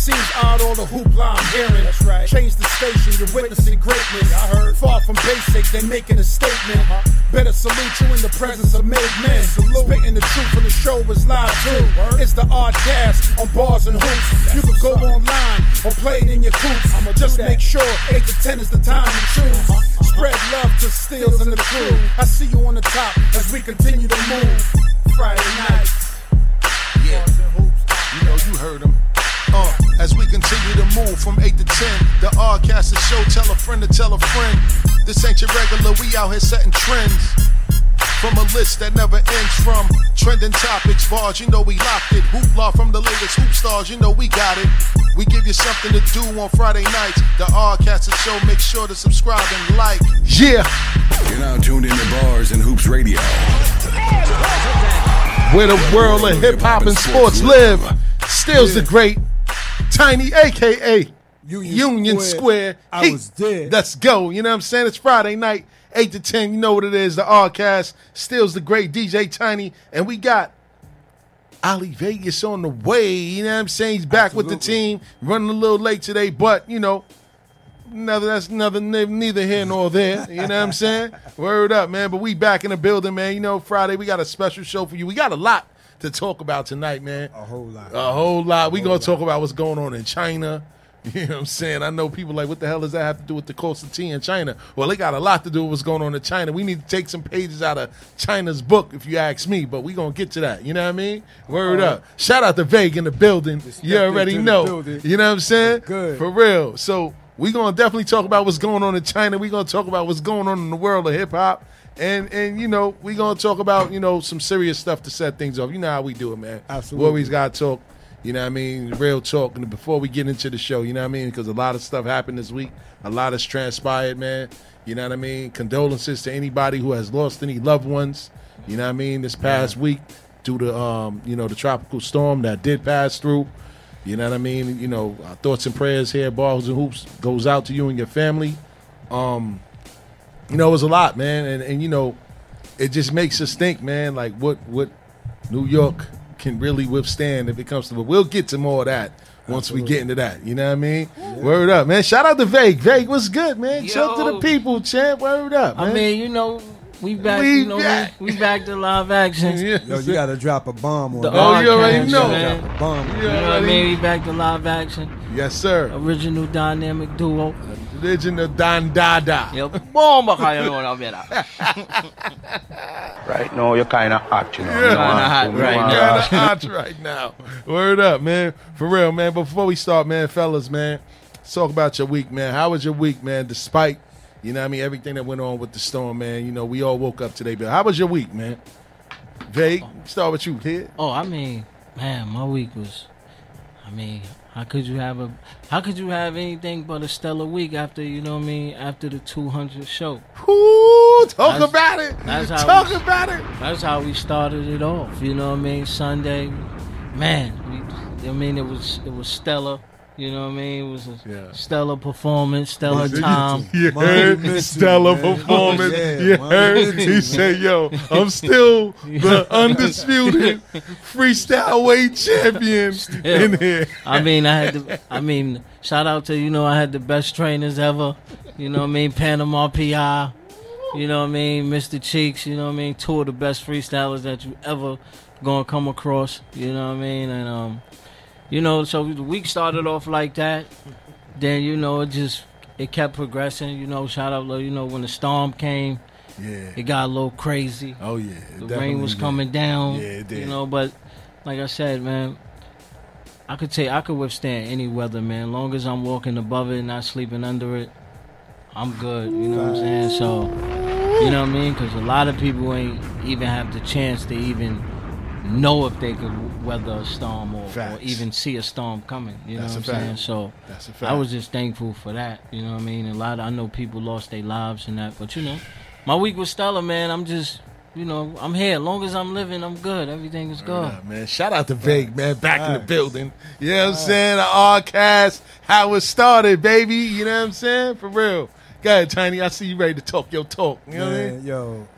seems odd all the hoopla I'm hearing. That's right. Change the station, you're witnessing greatness. I heard. Far from basic, they making a statement. Uh-huh. Better salute you in the presence of made men. Spitting the truth and the show is live too. It's the odd cast on bars and hoops. You can go online or play it in your coops. I'ma Just make sure 8 to 10 is the time to choose. Uh-huh, uh-huh. Spread love to Steels and the crew. I see you on the top as we continue to move. Friday nights. Yeah. You know, you heard him. As we continue to move from 8 to 10, the Rcast is show, tell a friend to tell a friend. This ain't your regular, we out here setting trends. From a list that never ends from trending topics, bars, you know we locked it. Hoopla from the latest hoop stars, you know we got it. We give you something to do on Friday nights. The Rcast is show, make sure to subscribe and like. Yeah, You're now tuned into Bars and Hoops Radio. where the world of hip hop and sports live. Stills the great Tiny, aka Union Union, Square. Square. I Heat. was there. Let's go. You know what I'm saying? It's Friday night, 8 to 10. You know what it is. The Rcast. steals the great DJ Tiny. And we got Ali Vegas on the way. You know what I'm saying? He's back with the team. Running a little late today, but, you know, that's neither neither here nor there. You know what I'm saying? Word up, man. But we back in the building, man. You know, Friday we got a special show for you. We got a lot to talk about tonight, man. A whole lot. A whole lot. We gonna talk about what's going on in China. You know what I'm saying? I know people like, what the hell does that have to do with the cost of tea in China? Well, it got a lot to do with what's going on in China. We need to take some pages out of China's book, if you ask me. But we gonna get to that. You know what I mean? Word up. Shout out to Veg in the building. You already know. You know what I'm saying? Good. For real. So we gonna definitely talk about what's going on in China. We gonna talk about what's going on in the world of hip hop. And and you know, we gonna talk about, you know, some serious stuff to set things off. You know how we do it, man. Absolutely. We always gotta talk, you know what I mean, real talk and before we get into the show, you know what I mean? Because a lot of stuff happened this week. A lot has transpired, man. You know what I mean? Condolences to anybody who has lost any loved ones. You know what I mean? This past week due to um, you know, the tropical storm that did pass through. You know what I mean? You know, our thoughts and prayers here, Bars and Hoops, goes out to you and your family. Um, you know, it was a lot, man, and and you know, it just makes us think, man, like what what New York can really withstand if it comes to. But we'll get to more of that once we get into that. You know what I mean? Word up, man. Shout out to Vague. Vague, what's good, man? Shout to the people, champ. Word up, man. I mean, you know, we back. We you know, back. We, we back to live action. yeah. Yo, you gotta drop a bomb on The that. Oh, you already Archives, know. man. Drop a bomb. You You know what I mean? We back to live action. Yes, sir. Original dynamic duo. Religion of Don Dada. Yep. Bomba kayo no na vera. Right now, you're kind of hot, you know. Yeah. Kinda hot right uh, now. Yeah, the odds right now. Word up, man. For real, man. Before we start, man, fellas, man, let's talk about your week, man. How was your week, man? Despite, you know what I mean, everything that went on with the storm, man. You know, we all woke up today, but how was your week, man? Vague, start with you, kid. Oh, I mean, man, my week was. I mean, how could you have a? How could you have anything but a stellar week after you know what I mean? After the 200 show. Ooh, talk That's- about it. that's how talk we- about it. That's how we started it off. You know what I mean? Sunday, man. We, I mean, it was it was stellar. You know what I mean? It was a Yeah. stellar performance, stellar Was time. You heard missed stellar man. performance. Yeah, you heard he said, "Yo, I'm still the undisputed freestyle weight champion in here." I mean, I had to, I mean, shout out to you know I had the best trainers ever. You know what I mean? Panama PI. You know what I mean? Mr. Cheeks. You know what I mean? Two of the best freestylers that you ever gonna come across. You know what I mean? And um, you know, so the week started off like that. Then you know it just it kept progressing. You know, shout out, you know, when the storm came, Yeah. it got a little crazy. Oh yeah. The rain was did. coming down. Yeah, it did. You know, but like I said, man, I could take I could withstand any weather, man. Long as I'm walking above it, not sleeping under it, I'm good. You know what I'm saying? So, you know what I mean? Because a lot of people ain't even have the chance to even know if they could weather a storm or, or even see a storm coming. You That's know what I'm saying? So. That's a fact. I was just thankful for that. You know what I mean? A lot. Of, I know people lost their lives and that, but you know, my week was stellar, man. I'm just, you know, I'm here. As long as I'm living, I'm good. Everything is good. Yeah, man. Shout out to Vague, man. Back in the building. You know what I'm saying? The R-Cast, how it started, baby. You know what I'm saying? For real. Go ahead, Tiny. I see you ready to talk your talk. You know what I mean? Yo,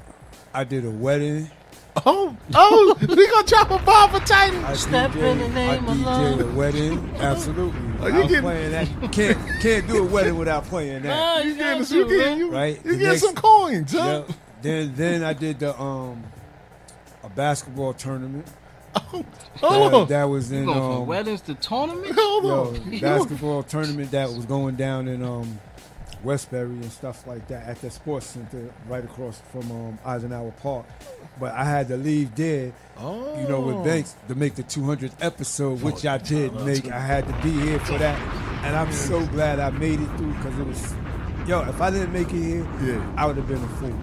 I did a wedding Oh, oh, we gonna drop a bomb for Titan. I Step in the name I of DJ love. a wedding, absolutely. Oh, you I was getting- playing that. Can't can't do a wedding without playing that. Nah, you You getting, got you getting, you, Right, you the getting next- some coins, huh? Yeah. Then then I did the um a basketball tournament. Hold That, on, that was You in going from um, weddings to tournament? hold yo, on. basketball tournament that was going down in um Westbury and stuff like that at the sports center right across from um, Eisenhower Park. But I had to leave there, Oh, you know, with Banks to make the 200th episode, which I did make. I had to be here for that, and I'm so glad I made it through because it was, yo, if I didn't make it here, Yeah. I would have been a fool.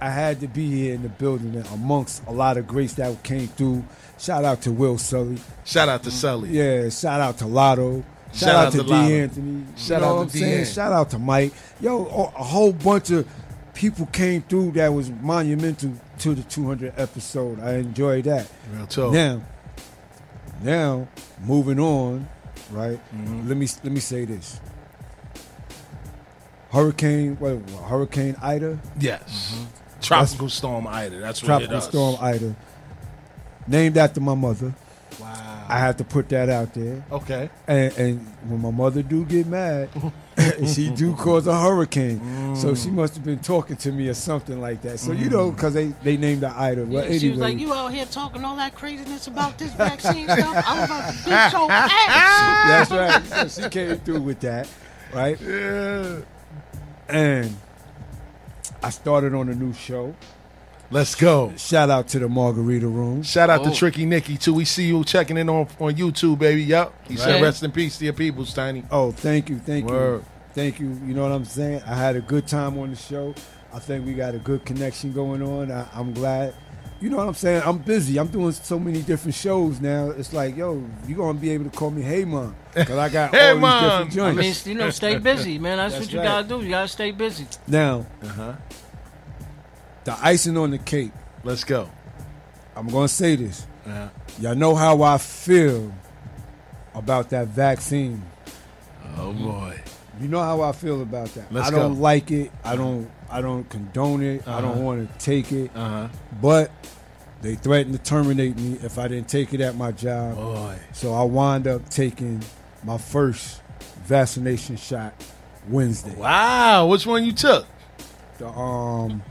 I had to be here in the building and amongst a lot of greats that came through. Shout out to Will Sully. Shout out to Sully. Yeah, shout out to Lotto. Shout, Shout out, out to to D. Anthony. Shout you know out to? D-An. Shout out to Mike. Yo, a whole bunch of people came through that was monumental to the 200 episode. I enjoyed that. Real talk. Now, now moving on, right? Mm-hmm. Let me let me say this. Hurricane, what, what, Hurricane Ida, Yes. Tropical Storm Ida. That's what Tropical. Storm Ida, named after my mother. Wow. I have to put that out there. Okay. And, and when my mother do get mad, she do cause a hurricane. So she mm. must have been talking to me or something like that. So you mm. know, because they, they named her Ida. Well, Yeah, she was anyway, like, "You out here talking all that craziness about this vaccine stuff? I'm about to beat your ass." that's right. So she came through with that, right? Yeah. And I started on a new show. Let's go. Shout out to the Margarita Room. Shout out Oh. to Tricky Nicky too. We see you checking in on, on YouTube, baby. Yep. He said, Right. "Rest in peace to your people, Tiny." Oh, thank you, thank Word. you, thank you. You know what I'm saying? I had a good time on the show. I think we got a good connection going on. I, I'm glad. You know what I'm saying? I'm busy. I'm doing so many different shows now. It's like, yo, you're gonna be able to call me Hey Mom because I got Hey, all these Mom. different I joints. mean, you know, stay busy, man. That's, That's what you right. gotta do. You gotta stay busy. now, Uh-huh. The icing on the cake. Let's go. I'm gonna say this. Uh-huh. Y'all know how I feel about that vaccine. Oh boy. You know how I feel about that. Let's I don't go. like it. I don't. I don't condone it. I don't Uh-huh. want to take it. Uh huh. But they threatened to terminate me if I didn't take it at my job. Boy. So I wind up taking my first vaccination shot Wednesday. Wow. Which one you took? The um,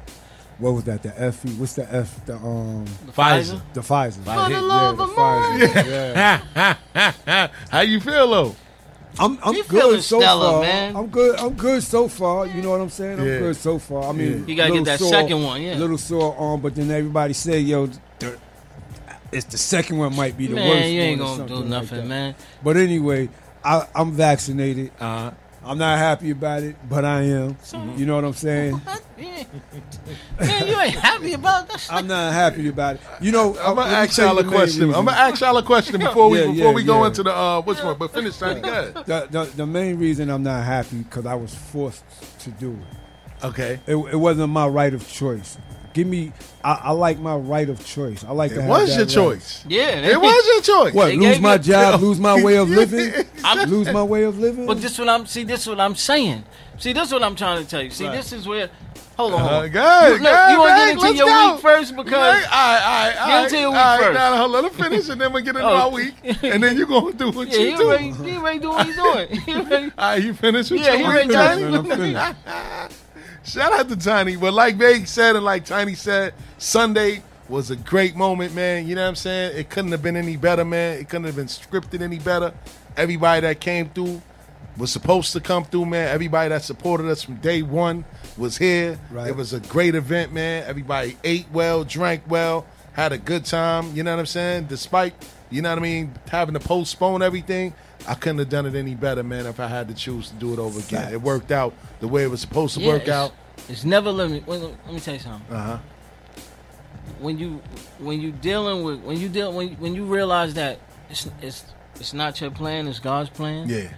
what was that? The F? What's the F? The um, Pfizer. the Pfizer. For the Yeah, love the of Pfizer. Yeah. How you feel though? I'm I'm You good so stellar, far. man. I'm good. I'm good so far. You know what I'm saying? I'm Yeah. good so far. I mean, You gotta get that sore- second one, yeah. Little sore arm, but then everybody say, yo, the, it's the second one might be the man, worst. you ain't one gonna do something like nothing, man. But anyway, I, I'm vaccinated. Uh I'm not happy about it, but I am. You know what I'm saying? Man, you ain't happy about that. I'm not happy about it. You know, I'm gonna ask you y'all a the main question. I'm gonna ask y'all a question before we Yeah, before yeah, we go yeah. into the uh which one. But finish, Tiny. Go ahead. the, the, the main reason I'm not happy because I was forced to do it. Okay. It, it wasn't my right of choice. Give me, I, I like my right of choice. I like to It have was that your right. choice. Yeah, It was your choice. What? They Lose my you- job? Lose my way of living? I'm- lose my way of living? But this what I'm see. This what I'm saying. See, this is what I'm trying to tell you. See, Right. this is where. Hold on. hold Uh, on. good. Look, good, you want to get into your go. week first because All right, all right, all right. into your week all right, first. Now, hold on, let me finish, and then we get into Oh. our week, and then you gonna do what yeah, you he do. ready, he ready to do what he's doing. He ready- All right, you finished with Yeah, your he week, ready to Tiny? man, I'm finished. Shout out to Tiny. But like Meg said and like Tiny said, Sunday was a great moment, man. You know what I'm saying? It couldn't have been any better, man. It couldn't have been scripted any better. Everybody that came through was supposed to come through, man. Everybody that supported us from day one was here. Right. It was a great event, man. Everybody ate well, drank well, had a good time. You know what I'm saying? Despite, you know what I mean, having to postpone everything, I couldn't have done it any better, man, if I had to choose to do it over again. Facts. It worked out the way it was supposed to Yeah, work it's- out. It's never limit. Wait, let me tell you something. Uh huh. When you when you dealing with when you deal when when you realize that it's it's it's not your plan, it's God's plan. Yeah.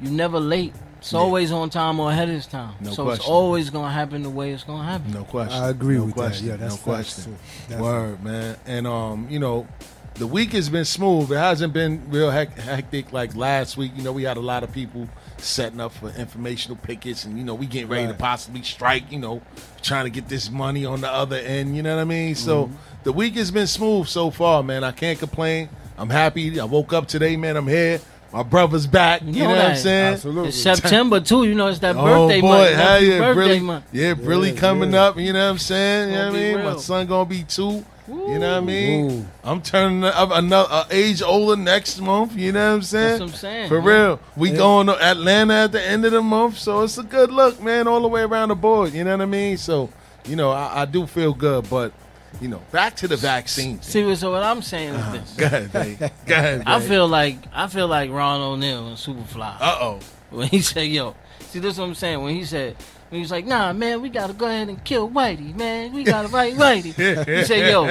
You never late. It's Yeah. always on time or ahead of its time. No so it's always gonna happen the way it's gonna happen. No question. I agree no with question. that. Yeah, that's no facts, question. That's Word, man. And um, you know, the week has been smooth. It hasn't been real hectic like last week. You know, we had a lot of people setting up for informational pickets, and you know, we getting ready to possibly strike. You know, trying to get this money on the other end. You know what I mean? So mm-hmm. the week has been smooth so far, man. I can't complain. I'm happy. I woke up today, man. I'm here. My brother's back. You, know know, what I'm saying? Absolutely. It's September too. You know, it's that Oh birthday boy, month. hell yeah, birthday really, month. yeah, really Yeah, coming yeah. up. You know what I'm saying? You know what I mean? My real. son gonna be two. You know what I mean? Ooh. I'm turning up another uh, age older next month. You know what I'm saying? That's what I'm saying, For man. real, we going to Atlanta at the end of the month, so it's a good look, man, all the way around the board. You know what I mean? So, you know, I, I do feel good, but you know, back to the vaccine. See, so what I'm saying is this. Go ahead, babe. Go ahead. I feel like I feel like Ron O'Neal and Superfly. Uh oh. when he said, "Yo," see, this is what I'm saying. When he said, when he was like, "Nah, man, we gotta go ahead and kill Whitey, man. We gotta fight Whitey." he said, "Yo,"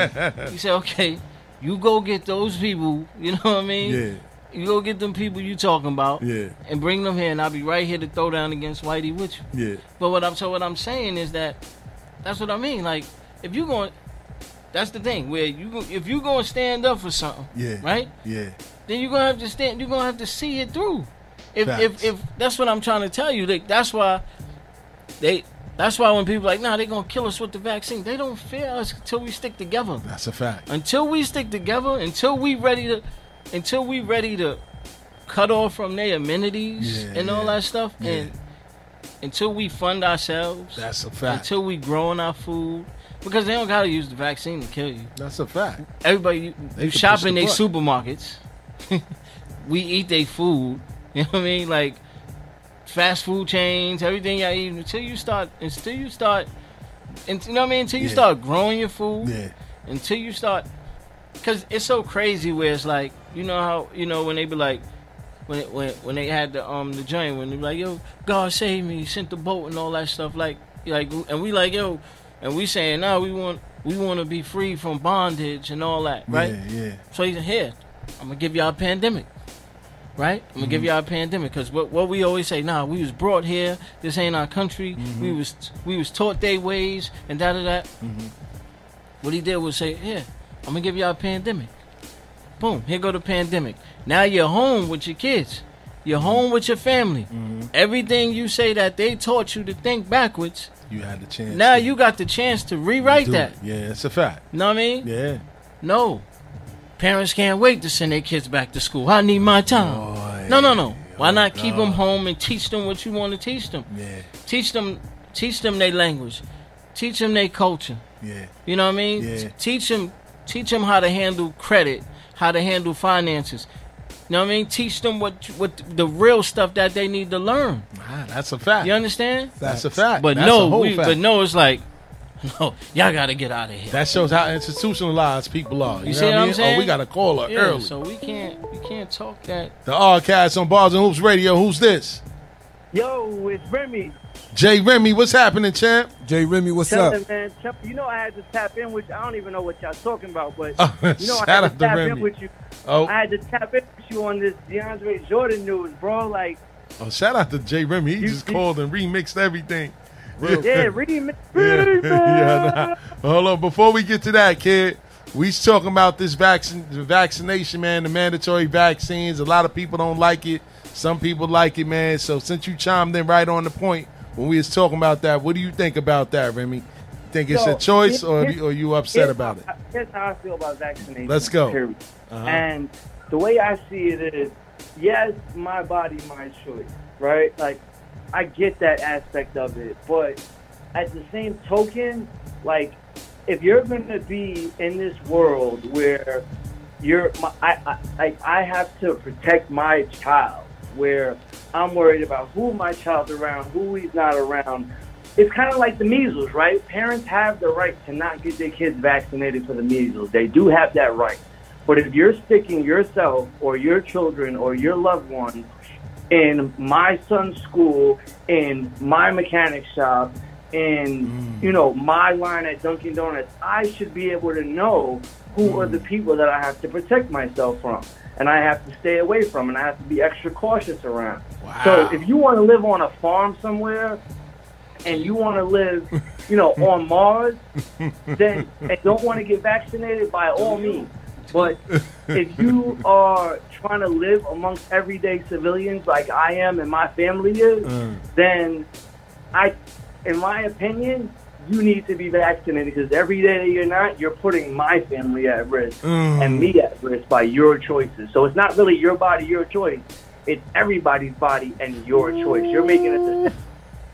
he said, "Okay, you go get those people. You know what I mean? Yeah. You go get them people you talking about, Yeah. and bring them here, and I'll be right here to throw down against Whitey with you." Yeah. But what I'm so what I'm saying is that that's what I mean. Like if you going, that's the thing where you if you gonna stand up for something, Yeah. right? Yeah. then you're gonna have to stand. You're gonna have to see it through. If Facts. if if that's what I'm trying to tell you, like, that's why they. That's why when people like, nah, they're gonna kill us with the vaccine. They don't fear us until we stick together. That's a fact. Until we stick together, until we ready to, until we ready to cut off from their amenities Yeah, and all yeah, that stuff, yeah. and until we fund ourselves, That's a fact. until we growing our food, because they don't gotta use the vaccine to kill you That's a fact. everybody you, They you shop in their supermarkets. we eat their food. You know what I mean? Like fast food chains, everything y'all eat until you start until you start and you know what I mean? Until you Yeah. start growing your food, Yeah. until you start because it's so crazy where it's like you know how you know when they be like when it, when when they had the um the joint when they be like yo God save me sent the boat and all that stuff like like and we like yo and we saying no we want we want to be free from bondage and all that right Yeah. Yeah. so he said here I'm gonna give y'all a pandemic right I'm gonna give mm-hmm. y'all a pandemic because what what we always say nah we was brought here this ain't our country mm-hmm. we was we was taught their ways and da da da mm-hmm. what he did was say, yeah, I'm gonna give y'all a pandemic. Boom, here go the pandemic. Now you're home with your kids. You're home with your family. Everything you say that they taught you to think backwards. You had the chance. Now you got the chance to rewrite that. Yeah, it's a fact. You know what I mean? Yeah. No. Parents can't wait to send their kids back to school. I need my time. no, no, no. Why Oh, not keep them home and teach them what you want to teach them? Yeah. Teach them, teach them their language. Teach them their culture. Yeah. You know what I mean? Yeah. Teach them, teach them how to handle credit, how to handle finances. You know what I mean? Teach them what what the real stuff that they need to learn. Ah, that's a fact. You understand? That's a fact. But That's no, we, fact. but no, it's like, no, y'all got to get out of here. That shows how institutionalized people are. You, You know see what what I I'm mean? saying? Oh, we got to call her yeah, early. so we can't we can't talk that. the R-Cast on Bars and Hoops Radio. Who's this? Yo, it's Remy. Jay Remy. What's happening, champ? Jay Remy, what's Tell up? them, man. Tell- You know I had to tap in with. I don't even know what y'all talking about, but Oh, you know I had to to tap Remy. in with you. Oh, I had to tap in with you on this DeAndre Jordan news, bro. Like, oh, shout out to Jay Remy. He You- just you- called and remixed everything. Real yeah, quick. me. yeah, yeah. Nah. Hold on. Before we get to that, kid, we talking about this vaccine, vaccination, man. The mandatory vaccines. A lot of people don't like it. Some people like it, man. So since you chimed in right on the point when we was talking about that, what do you think about that, Remy? Think it's So, a choice, or here- or you upset about it? Here's how I feel about vaccination. Let's go. Uh-huh. And the way I see it is, yes, my body, my choice, right? Like, I get that aspect of it, but at the same token, like, if you're going to be in this world where you're, my, I, I, I, have to protect my child, where I'm worried about who my child's around, who he's not around. It's kind of like the measles, right? Parents have the right to not get their kids vaccinated for the measles. They do have that right. But if you're sticking yourself or your children or your loved ones in my son's school, in my mechanic shop, in mm. you know my line at Dunkin' Donuts, I should be able to know who are the mm. people that I have to protect myself from, and I have to stay away from, and I have to be extra cautious around. So if you want to live on a farm somewhere, and you want to live, you know, on Mars, then and don't want to get vaccinated, by all means, But if you are trying to live amongst everyday civilians like I am and my family is, Mm. then I, in my opinion, you need to be vaccinated because every day that you're not, you're putting my family at risk Mm. and me at risk by your choices. So it's not really your body, your choice. It's everybody's body and your choice. You're making a decision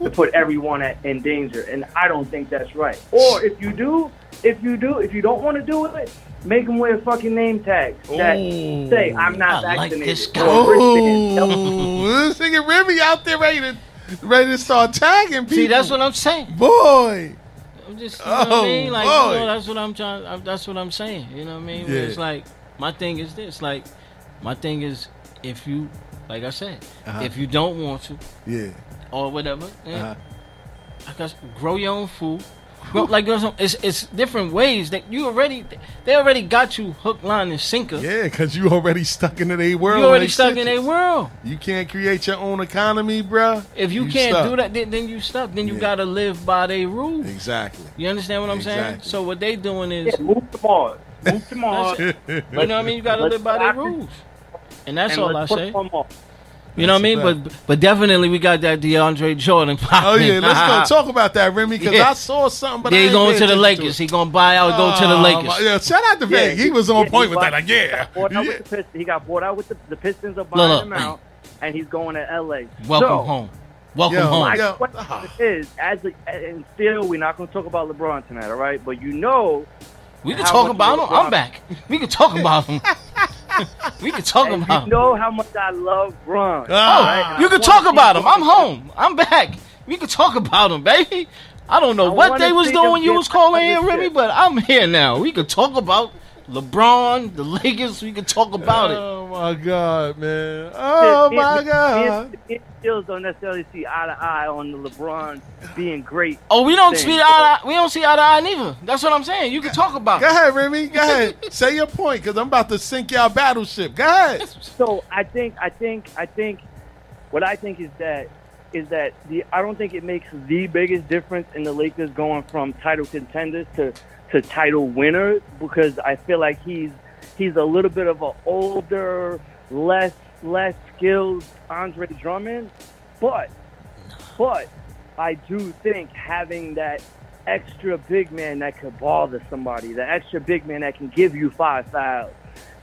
to put everyone at, in danger, and I don't think that's right. Or if you do, if you do, if you don't want to do it, make them wear fucking name tags that Ooh, say I'm not I like vaccinated. this guy. Or wristbands. Tell them- Oh, this nigga Remy out there ready to ready to start tagging people. See, that's what I'm saying. boy. I'm just, you know what I Oh, mean? Like, boy. you know, that's what I'm trying. I- That's what I'm saying. You know what I mean? Yeah. It's like my thing is this. Like, my thing is if you, like I said, Uh-huh. if you don't want to Yeah. or whatever, then Uh-huh. I guess grow your own food. Grow, like there's some- it's it's different ways that you already they already got you hook, line, and sinker. Yeah, because you already stuck into their world. you already they stuck in stitches. a world. You can't create your own economy, bruh. If you, You can't stuck. do that, then, then you stuck. Then you Yeah. gotta live by their rules. Exactly. You understand what I'm saying? So what they doing is, Yeah, move to Mars. Move to Mars. You know what I mean? You gotta Let's live by their rules. And that's and all I let's put say. Them on. You know what I mean? That's But but definitely we got that DeAndre Jordan Popping. Oh popping. yeah, let's go talk about that, Remy, because Yeah. I saw something. But I Then he going to the Lakers. it. He gonna buy out, go to the Oh, Lakers. Yeah, shout out to Yeah, Vic. He was on yeah, point he with that. bought- Like, yeah, Bought out yeah. with the He got bought out with the, the Pistons are buying Look, him out, and he's going to L.A. Welcome so, home. Welcome Yo, home. My Yeah. question Ah. is, as a, and still, we're not going to talk about LeBron tonight, all right? But you know, we can talk much about him. LeBron- I'm back. We can talk about him. we can talk and about you know how much I love Bron. Oh, you can talk about him. I'm home. I'm back. We can talk about him, baby. I don't know I what they was doing you was calling in, Remy, but I'm here now. We can talk about LeBron, the Lakers. We can talk about it. Oh my god, man! Oh Me- my me- god! Me, me and Stills don't necessarily see eye to eye on the LeBron being great. Oh, we don't thing. see eye. to- We don't see eye to eye neither. That's what I'm saying. You can talk about. It. Go it. ahead, Remy. Go ahead. Say your point, because I'm about to sink y'all battleship. Go ahead. So I think, I think, I think, what I think is that is that the I don't think it makes the biggest difference in the Lakers going from title contenders to to title winner because I feel like he's he's a little bit of an older, less less skilled Andre Drummond, but but I do think having that extra big man that could bother somebody, the extra big man that can give you five fouls,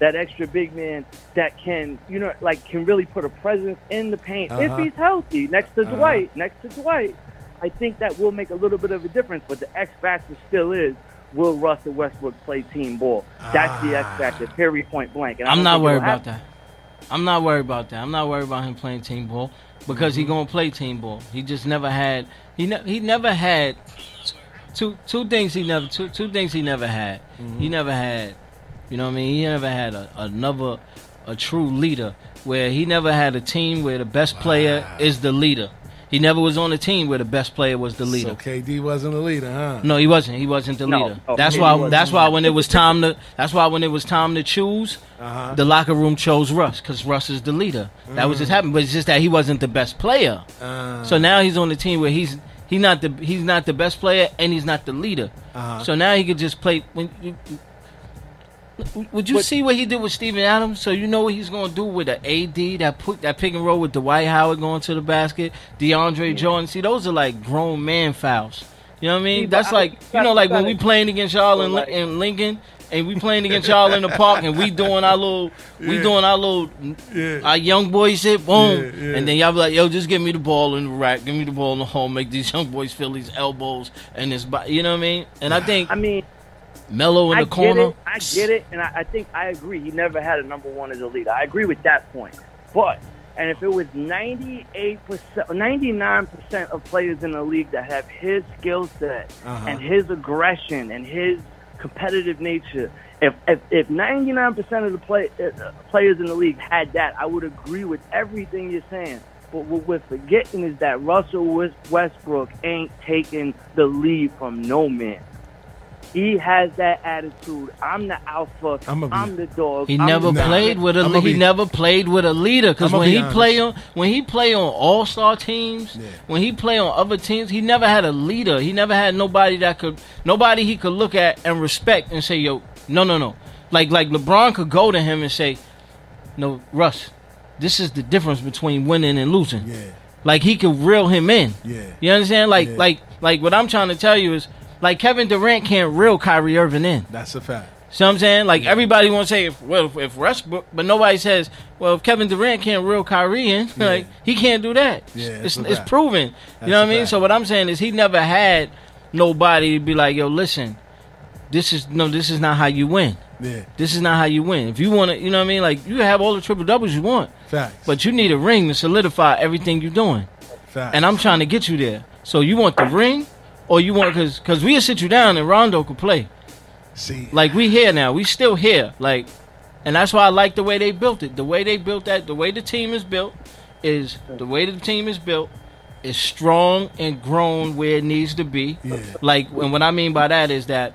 that extra big man that can, you know, like can really put a presence in the paint Uh-huh. if he's healthy next to Uh-huh. Dwight, next to Dwight. I think that will make a little bit of a difference, but the X factor still is will Russell Westbrook play team ball? That's the X ah. factor, period, point blank. And I I'm don't worried about happen. that. I'm not worried about that. I'm not worried about him playing team ball because he mm-hmm. gonna play team ball. He just never had. He ne- he never had two two things. He never two two things he never had. He mm-hmm. never had. You know what I mean? He never had a, another a true leader where he never had a team where the best player is the leader. He never was on a team where the best player was the leader. So KD wasn't the leader, huh? No, he wasn't. He wasn't the No, leader. no, that's he why. That's why when it was time to. That's why when it was time to choose, Uh-huh. the locker room chose Russ because Russ is the leader. That was just happened, but it's just that he wasn't the best player. Uh, So now he's on the team where he's he's not the he's not the best player and he's not the leader. Uh-huh. So now he could just play. When you, would you But- see what he did with Steven Adams? So you know what he's going to do with the AD that put that pick and roll with Dwight Howard going to the basket, DeAndre Jordan. See, those are like grown man fouls. You know what I mean? See, That's I- like you know, like when we playing against y'all in, in Lincoln. And we playing against y'all in the park, and we doing our little, we Yeah. doing our little, Yeah. our young boy shit, boom. Yeah, yeah. And then y'all be like, yo, just give me the ball in the rack, give me the ball in the hole, make these young boys feel these elbows and this, you know what I mean? And I think I mean, Melo in I the corner. Get it, I get it, and I, I think I agree. He never had a number one as a leader. I agree with that point. But and if it was ninety eight percent, ninety nine percent of players in the league that have his skill set Uh-huh. and his aggression and his competitive nature. If if, if ninety nine percent of the play, uh, players in the league had that, I would agree with everything you're saying. But what we're forgetting is that Russell West- Westbrook ain't taking the lead from no man. He has that attitude. I'm the alpha. I'ma I'm, the dog. He I'm never the- Nah, played with a I'ma he be- never played with a leader because when be he play on when he play on all star teams, Yeah. when he play on other teams, he never had a leader. He never had nobody that could nobody he could look at and respect and say, "Yo, no, no, no." Like like LeBron could go to him and say, "No, Russ, this is the difference between winning and losing." Yeah. Like he could reel him in. Yeah. You understand? Like Yeah. like like what I'm trying to tell you is like Kevin Durant can't reel Kyrie Irving in. That's a fact. See what I'm saying? Like everybody want to say, if, well, if, if Westbrook, but nobody says, well, if Kevin Durant can't reel Kyrie in, like he can't do that. Yeah, it's, a it's proven. That's you know what I mean? fact. So what I'm saying is he never had nobody to be like, yo, listen, this is no, this is not how you win. Yeah. This is not how you win. If you want to, you know what I mean? Like you have all the triple doubles you want, Facts. but you need a ring to solidify everything you're doing. Facts. And I'm trying to get you there. So you want the ring, or you want because because we'll sit you down and Rondo could play. see. Like we here now, we still here. Like, and that's why I like the way they built it. The way they built that, the way the team is built, is the way the team is built is strong and grown where it needs to be. Yeah. Like, and what I mean by that is that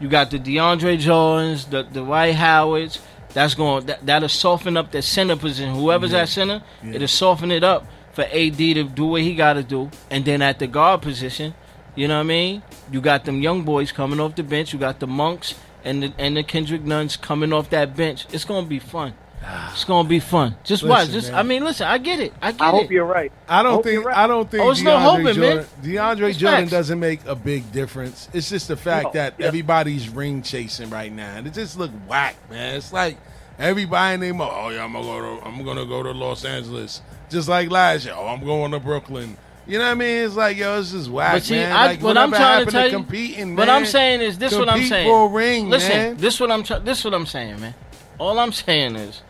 you got the DeAndre Jordans, the the Dwight Howards. That's going that that'll soften up the center position. Whoever's at center, Yeah. it'll soften it up for AD to do what he got to do. And then at the guard position, you know what I mean? You got them young boys coming off the bench. You got the Monks and the and the Kendrick Nunns coming off that bench. It's gonna be fun. Ah. It's gonna be fun. Just watch. Just man. I mean, listen. I get it. I get I it. hope you're right. I don't Hope think right. I don't think Oh, it's no DeAndre hoping, man. DeAndre It's Jordan facts. doesn't make a big difference. It's just the fact No, that yeah. everybody's ring chasing right now, and it just look whack, man. It's like everybody in their oh yeah, I'm gonna go to I'm gonna go to Los Angeles, just like last year. Oh, I'm going to Brooklyn. You know what I mean? It's like yo, it's just whack, But see, man. I, like, what I'm trying to tell you, competing, what. I'm saying is this: what I'm saying. for a ring, Listen, man. this what I'm. Try- this what I'm saying, man. All I'm saying is,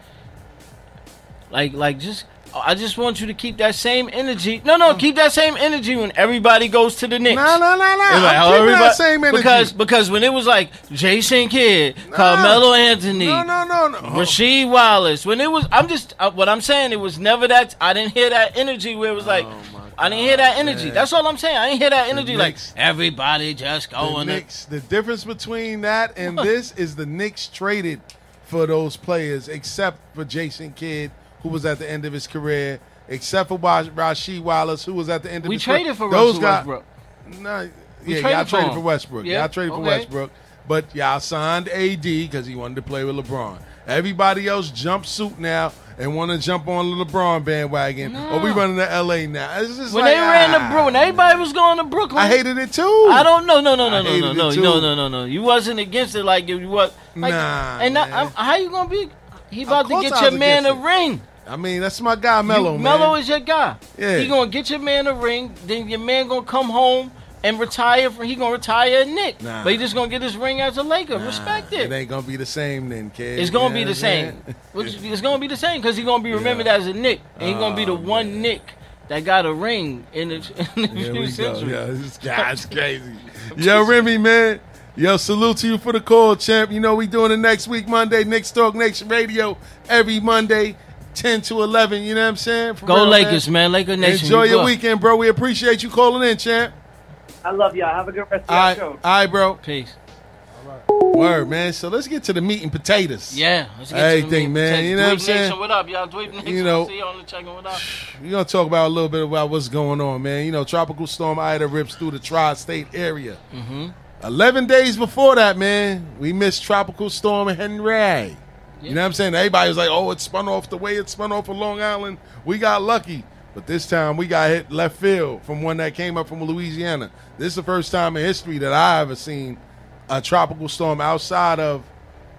like, like just. I just want you to keep that same energy. No, no, keep that same energy when everybody goes to the Knicks. No, no, no, no. Like, I'm oh, keeping that same energy. Because because when it was like Jason Kidd, Carmelo Anthony, no, no, no, no. Rasheed Wallace, when it was, I'm just uh, what I'm saying. It was never that. I didn't hear that energy where it was like, I didn't hear that energy. man. That's all I'm saying. I didn't hear that energy like Knicks- everybody just the going. to Knicks. The difference between that and this is the Knicks traded for those players, except for Jason Kidd, who was at the end of his career, except for Rasheed Wallace, who was at the end of We his traded career. for those Russell guys. Westbrook. No, We yeah, traded y'all for traded him. for Westbrook. Yeah, Y'all traded for okay. Westbrook, but y'all signed AD because he wanted to play with LeBron. Everybody else jump suit now and want to jump on the LeBron bandwagon. Or we running to LA now. It's just When like, they ran to ah, Brooklyn, everybody was going to Brooklyn. I hated it too. I don't know. No, no, no, I no, no, no, no, no, no, no. You wasn't against it like you what? Like, Nah, And man. I'm, how you gonna be? He about to get your man a ring. I mean, that's my guy, Melo, You- man. Is your guy. Yeah. He gonna get your man a ring. Then your man gonna come home and retire. For he gonna retire a Knick. Nah. But he just gonna get his ring as a Laker. Nah, Respect It it. ain't gonna be the same then, kid. It's gonna You be the same. It's gonna be the same because he's gonna be remembered as a Knick, and he's gonna be the Oh, one man. Knick that got a ring in the, in the new go. century. Yo, this guy's crazy. Yo, Remy, man. Yo, salute to you for the call, champ. You know we doing it next week, Monday. Knicks Talk Nation Radio every Monday, 10 to 11. You know what I'm saying? For Go real, Lakers, man. Laker Nation. Enjoy you your go. weekend, bro. We appreciate you calling in, champ. I love y'all. Have a good rest of All your right, show. all right, bro. Peace. All right. Word, man. So let's get to the meat and potatoes. Yeah. Let's get Everything, to the meat man. and You know what I'm potatoes. Dweeb saying? Nation, what up, y'all? Dweeb Nation. You know- see you on the check-in. What up? We're gonna talk about a little bit about what's going on, man. You know, tropical storm Ida rips through the tri-state area. Mm-hmm. Eleven days before that, man, we missed tropical storm Henry. You know what I'm saying? Everybody was like, "Oh, it spun off the way it spun off of Long Island. We got lucky." But this time we got hit left field from one that came up from Louisiana. This is the first time in history that I ever seen a tropical storm outside of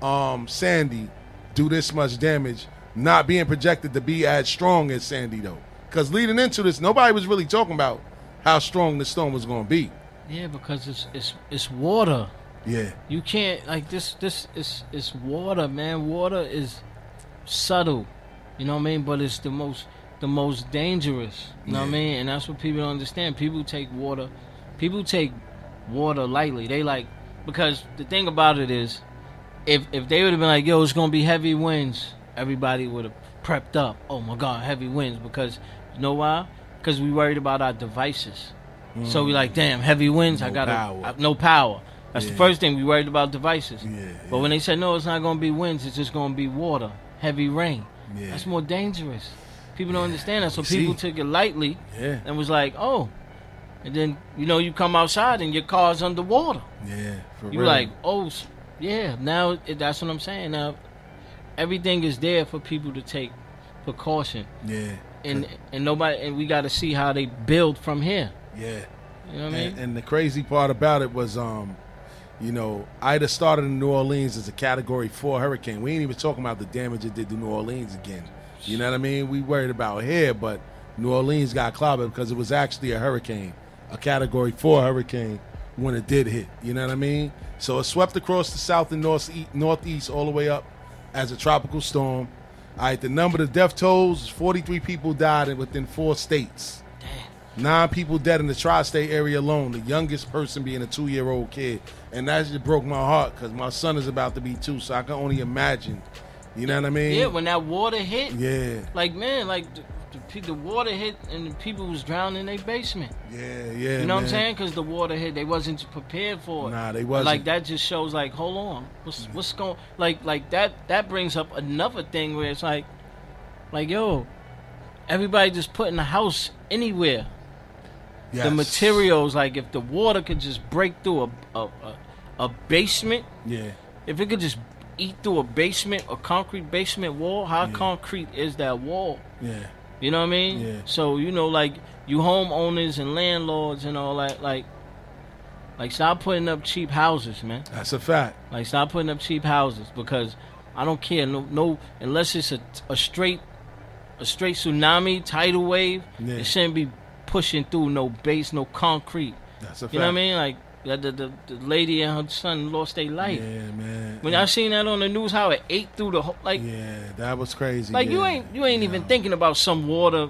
um, Sandy do this much damage, not being projected to be as strong as Sandy though. Because leading into this, nobody was really talking about how strong the storm was going to be. Yeah, because it's it's it's water. Yeah, You can't like this. This is it's water, man. Water is subtle, you know what I mean. But it's the most the most dangerous. You know what I mean. And that's what people don't understand. People take water, people take water lightly. They like because the thing about it is, if if they would have been like, yo, it's gonna be heavy winds, everybody would have prepped up. Oh my God, heavy winds because you know why? Because we worried about our devices. So we mm. like, damn, heavy winds. I got no power. That's the first thing we worried about devices. Yeah, But when they said no, it's not going to be winds. It's just going to be water, heavy rain. Yeah. That's more dangerous. People don't understand that, so You people see? took it lightly yeah, and was like, oh. And then you know you come outside and your car's underwater. yeah. For You real. like, oh, Yeah, now that's what I'm saying. Now everything is there for people to take precaution, Yeah. and and nobody and we got to see how they build from here. Yeah. You know what I mean? And, and the crazy part about it was, um, you know, Ida started in New Orleans as a Category Four hurricane. We ain't even talking about the damage it did to New Orleans again. You know what I mean? We worried about here, but New Orleans got clobbered because it was actually a hurricane, a Category Four hurricane when it did hit. You know what I mean? So it swept across the south and north, northeast all the way up as a tropical storm. All right, the number of death tolls: forty-three people died within four states. Nine people dead in the tri-state area alone. The youngest person being a two-year-old kid, and that just broke my heart because my son is about to be two, so I can only imagine. You know what I mean? yeah, when that water hit, yeah, like man, like the, the, the water hit and the people was drowning in their basement. yeah, yeah. You know what I'm saying? Because the water hit, they wasn't prepared for it. Nah, they wasn't. Like that just shows like, hold on, what's what's going? Like like that that brings up another thing where it's like, like yo, everybody just putting a house anywhere. The materials, like if the water could just break through a a, a, a basement, Yeah, if it could just eat through a basement, a concrete basement wall, how concrete is that wall? yeah, You know what I mean? Yeah. So you know, like you homeowners and landlords and all that, like, like stop putting up cheap houses, man. that's a fact. Like stop putting up cheap houses because I don't care. No, no, unless it's a, a straight, a straight tsunami tidal wave, Yeah. it shouldn't be pushing through no base, no concrete. That's a fact. You know what I mean? Like the the, the, the lady and her son lost their life. Yeah, man. When I seen that on the news, how it ate through the whole, like, yeah, that was crazy. like you ain't you ain't even thinking about some water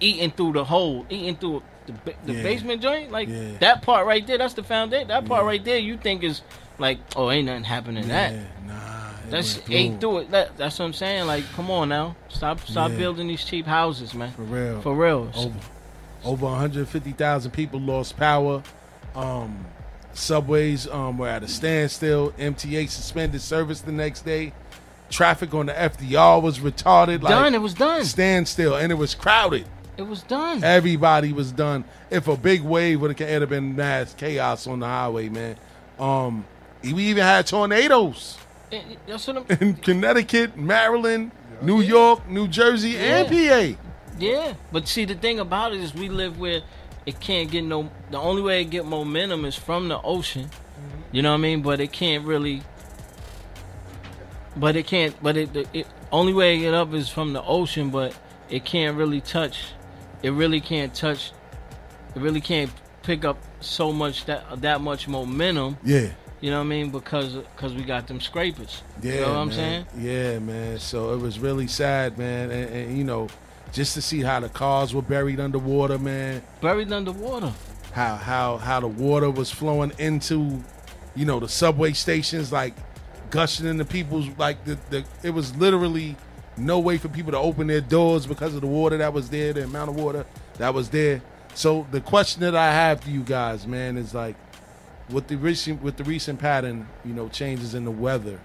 eating through the hole, eating through the, the Yeah. basement joint. Like Yeah. that part right there, that's the foundation. That part Yeah. right there, you think is like, oh, ain't nothing happening to Yeah, that. nah. That's went ate through it. That, that's what I'm saying. Like, come on now, stop stop Yeah. building these cheap houses, man. For real. For real. over over 150,000 people lost power. Um, subways um, were at a standstill. MTA suspended service the next day. Traffic on the FDR was retarded. Like, done. It was done. Standstill, and it was crowded. It was done. Everybody was done. If a big wave would have it'd have been mass chaos on the highway, man. Um, we even had tornadoes Eh, eh, That's what I'm. in Connecticut, Maryland, New York, New Jersey, and PA. Yeah, but see, the thing about it is, we live where it can't get no. The only way it get momentum is from the ocean. Mm-hmm. You know what I mean? But it can't really. But it can't. But it the it, only way it get up is from the ocean. But it can't really touch. It really can't touch. It really can't pick up so much that that much momentum. Yeah. You know what I mean? Because because we got them scrapers. Yeah, you know what I'm saying? Yeah, man. So it was really sad, man. And, and you know, just to see how the cars were buried underwater, man. Buried underwater. How how how the water was flowing into, you know, the subway stations, like gushing into people's like the, the it was literally no way for people to open their doors because of the water that was there, the amount of water that was there. So the question that I have for you guys, man, is like with the recent with the recent pattern, you know, changes in the weather.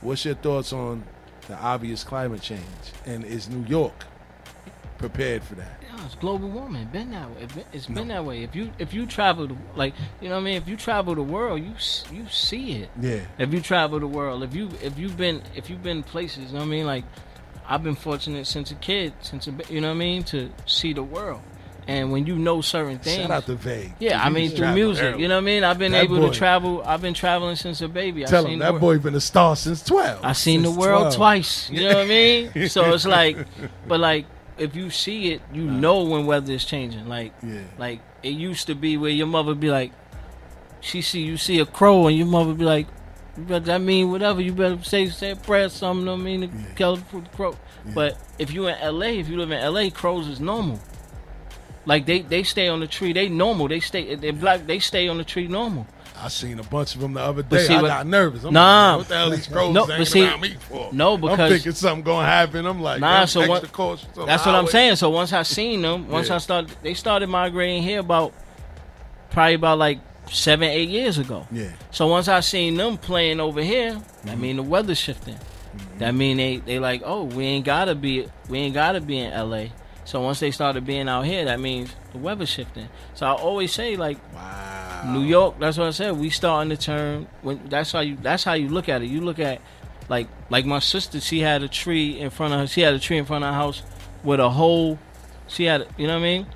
What's your thoughts on the obvious climate change? And is New York prepared for that? Yeah, it's global warming. Been that way. It's been, it's that way. If you if you travel the, like you know what I mean. If you travel the world, you you see it. Yeah. If you travel the world, if you if you've been if you've been places, you know what I mean. Like I've been fortunate since a kid, since a, you know what I mean, to see the world. And when you know certain things, Shout out to Vague. yeah, I mean through music, early. you know what I mean. I've been That able boy- to travel. I've been traveling since a baby. Tell I've him seen that the world. boy been a star since twelve. I seen the world 12. twice. You know what I mean? So it's like, but like, if you see it, you know when weather is changing. Like, Yeah. like it used to be where your mother be like, she see you see a crow and your mother be like, you better, that mean whatever. You better say say a prayer or something. I mean, to kill the crow. But if you in L.A., if you live in L.A., crows is normal. Like they they stay on the tree. They normal. They stay. They're black. They stay on the tree normal. I seen a bunch of them the other day. see I what- got nervous. I'm Nah. like, what the hell these crows No, but see- around me for? no, I'm thinking something gonna happen. I'm like, Nah, so what- That's what I'm saying. So once I seen them, once Yeah. I started, they started migrating here about probably about like seven, eight years ago. Yeah. So once I seen them playing over here, that mm-hmm. mean the weather's shifting. Mm-hmm. That mean they they like, oh, we ain't gotta be we ain't gotta be in L.A. So once they started being out here, that means the weather shifting. So I always say like, Wow. New York. That's what I said. We starting to turn. When that's how you. That's how you look at it. You look at like like my sister. She had a tree in front of her. She had a tree in front of her house with a hole. She had. You know what I mean?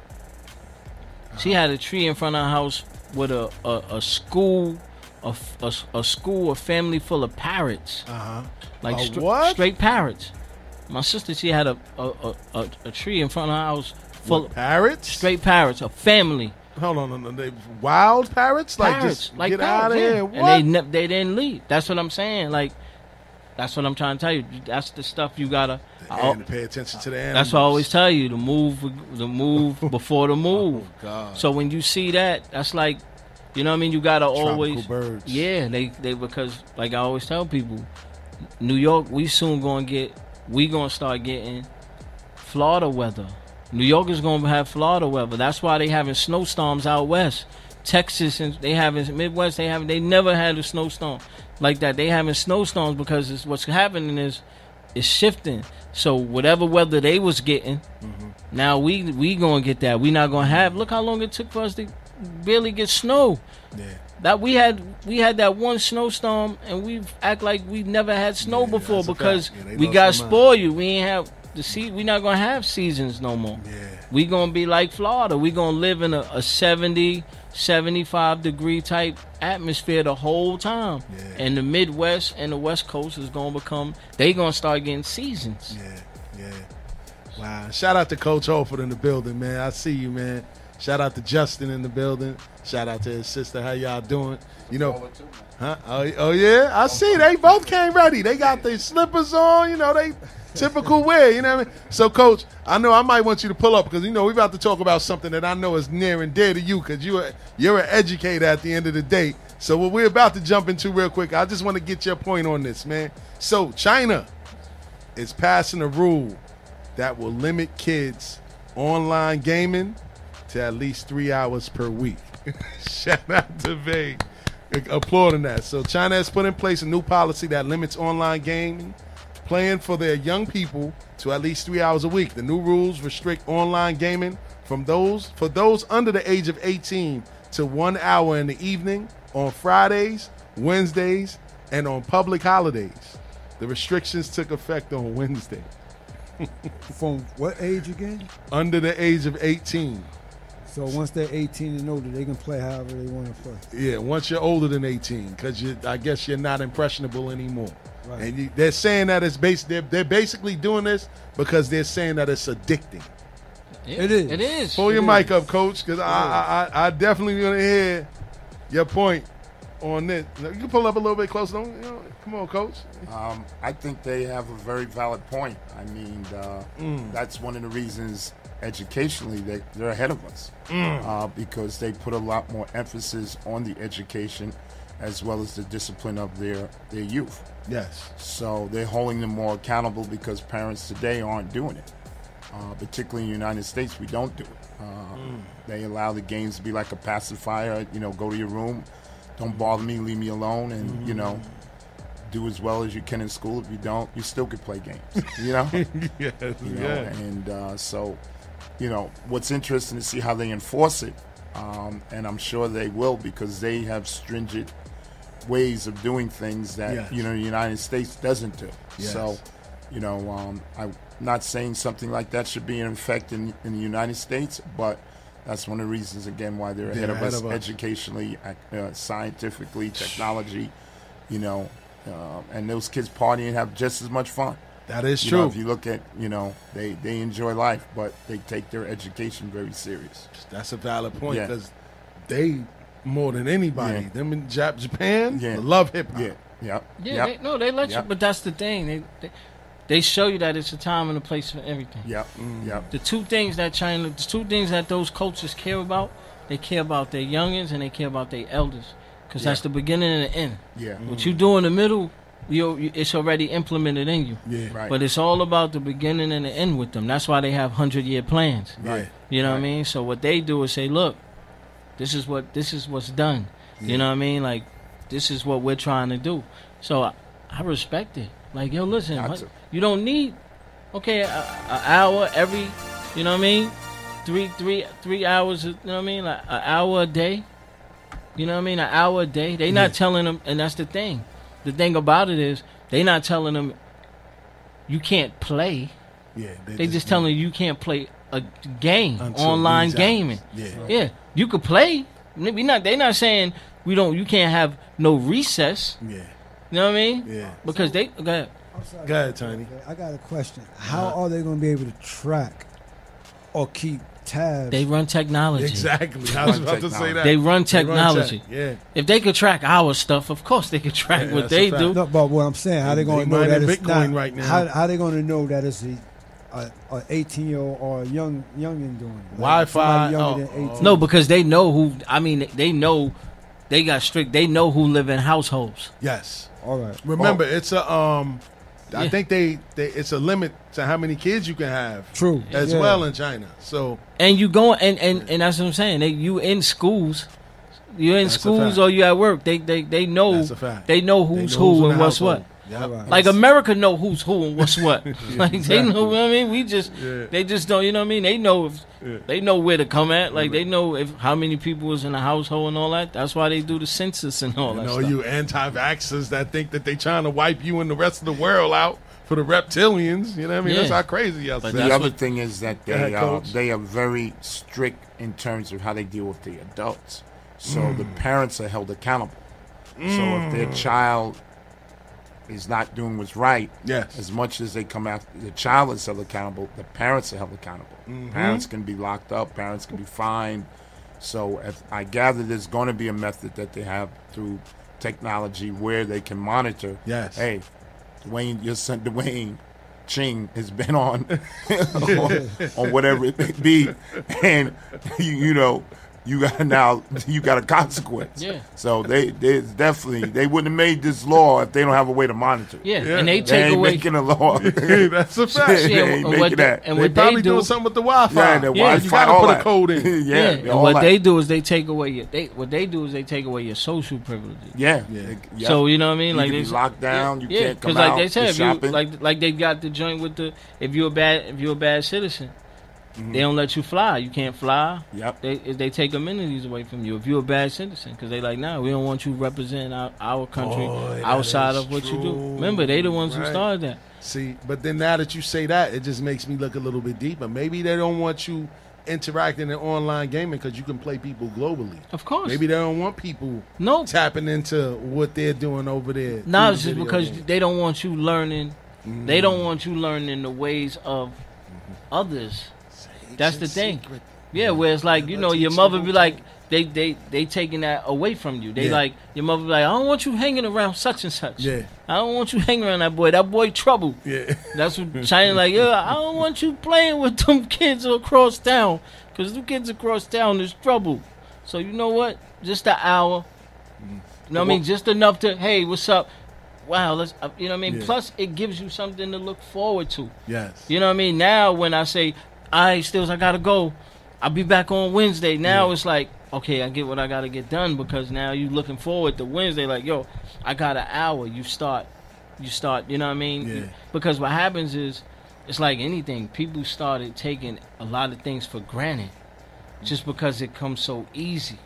She had a tree in front of her house with a a, a school. A, a, a school, a family full of parrots, Uh huh. like stra- what? straight parrots. My sister, she had a, a, a, a tree in front of her house full What, parrots? straight parrots, a family. Hold on, no, no, they wild parrots? Like parrots, just like get parrots, out of yeah. here. What? And they ne- they didn't leave. That's what I'm saying. Like, that's what I'm trying to tell you. That's the stuff you gotta. To uh, pay attention to the animals. that's what I always tell you. The move, the move before the oh, move. Oh God. So when you see that, that's like, you know what I mean. You gotta Tropical always. birds. Yeah, they they because like I always tell people, New York, we soon gonna get. We gonna start getting Florida weather. New York is gonna have Florida weather. That's why they having snowstorms out west. Texas and they having Midwest. They haven't. They never had a snowstorm like that. They having snowstorms because it's, what's happening is it's shifting. So whatever weather they was getting, now we we gonna get that. We not gonna have. Look how long it took for us to barely get snow. Yeah. That we had we had that one snowstorm and we act like we never had snow Yeah, before because. Yeah, we got spoiled. We ain't have the sea. We not gonna have seasons no more. Yeah. We gonna be like Florida. We gonna live in a, a 70, 75 degree type atmosphere the whole time. Yeah. And the Midwest and the West Coast is gonna become. They gonna start getting seasons. Yeah, yeah. Wow. Shout out to Coach Holford in the building, man. I see you, man. Shout out to Justin in the building. Shout out to his sister. How y'all doing? You know, huh? Oh, oh yeah. I see. They both came ready. They got their slippers on. You know, they typical way. You know what I mean? So, Coach, I know I might want you to pull up because you know we're about to talk about something that I know is near and dear to you because you are you're an educator at the end of the day. So, what we're about to jump into real quick, I just want to get your point on this, man. So, China is passing a rule that will limit kids online gaming to at least three hours per week. Shout out to Vay. Applauding that. So China has put in place a new policy that limits online gaming, playing for their young people to at least three hours a week. The new rules restrict online gaming from those for those under the age of 18 to one hour in the evening on Fridays, Wednesdays, and on public holidays. The restrictions took effect on Wednesday. From what age again? Under the age of 18. So once they're 18 and older, they can play however they want to play. Yeah, once you're older than 18, because I guess you're not impressionable anymore. Right. And you, they're saying that it's bas- they're, they're basically doing this because they're saying that it's addicting. Yeah, It is. It is. Pull your It mic up, coach, because I, I, I, I definitely want to hear your point on this. You can pull up a little bit closer. Don't, you know, come on, coach. Um, I think they have a very valid point. I mean, uh, that's one of the reasons educationally they, they're ahead of us uh, because they put a lot more emphasis on the education as well as the discipline of their, their youth. Yes. So they're holding them more accountable because parents today aren't doing it. Uh, particularly in the United States, we don't do it. Uh, They allow the games to be like a pacifier. You know, go to your room, don't bother me, leave me alone, and you know, do as well as you can in school. If you don't, you still could play games. You know, yes. you know? Yeah. and uh, so, you know, what's interesting to see how they enforce it, um, and I'm sure they will because they have stringent ways of doing things that Yes. you know the United States doesn't do. Yes. So, you know, um, I'm not saying something like that should be in effect in, in the United States, but that's one of the reasons again why they're, ahead, They're of ahead us of us. educationally, uh, scientifically, technology. You know, uh, and those kids party and have just as much fun. That is You true. know, if you look at, you know, they, they enjoy life, but they take their education very serious. That's a valid point Yeah. because they, more than anybody, Yeah. them in Jap- Japan, Yeah. love hip hop. Yeah, yeah, Yeah, yep, they, no, they let Yep. you. But that's the thing. They, they they show you that it's a time and a place for everything. Yeah, Mm. yep. The two things that China, the two things that those cultures care about, they care about their youngins and they care about their elders, because that's the beginning and the end. Yeah, What you do in the middle, you, you it's already implemented in you. Yeah. right. But it's all about the beginning and the end with them. That's why they have hundred year plans. Right. You know what I mean? So what they do is say, look, this is what this is what's done. You know what I mean? Like this is what we're trying to do. So I, I respect it. Like yo, listen, what- you don't need okay an hour every. You know what I mean? Three three three hours. You know what I mean? Like an hour a day. You know what I mean? An hour a day. They not telling them, and that's the thing. The thing about it is they not telling them you can't play. Yeah, They just telling you you can't play a game, Until online gaming. Yeah. Yeah, you could play. We not. They not saying we don't. You can't have no recess. Yeah. You know what I mean? Yeah. Because they go ahead. I'm sorry. Go ahead, Tiny. I got a question. How are they going to be able to track or keep tabs? They run technology. Exactly. I was about to say that. They run They technology. tech, Yeah. If they could track our stuff, of course they could track Yeah, what they do. No, but what I'm saying, how they They going to know that mining it's Bitcoin not, right now. How, how they going to know that it's a, a, a 18 year old or a young youngin doing it? Like Wi-Fi, oh, No, because they know who. I mean, they know. They got strict. They know who live in households. Yes. All right. Remember, it's a um. I Yeah. think they, they it's a limit to how many kids you can have True. as Yeah. well in China. So And you go and and, and that's what I'm saying. They you in schools. You're in That's schools or you at work. They they they know. That's a fact. They know they who's know who's who and what's household. what. Yep. Like America know who's who and what's what. like they know what I mean. We just Yeah. they just don't. You know what I mean? They know if Yeah. they know where to come at. Like they know if how many people is in the household and all that. That's why they do the census and all You that know, stuff. you anti-vaxxers that think that they trying to wipe you and the rest of the world out for the reptilians. You know what I mean? Yeah. That's how crazy y'all But. The other what- thing is that they uh, Coach. they are very strict in terms of how they deal with the adults. So Mm. the parents are held accountable. So if their child is not doing what's right, Yes. as much as they come after the child is held accountable, the parents are held accountable. Mm-hmm. Parents can be locked up. Parents can be fined. So if I gather there's going to be a method that they have through technology where they can monitor. Yes. Hey, Dwayne, your son Dwayne Ching has been on on, on whatever it may be, and you, you know you got now you got a consequence. Yeah. So they they definitely they wouldn't have made this law if they don't have a way to monitor. yeah. Yeah. and they take They take ain't away. making a law. That's a fact. They Yeah, ain't and making what they- that. and they what probably they do, doing something with the Wi-Fi. Yeah, the Yeah, Wi-Fi, you gotta all put a code in. yeah, yeah, and what that. they do is they take away your. They what they do is they take away your social privileges. yeah, Yeah. So you know what I mean? You Like can they be locked down, you yeah, can't come like they said, if you, like like they got the joint with the if you're a bad if you're a bad citizen, they don't let you fly. You can't fly. Mm-hmm. Yep. They they take amenities away from you if you're a bad citizen because they like, nah, we don't want you representing our, our country Boy, outside of what you do. Remember, they the ones who started that. See, but then now that you say that, it just makes me look a little bit deeper. Maybe they don't want you interacting in online gaming because you can play people globally. Of course. Maybe they don't want people no. tapping into what they're doing over there. No, it's just because games. they don't want you learning. They don't want you learning the ways of others. That's the thing. Yeah, where it's like you know your mother be like they they they taking that away from you. They Yeah. like your mother be like I don't want you hanging around such and such. Yeah. I don't want you hanging around that boy. That boy trouble. Yeah. That's what China like. Yeah, I don't want you playing with them kids across town because the kids across town is trouble. So you know what? Just an hour. You know what I mean? Just enough to hey, what's up? Wow, let's. Uh, you know what I mean? Yeah. Plus, it gives you something to look forward to. Yes. You know what I mean? Now when I say, I stills, I gotta go. I'll be back on Wednesday. Now it's like, okay, I get what I gotta get done because now you looking forward to Wednesday. Like, yo, I got an hour. You start, you start. You know what I mean? Yeah. Because what happens is, it's like anything. People started taking a lot of things for granted, just because it comes so easy.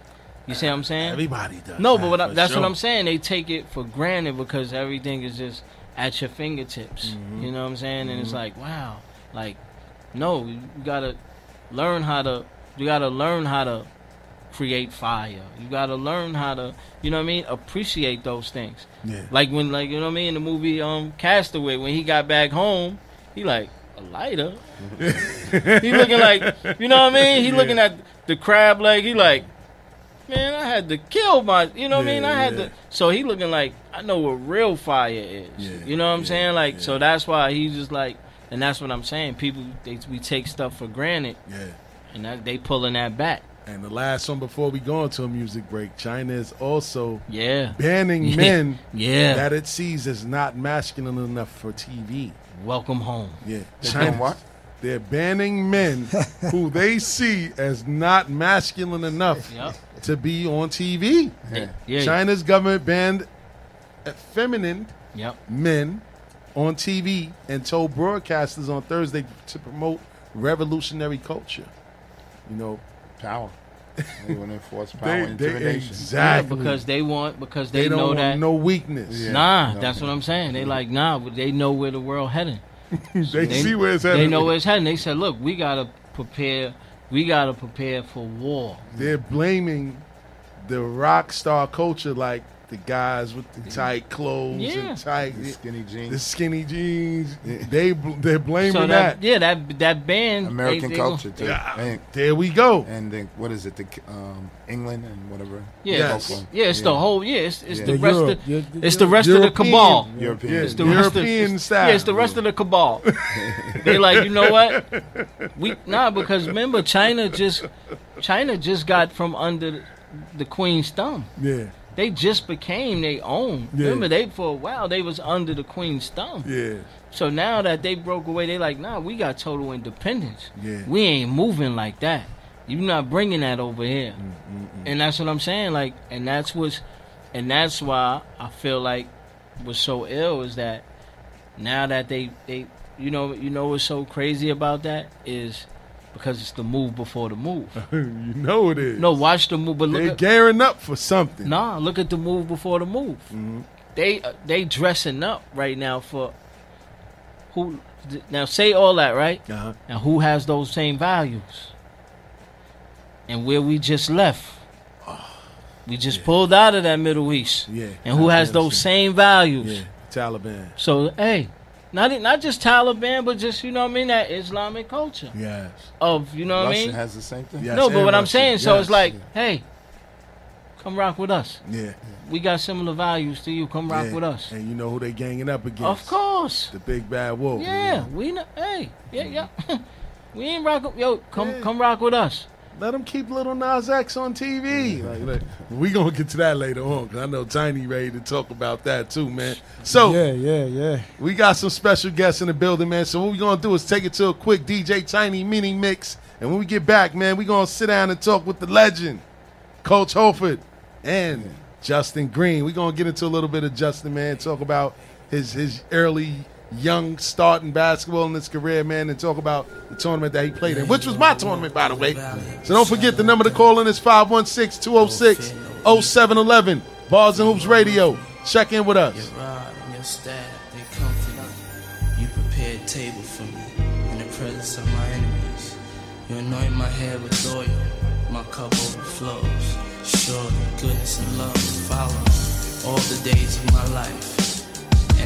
You see what I'm saying? Everybody does. No, but what I, that's sure. what I'm saying. They take it for granted because everything is just at your fingertips. Mm-hmm. You know what I'm saying? And it's like, wow, like, no, you gotta learn how to. You gotta learn how to create fire. You gotta learn how to, you know what I mean? Appreciate those things. Yeah. Like when, like you know what I mean? In the movie um Castaway, when he got back home, he like a lighter. he looking like, you know what I mean? He looking at the crab leg. He like, man, I had to kill my, you know what I mean? I had Yeah, to. So he looking like I know what real fire is. Yeah, you know what I'm yeah, saying? Like, yeah. so that's why he's just like, and that's what I'm saying. People, they, we take stuff for granted, Yeah. and that, they pulling that back. And the last one before we go into a music break, China is also Yeah. banning Yeah. men Yeah. that it sees as not masculine enough for TV. Welcome home. Yeah. China, what? They're banning men who they see as not masculine enough Yep. to be on TV. Yeah. yeah. China's government banned feminine Yep. men on TV and told broadcasters on Thursday to promote revolutionary culture. You know, Power. They want to enforce power They, and they intimidation. exactly because they want because they, they don't know want that no weakness. Yeah. nah, no. that's what I'm saying. They like nah, but they know where the world heading. They, see where it's headed. They know where it's heading. They said, look, we gotta prepare. We gotta prepare for war. They're blaming the rock star culture, like the guys with the tight clothes Yeah. and tight, The skinny jeans. the skinny jeans. They they're blaming So that. that, yeah, that that band American they- they culture, too. Yeah. And, There we go. and then, what is it? The um, England and whatever. Yeah, Yes. it's, yeah, it's the whole yeah, it's, it's Yeah. the The rest Europe, of yeah, it's the the rest of the cabal. European. Yeah, It's the European rest of, style. Yeah, it's the rest of the cabal. they like, you know what? We nah because remember China just China just got from under the queen's thumb. Yeah, They just became their own. Yeah. Remember they for a while they was under the queen's thumb. yeah, So now that they broke away, they like, nah, we got total independence. Yeah. We ain't moving like that. You're not bringing that over here. Mm, mm, mm. And that's what I'm saying. Like, and that's what's, and that's why I feel like what's so ill is that now that they, they, you know, you know what's so crazy about that is because it's the move before the move. you know it is. No, watch the move, but look they're at, gearing up for something. Nah, look at the move before the move. They uh, they dressing up right now for who? Now say all that right. Uh-huh. Now who has those same values? And where we just left, we just pulled out of that Middle East. Yeah, And who has those same values? Yeah, Taliban. So hey, not not just Taliban, but just you know what I mean that Islamic culture Yes. of you know what I Russia mean. has the same thing. Yes, no, but and what I'm Russia. saying, so Yes. it's like, hey, come rock with us. Yeah. We got similar values to you. Come rock yeah. with us. And you know who they ganging up against? Of course. The big bad wolf. Yeah, we know. Hey, yeah, yeah. we ain't rock. Yo, come, Yeah. come rock with us. Let them keep Lil Nas X on TV. Like, like, we gonna get to that later on because I know Tiny ready to talk about that too, man. So Yeah, yeah, yeah. we got some special guests in the building, man. So what we gonna do is take it to a quick DJ Tiny mini mix, and when we get back, man, we gonna sit down and talk with the legend, Coach Holford, and Justin Green. We gonna get into a little bit of Justin, man. Talk about his his early young starting basketball in his career, man, and talk about the tournament that he played in, which was my tournament, by the way. So don't forget the number to call in is 516-206-0711. Bars and Hoops Radio. Check in with us. You prepared table for me in the presence of my enemies. You anoint my head with oil, my cup overflows. Surely goodness and love will follow all the days of my life.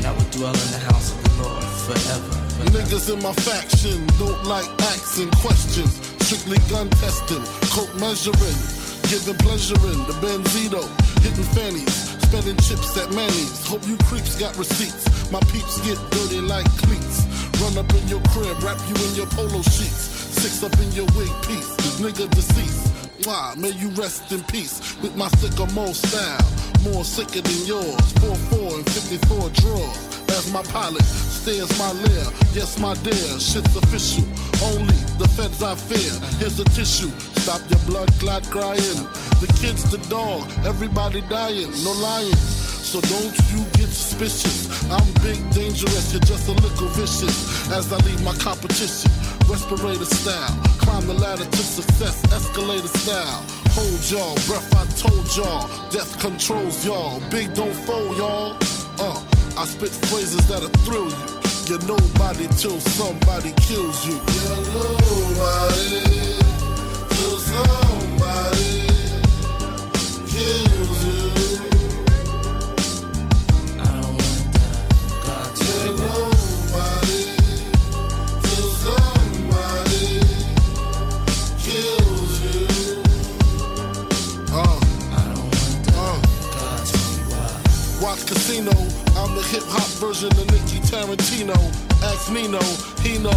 I will dwell in the house of the Lord forever. forever. Niggas in my faction don't like asking questions. Strictly gun testing, coke measuring, giving pleasure in the Benzito, hitting fannies, spending chips at Manny's. Hope you creeps got receipts. My peeps get dirty like cleats. Run up in your crib, wrap you in your polo sheets. Six up in your wig piece, this nigga deceased. Why? May you rest in peace with my sycamore style. More sicker than yours. 4-4 and 54 draws. As my pilot stares my lair. Yes, my dear, shit's official. Only the feds I fear. Here's a tissue. Stop your blood clot crying. The kids, the dog, everybody dying. No lying. So don't you get suspicious. I'm big, dangerous, you're just a little vicious. As I leave my competition, respirator style. Climb the ladder to success, escalator style. Hold y'all, breath I told y'all. Death controls y'all. Big don't fold y'all. Uh, I spit phrases that'll thrill you. You're nobody till somebody kills you. You're nobody till somebody kills you. Casino, I'm the hip hop version of Nicky Tarantino. Ask Nino, he know.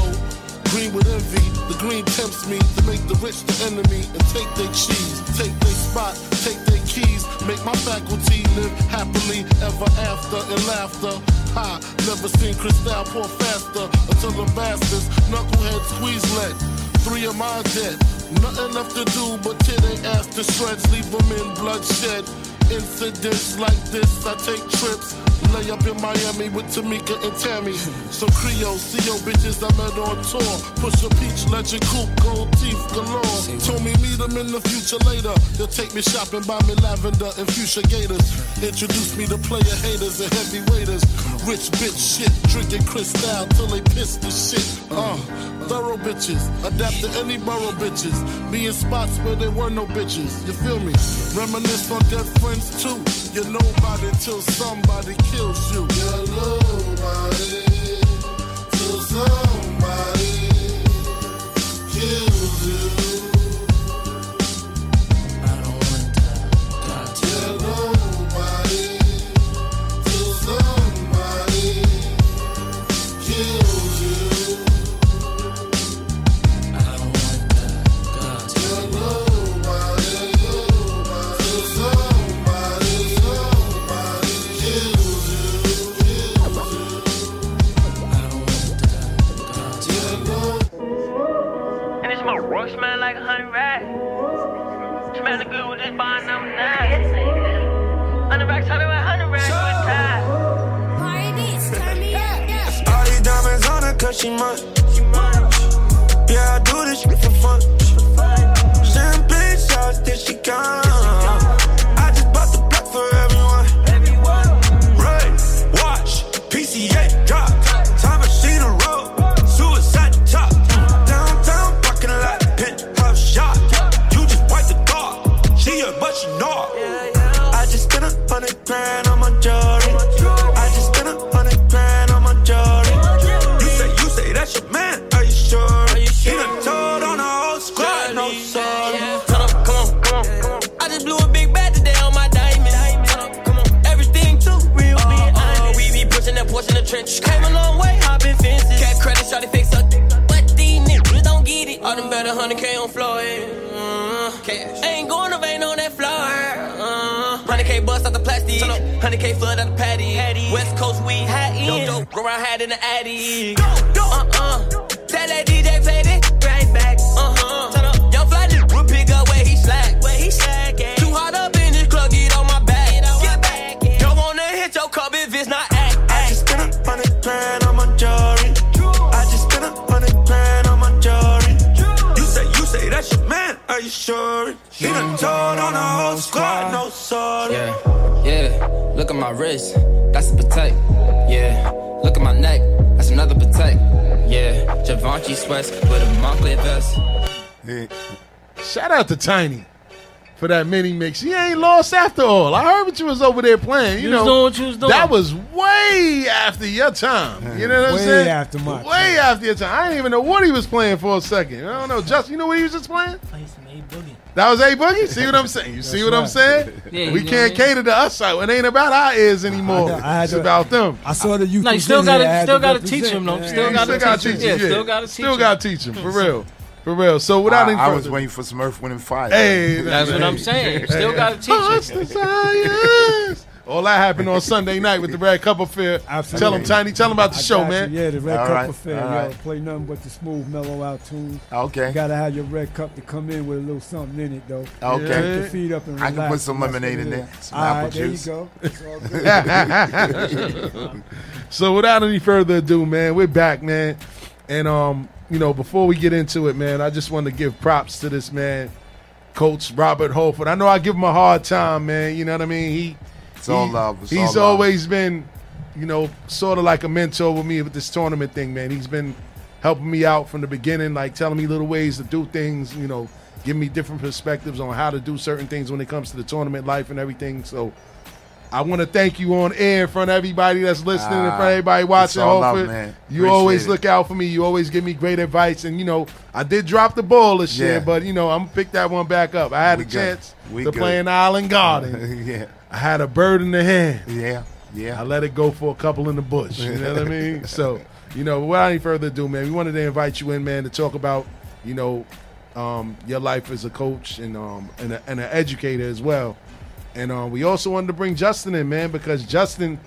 Green with envy, the green tempts me to make the rich the enemy and take their cheese, take their spot, take their keys, make my faculty live happily ever after in laughter. Ha, never seen Cristal pour faster until the bastards knucklehead squeeze lead. Three of mine dead, nothing left to do but tear they ass to shreds, leave them in bloodshed. Incidents like this, I take trips Lay up in Miami with Tamika and Tammy. Some Creole, CO bitches I met on tour. Push a peach, legend coupe, gold teeth galore. Told me meet them in the future later. They'll take me shopping, buy me lavender and fuchsia gators. Introduce me to player haters and heavyweights. Rich bitch shit, drinking crystal till they piss the shit. Uh, thorough bitches, adapt to any borough bitches. Be in spots where there were no bitches. You feel me? Reminisce on dead friends too. You're nobody till somebody kills you. You're nobody till somebody kills you. Mine. Yeah, I do this shit for fun. Champagne shots till she gone. 100K bust out the plastic. 100K flood out the patty. West Coast weed, hat in. Dope, go around hat in the addy. Uh-uh. Tell that DJ play this right back. Uh-huh. Turn up. Young fly will pick up where he slack. Where he slack at. Too hard up in this club, get on my back. Get back. Don't wanna hit your cup if it's not act. I just spent a hundred grand on my jewelry. I just spent a hundred grand on my jewelry. You say, you say that's your man. Are you sure? He done told on the whole squad, no. Yeah, yeah. Look at my wrist, that's a Patek. Yeah, look at my neck, that's another Patek. Yeah, Givenchy sweats with a Moncler vest. Shout out to Tiny for that mini mix. He ain't lost after all. I heard what you was over there playing. You You was know, doing what you was doing. that was way after your time. You know what I'm saying? Way saying? after my Way after your time. I didn't even know what he was playing for a second. I don't know. Just you know what he was just playing? That was A Boogie. See what I'm saying? You see what I'm saying? Yeah, we can't what I mean? cater to us out. It ain't about our ears anymore. I had it's to- about them. I saw the youth. No, you was still in here, I gotta, still gotta teach them though. Still gotta teach teach him. him. Yeah, still gotta teach Still gotta teach him for real, for real. So without any I, I was waiting for Smurf winning fire. Hey, That's what I'm saying. Still gotta teach Us him. the science. All that happened on Sunday night with the Red Cup Affair. Absolutely. Tell him, Tiny. Tell him about the I show, got you. man. Yeah, the Red All Cup right, affair. all Yo, right. play nothing but the smooth, mellow out tunes. Okay. You gotta have your Red Cup to come in with a little something in it, though. Okay. Take your feet up and relax. I can put some and that's lemonade in it there, is. some All apple right, there you go. It's all good. so without any further ado, man, we're back, man. And um, you know, before we get into it, man, I just want to give props to this man, Coach Robert Holford. I know I give him a hard time, man. You know what I mean? He It's all he- love. It's he's all love. always been, you know, sort of like a mentor with me with this tournament thing, man. He's been helping me out from the beginning, like telling me little ways to do things, you know, giving me different perspectives on how to do certain things when it comes to the tournament life and everything. So I want to thank you on air in front of everybody that's listening, in Ah, front of everybody watching. it's all love. You Appreciate always it. look out for me. You always give me great advice. And, you know, I did drop the ball this year, but, you know, I'm going to pick that one back up. I had We a good. chance We to good. play in Island Garden. yeah. I had a bird in the hand. Yeah. Yeah. I let it go for a couple in the bush. You know what I mean? So, you know, without any further ado, man, we wanted to invite you in, man, to talk about, you know, um, your life as a coach and um, and, a, and an educator as well. And uh, we also wanted to bring Justin in, man, because Justin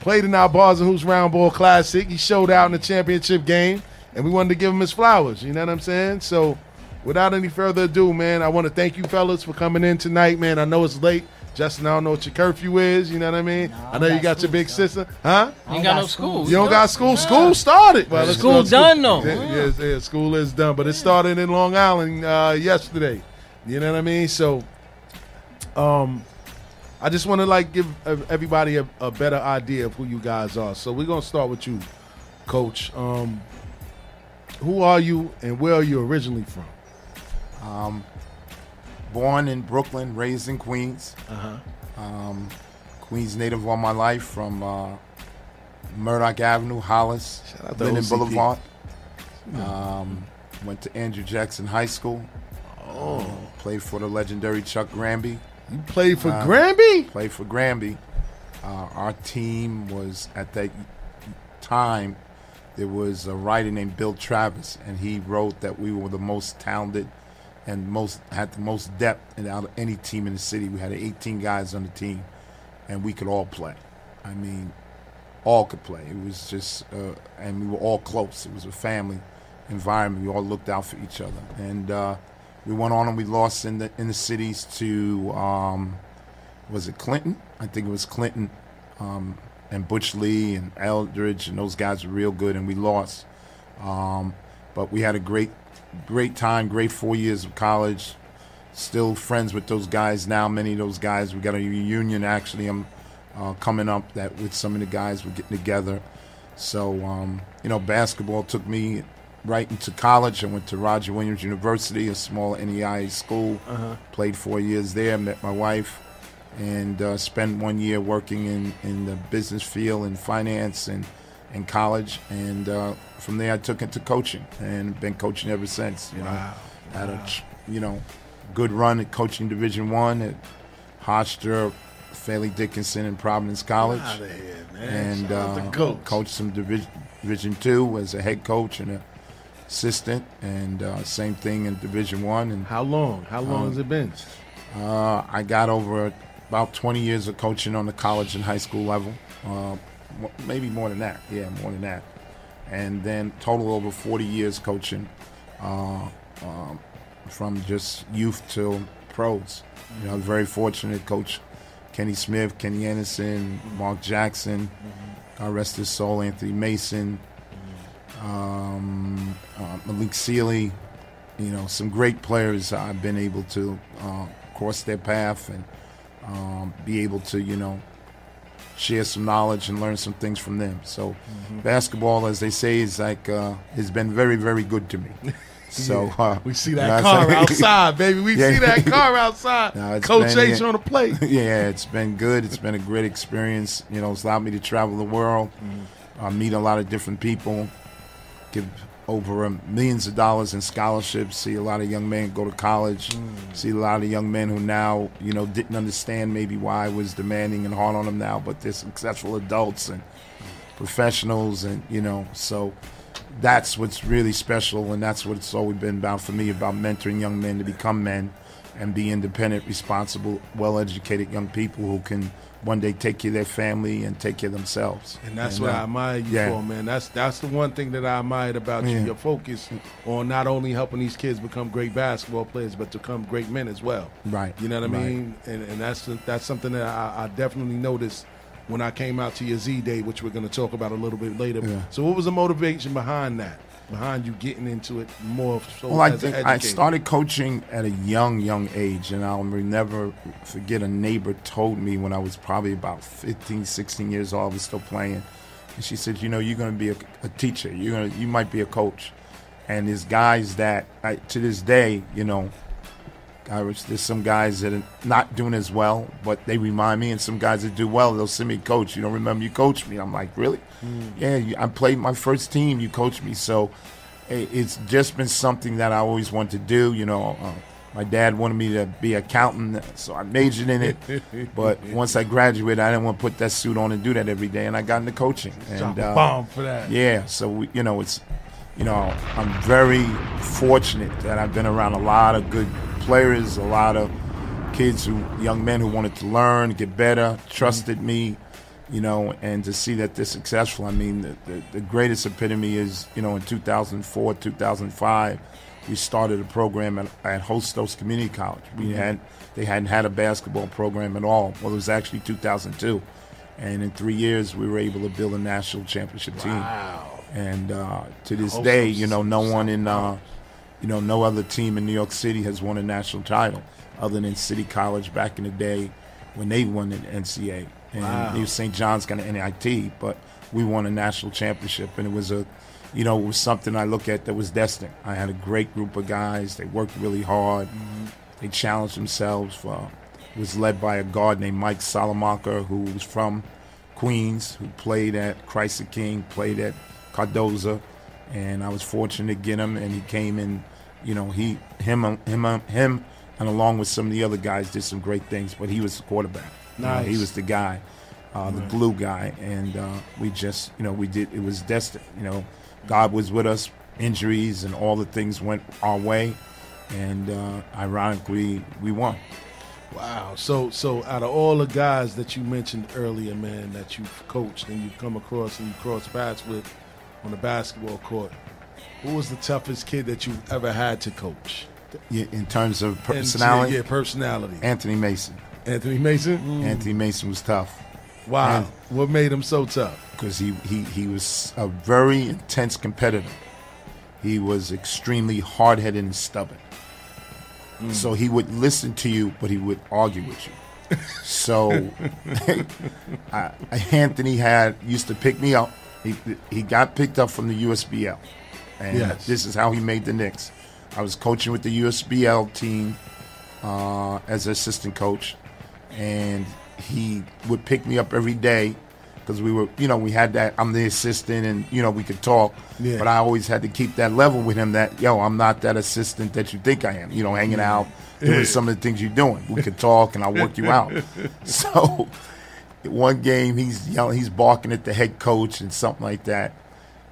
played in our Bars and Hoops Round Ball Classic. He showed out in the championship game, and we wanted to give him his flowers. You know what I'm saying? So, without any further ado, man, I want to thank you fellas for coming in tonight, man. I know it's late. Justin, I don't know what your curfew is. You know what I mean? I know you got your big sister, huh? You ain't got no school. You don't got school. School started. Well, it's School done, though. Yeah, yeah, yeah, school is done, but it started in Long Island uh, yesterday. You know what I mean? So, um, I just want to like give uh, everybody a, a better idea of who you guys are. So we're gonna start with you, Coach. Um, who are you, and where are you originally from? Um, born in Brooklyn, raised in Queens. Uh-huh. Um, Queens native all my life from uh, Murdock Avenue, Hollis, Linden OCP. Boulevard. Um, went to Andrew Jackson High School. Oh. played for the legendary Chuck Granby. You played for Uh, Granby? Played for Granby. Uh, our team was at that time. There was a writer named Bill Travis, and he wrote that we were the most talented and most had the most depth out of any team in the city. We had 18 guys on the team, and we could all play. I mean, all could play. It was just, uh, and we were all close. It was a family environment. We all looked out for each other, and uh, we went on and we lost in the in the cities to um, was it Clinton? I think it was Clinton, um, and Butch Lee and Eldridge, and those guys were real good, and we lost. Um, but we had a great, great time, great four years of college. Still friends with those guys now. Many of those guys. We got a reunion actually. I'm uh, coming up that with some of the guys we're getting together. So um, you know, basketball took me right into college. I went to Roger Williams University, a small NEI school. Uh-huh. Played four years there. Met my wife, and uh, spent one year working in, in the business field and finance and in college. And uh, from there, I took it to coaching and been coaching ever since. You know, Wow. had a you know good run at coaching Division One at Hofstra, Fairleigh Dickinson, and Providence College. Here, man. And Shout out to uh, Coach. coached some Division Division Two as a head coach and a assistant, and uh, same thing in Division One. And how long? How long has it been? Uh, I got over about 20 years of coaching on the college and high school level. Uh, maybe more than that. Yeah, more than that. And then total over 40 years coaching, uh, um, from just youth till pros. You know, very fortunate. Coach Kenny Smith, Kenny Anderson, Mark Jackson, God rest his soul, Anthony Mason, um, uh, Malik Sealy. You know, some great players I've been able to uh, cross their path and um, be able to, you know, share some knowledge and learn some things from them. So, Mm-hmm. basketball, as they say, is like uh, has been very, very good to me. So Yeah. uh, we see you know that car outside, baby. We Yeah. see that car outside. No, Coach been- H yeah. on the plate. yeah, it's been good. It's been a great experience. You know, it's allowed me to travel the world, Mm-hmm. uh, meet a lot of different people, give over millions of dollars in scholarships, see a lot of young men go to college, Mm. see a lot of young men who now, you know, didn't understand maybe why I was demanding and hard on them now, but they're successful adults and professionals and, you know, so that's what's really special and that's what it's always been about for me about mentoring young men to become men and be independent responsible well-educated young people who can one day take care of their family and take care of themselves And that's And, what uh, I admire you yeah. for, man. That's that's the one thing that I admired about you. Yeah. Your focus on not only helping these kids become great basketball players, but to become great men as well. Right. You know what I Right. mean? And, and that's that's something that I, I definitely noticed when I came out to your Z Day, which we're going to talk about a little bit later. Yeah. So, what was the motivation behind that? Behind you getting into it more so Well, I think I started coaching at a young, young age, and I'll never forget a neighbor told me when I was probably about 15, 16 years old, I was still playing, and she said, "You know, you're going to be a, a teacher. You're going to, you might be a coach." And there's guys that, I, to this day, you know, I was, there's some guys that are not doing as well, but they remind me, and some guys that do well, they'll send me, "Coach, you don't remember you coached me?" I'm like, "Really? Yeah, you, I played my first team. You coached me." So it- it's just been something that I always wanted to do. You know, uh, my dad wanted me to be an accountant, so I majored in it. but once I graduated, I didn't want to put that suit on and do that every day, and I got into coaching. Drop And a uh, bomb for that. Yeah, so we, you know, it's you know, I'm very fortunate that I've been around a lot of good players, a lot of kids who, young men who wanted to learn, get better, trusted me, you know, and to see that they're successful. I mean, the, the, the greatest epitome is, you know, in 2004, 2005, we started a program at, at Hostos Community College. We Mhm. had they hadn't had a basketball program at all. Well, it was actually 2002, and in three years we were able to build a national championship team. And uh, to this day, you know, no one in uh, you know no other team in New York City has won a national title other than City College back in the day when they won the NCAA. And Wow. St. John's got an NIT, but we won a national championship, and it was a, you know, it was something I look at that was destined. I had a great group of guys. They worked really hard. They challenged themselves. For, it was led by a guard named Mike Salamanca, who was from Queens, who played at Christ the King, played at Cardozo, and I was fortunate to get him. And he came in, you know, he, him, him, him, and along with some of the other guys, did some great things. But he was the quarterback. You know, he was the guy, uh, the glue guy, and uh, we just, you know, we did. It was destined. You know, God was with us. Injuries and all the things went our way, and uh, ironically, we won. Wow. So so out of all the guys that you mentioned earlier, man, that you've coached and you've come across and you cross paths with on the basketball court, who was the toughest kid that you've ever had to coach? Yeah, in terms of personality, yeah, personality. Anthony Mason. Anthony Mason. Mm. Anthony Mason was tough. Wow. what made him so tough? Because he, he he was a very intense competitor. He was extremely hard headed and stubborn. Mm. So he would listen to you, but he would argue with you. so I, Anthony had used to pick me up. He he got picked up from the USBL, and Yes. this is how he made the Knicks. I was coaching with the USBL team uh, as an assistant coach, and he would pick me up every day because we were, you know, we had that. I'm the assistant, and you know, we could talk. Yeah. But I always had to keep that level with him. That yo, I'm not that assistant that you think I am. You know, hanging out, doing some of the things you're doing. We could talk, and I'll work you out. So, one game he's yelling, he's barking at the head coach and something like that.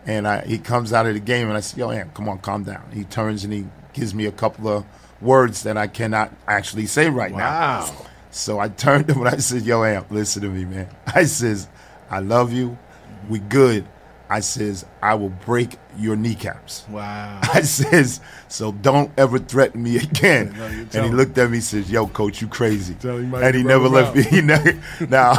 And I, he comes out of the game, and I said, "Yo, Am, come on, calm down." He turns and he gives me a couple of words that I cannot actually say right now. Wow. So I turned to him and I said, "Yo, Am, listen to me, man." I says, "I love you. We good." I says, "I will break your kneecaps." Wow. I says, "So don't ever threaten me again." No, and he looked at me and says, "Yo, coach, you crazy." Tell him, Mike, and he never left me. He never, now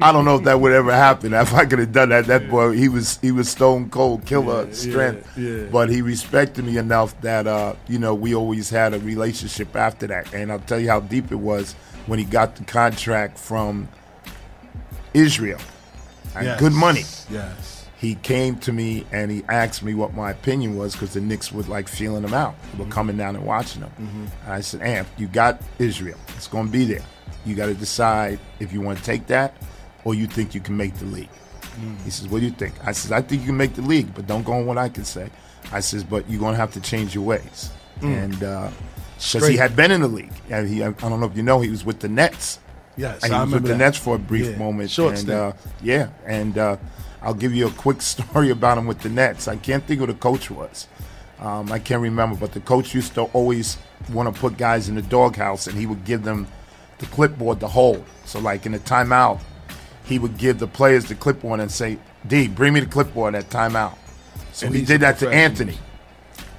I don't know if that would ever happen. If I could have done that, that boy, he was he was stone cold killer Yeah, strength. yeah, yeah. But he respected me enough that uh, you know we always had a relationship after that. And I'll tell you how deep it was when he got the contract from Israel. And Yes. Good money. Yes. He came to me and he asked me what my opinion was because the Knicks were like feeling him out. They were coming down and watching him. And I said, Amp, you got Israel. It's going to be there. You got to decide if you want to take that or you think you can make the league. He says, What do you think? I says, I think you can make the league, but don't go on what I can say. I says, But you're going to have to change your ways. Mm. And because Straight. he had been in the league. And he, I don't know if you know, he was with the Nets. Yes, And he I was with the that. Nets for a brief Yeah, moment. short and uh, yeah, and uh, I'll give you a quick story about him with the Nets. I can't think who the coach was. Um, I can't remember, but the coach used to always want to put guys in the doghouse, and he would give them the clipboard to hold. So, like in the timeout, he would give the players the clipboard and say, "D, bring me the clipboard at timeout." So And he did that to. Anthony.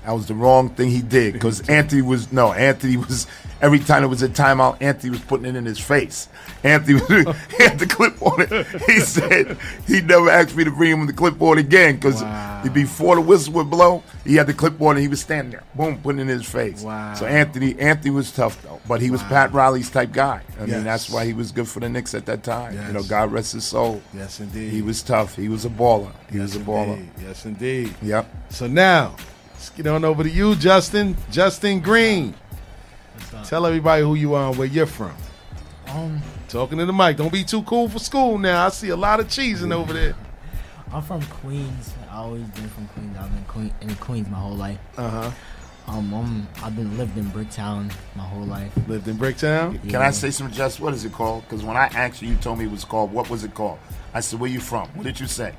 That was the wrong thing he did because Anthony was no Anthony was every time it was a timeout Anthony was putting it in his face. Anthony was, he had the clipboard. He said he never asked me to bring him the clipboard again because before the whistle would blow, he had the clipboard and he was standing there, boom, putting it in his face. Wow. So Anthony Anthony was tough though, but he was Pat Riley's type guy. I Yes. mean that's why he was good for the Knicks at that time. You know, God rest his soul. Yes, indeed. He was tough. He was a baller. He Yes, was a baller. indeed. Yes, indeed. Yep. So now, let's get on over to you, Justin. Justin Green. Tell everybody who you are and where you're from. Um, Talking to the mic. Don't be too cool for school now. I see a lot of cheesing over there. I'm from Queens. I always been from Queens. I've been Queen, in Queens my whole life. Uh huh. Um, I'm, I've been lived in Bricktown my whole life. Lived in Bricktown. Can I say some just what is it called? Because when I asked you, you told me it was called. What was it called? I said, "Where you from?" What did you say?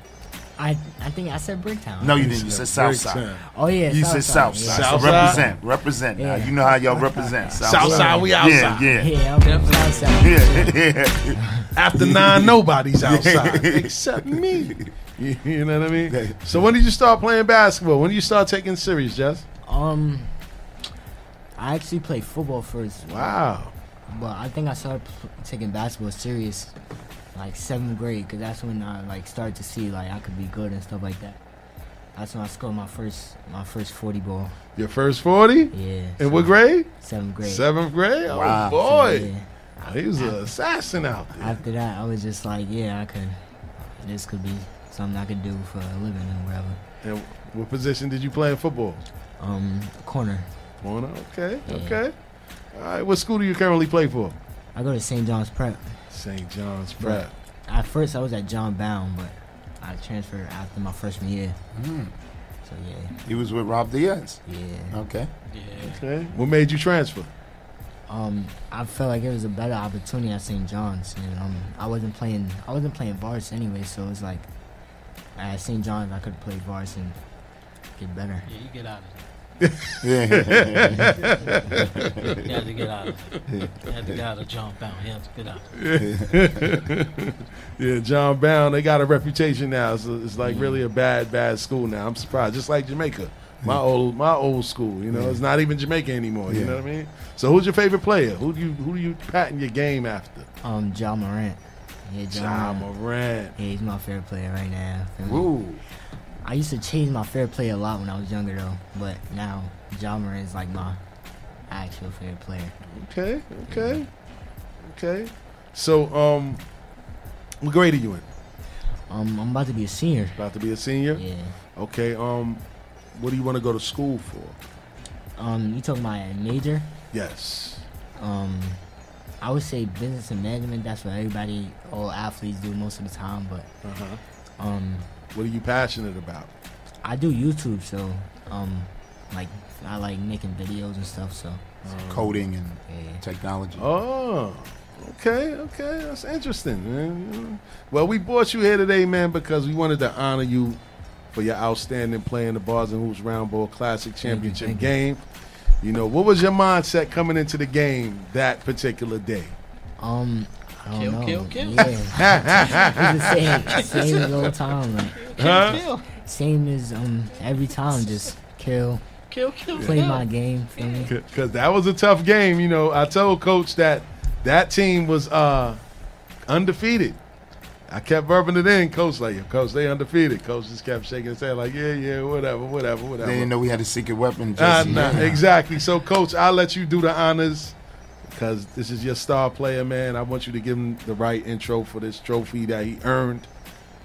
I I think I said Bricktown. No, you didn't. You said South Side. Oh yeah, you said Side, South yeah. Side. South so Side? represent, represent. Now you know how y'all represent. South, South Side, we outside. Yeah, yeah. Yeah, I'm from South Yeah, yeah. After nine, nobody's outside except me. You, you know what I mean? So when did you start playing basketball? When did you start taking it serious, Jess? Um, I actually played football first. Wow. But I think I started p- taking basketball serious like seventh grade because that's when I like started to see like I could be good and stuff like that. That's when I scored my first my first forty ball. Your first 40? Yeah. In what grade? Seventh grade. Seventh grade? Oh, Wow. boy. Yeah. He was an assassin out there. After that, I was just like, yeah, I could. This could be something I could do for a living or whatever. And what position did you play in football? Um, corner. Corner. Okay. Yeah. Okay. All right. What school do you currently play for? I go to St. John's Prep. St. John's But At first, I was at John Bowne, but I transferred after my freshman year. Mm. So yeah. He was with Rob Diaz. Yeah. Okay. Yeah. Okay. What made you transfer? Um, I felt like it was a better opportunity at St. John's, and um, I wasn't playing. I wasn't playing Vars anyway, so it was like at St. John's I could play Vars and get better. Yeah, you get out of Yeah. there. You had to get out of it. You had to get out of John Bowne. You had to get out. yeah, John Brown. They got a reputation now. It's, it's like mm. really a bad, bad school now. I'm surprised. Just like Jamaica, my mm. old, my old school. You know, Yeah. it's not even Jamaica anymore. You Yeah. know what I mean? So, who's your favorite player? Who do you, who do you patent your game after? Um, Ja Morant. Yeah, John Ja Morant. Morant. Yeah, he's my favorite player right now. Ooh. I used to change my fair play a lot when I was younger though, but now Ja Morant is like my actual favorite player. Okay, okay, okay. So, um, what grade are you in? Um, I'm about to be a senior. About to be a senior. Yeah. Okay. Um, what do you want to go to school for? Um, you talking about a major? Yes. Um, I would say business and management. That's what everybody, all athletes, do most of the time. But Uh-huh. um, What are you passionate about? I do YouTube, so um, like I like making videos and stuff. So Coding and yeah. technology. Oh, okay, okay. That's interesting, man. Well, we brought you here today, man, because we wanted to honor you for your outstanding play in the Bars and Hoops Round Ball Classic Championship thank you. game. You know, what was your mindset coming into the game that particular day? Um, I don't Kill, know. kill, kill. Yeah, it's the same, same as all the time. Like, Huh? Kill, same as um every time. Just kill, kill, kill, play kill. my game. Feel me? Because that was a tough game. You know, I told Coach that that team was uh, undefeated. I kept rubbing it in. Coach like, Coach, they undefeated. Coach just kept shaking his head like, yeah, yeah, whatever, whatever, whatever. They didn't know we had a secret weapon. Ah, Just nah, exactly. So, Coach, I'll let you do the honors because this is your star player, man. I want you to give him the right intro for this trophy that he earned.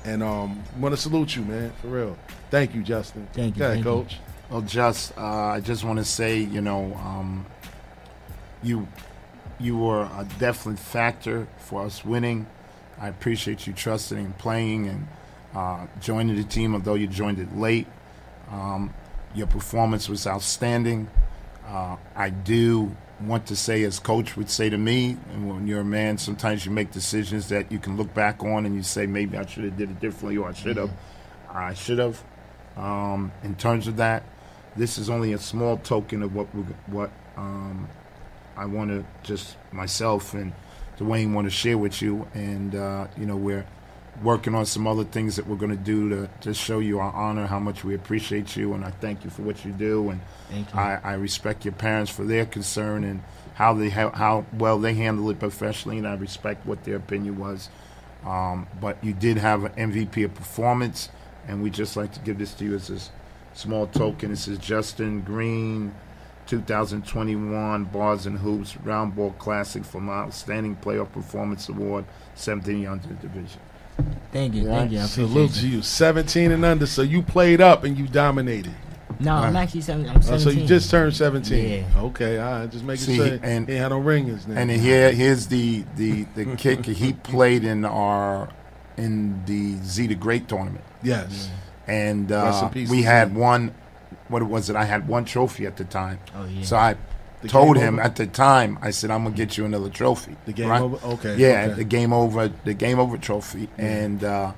And um, want to salute you, man, for real. Thank you, Justin. Thank you, Go ahead, thank you. Coach. Well, just uh, I just want to say, you know, um, you you were a definite factor for us winning. I appreciate you trusting and playing and uh, joining the team, although you joined it late. Um, your performance was outstanding. Uh, I do want to say, as coach would say to me, and when you're a man, sometimes you make decisions that you can look back on and you say, maybe I should have did it differently, or I should have. I should have. Um, in terms of that, this is only a small token of what we, what um, I want to just myself and Dwayne want to share with you. And uh, you know, we're working on some other things that we're going to do to to show you our honor, how much we appreciate you, and I thank you for what you do. And Thank you. I, I respect your parents for their concern and how they how, how well they handle it professionally, and I respect what their opinion was. Um, but you did have an MVP of performance, and we just like to give this to you as a small token. This is Justin Green, 2021 Bars and Hoops Round Ball Classic for my Outstanding Playoff Performance Award, 17 under division. Thank you, thank you. I Salute to you. you. 17 and under. So you played up and you dominated. No, I'm actually seven, I'm Oh, 17. so you just turned 17. Yeah. Okay, all right. Just making See, sure and- he ain't had no ringers now. And here, here's the the the kick. He played in our in the Z the Great tournament, yes. and uh, we had one. What was it? I had one trophy at the time. Oh, yeah. So I The told him over? at the time. I said, "I'm gonna get you another trophy." The game right? over? Okay, Yeah, okay. the game over. The game over trophy, and uh,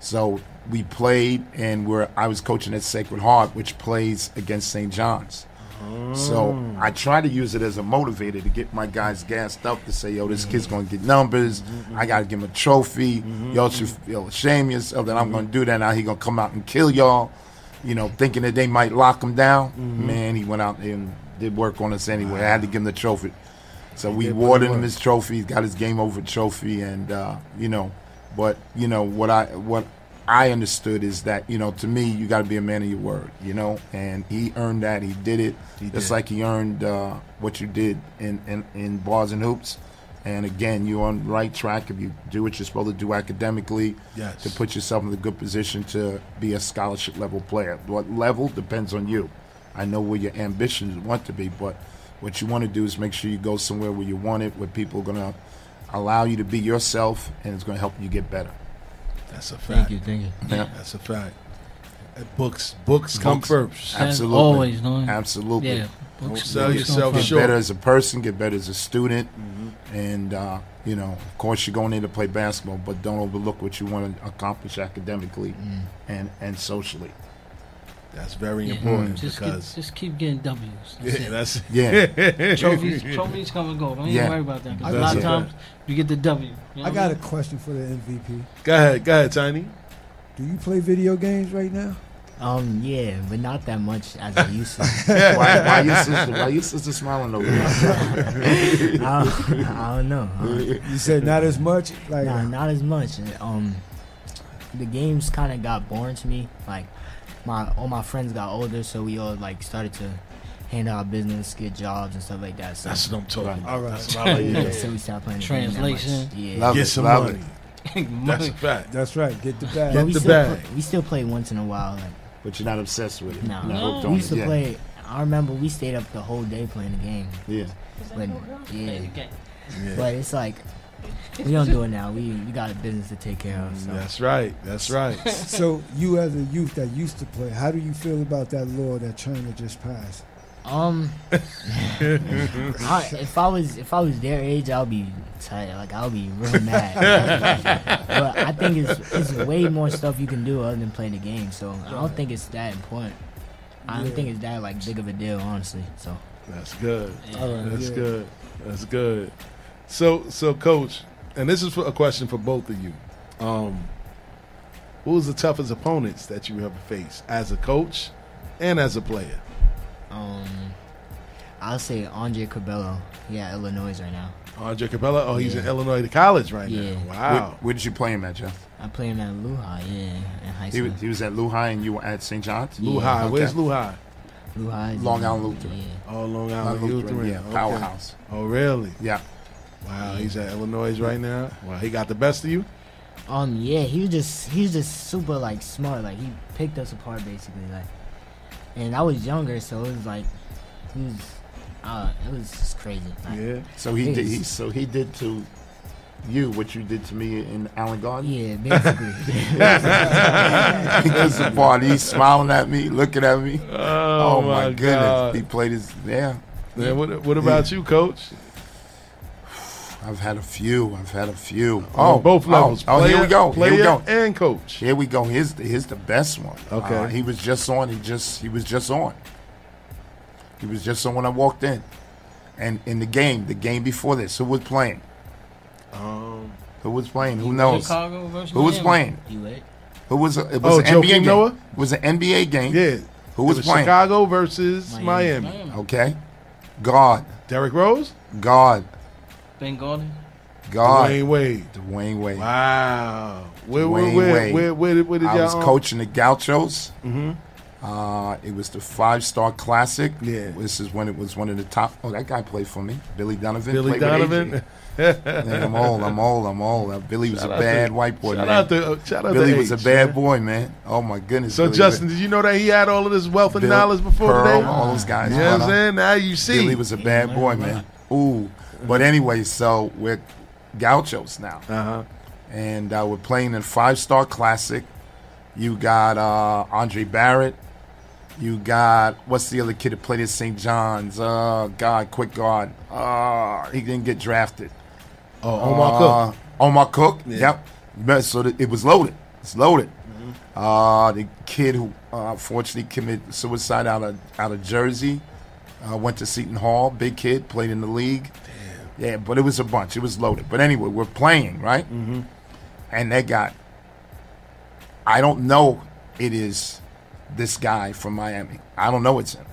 so we played, and we're. I was coaching at Sacred Heart, which plays against St. John's. So Oh. I try to use it as a motivator to get my guys gassed up to say, "Yo, this kid's gonna get numbers. Mm-hmm. I gotta give him a trophy. Y'all should feel ashamed of yourself that I'm gonna do that. Now he gonna come out and kill y'all." You know, thinking that they might lock him down. Mm-hmm. Man, he went out there and did work on us anyway. I had to give him the trophy. So we awarded him his trophy. He's got his game over trophy, and uh, you know, but you know what I what I understood is that you know to me you got to be a man of your word, you know, and he earned that. He did it just did. like he earned uh, what you did in, in in bars and hoops. And again, you're on the right track if you do what you're supposed to do academically Yes. to put yourself in a good position to be a scholarship level player. What level depends on you. I know where your ambitions want to be, but what you want to do is make sure you go somewhere where you want it, where people are going to allow you to be yourself, and it's going to help you get better. That's a fact. Thank fact. you, thank you. Yeah. That's a fact. Uh, Books, books come Books. first. Absolutely. always, no? Absolutely. Yeah, Don't books- sell yourself Get short. better as a person, get better as a student, Mm-hmm. and uh, you know, of course, you're going in to play basketball, but don't overlook what you want to accomplish academically Mm. and and socially. That's very Yeah, important just because get, just keep getting W's. That's Yeah, it. that's- Yeah. trophies, trophies come and go. Don't Yeah. even worry about that. 'cause a That's lot of times you get the W. You know I got a mean? question for the MVP. Go ahead, go ahead, Tiny. Do you play video games right now? Um, yeah, but not that much as I used to. why, why your sister? Why your sister smiling over there? I, don't, I don't know. You said not as much. Like nah, not as much. Um, the games kind of got boring to me. Like my all my friends got older, so we all like started to handle our business, get jobs and stuff like that. So That's what I'm talking about. All right. That's what I like. yeah, Yeah. so we started playing the game that Translation. Yeah, Love Get it, some love money. it. That's a fact. That's right. Get the but bag. Get we the still bag. Play, we still play once in a while. Like But you're not obsessed with it. no, You're not hooked we used to yeah. play. I remember we stayed up the whole day playing the game. Yeah. But yeah, Okay. but it's like we don't do it now. We we got a business to take care of. So. That's right. That's right. So you, as a youth that used to play, how do you feel about that law that China just passed? Um, I, if I was if I was their age, I'll be tight. Like I'll be real mad. but I think it's it's way more stuff you can do other than play the game. So I don't think it's that important. I don't Yeah. think it's that like big of a deal, honestly. So That's good. All right, That's yeah. good. That's good. So, so, coach, and this is for a question for both of you. Um, who was the toughest opponents that you ever faced as a coach and as a player? um, I'll say Andre Curbelo. Yeah, Illinois right now. Andre Curbelo. Oh, he's in Yeah. Illinois to college right Yeah. now. Where, Wow. where did you play him at, Jeff? I played him at LuHi. Yeah, in high He school. was, he was at LuHi and you were at St. John's? LuHi. Okay. Where's Lou High? LuHi. Long Island Lutheran. Yeah. Oh, Long Long Island Lutheran, Lutheran. yeah, Okay. powerhouse. Oh, really? Yeah. Wow. He's at Illinois right now. Wow. He got the best of you. Um, yeah, he was just he was just super like smart. Like he picked us apart basically. Like, and I was younger, so it was like he was, uh, it was just crazy. Like, Yeah. So he did. He, so he did to you what you did to me in Allen Garden. Yeah, basically. he was the part. He's smiling at me, looking at me. Oh, my, my goodness! God. He played his. Yeah. Yeah, what, what about you, coach? I've had a few. I've had a few. On both levels. Oh, oh, here we go. Here we go. and coach. Here we go. Here's the, here's the best one. Okay. Uh, he was just on. He just he was just on. He was just on when I walked in, and in the game, the game before this, who was playing? Um, Who was playing? Who knows? Chicago versus Who was Miami. playing? you lit? Who was it? Oh, Was an Joakim NBA game. Noah? It was an NBA game. yeah. Who was, It was playing? Chicago versus Miami. Miami. Okay. God. Derrick Rose? God. Ben Gordon. God. Dwyane Wade. Dwyane Wade. Wow. Where, where, Dwyane where, Wade. where, where, did, where did I y'all was um, coaching the Gauchos. Mm-hmm. Uh, it was the five star classic. Yeah. This is when it was one of the top. Oh, that guy played for me. Billy Donovan. Billy Donovan. Man, I'm old. I'm old. I'm old. Uh, Billy was Shout a bad to- white boy, shout man. out to- uh, shout out Billy to was a H, bad man. boy, man. Oh my goodness. So, Billy Justin, was- did you know that he had all of this wealth and Bill- knowledge before Pearl, today? all those guys. You know what I'm saying? Now you see. Billy was a bad boy, man. Ooh. But anyway, so we're Gauchos now. Uh-huh. And uh, we're playing in five star classic. You got uh, Andre Barrett. You got what's the other kid that played at St. John's? Uh, God, quick guard. Uh, he didn't get drafted. Oh, Omar Uh, Cook. Omar Cook. Yeah. Yep. So it was loaded. It's loaded. Mm-hmm. Uh, the kid who uh, unfortunately committed suicide out of out of Jersey uh, went to Seton Hall. Big kid, played in the league. Yeah, but it was a bunch. It was loaded. But anyway, we're playing right, Mm-hmm. and they got. I don't know. It is this guy from Miami. I don't know it's him.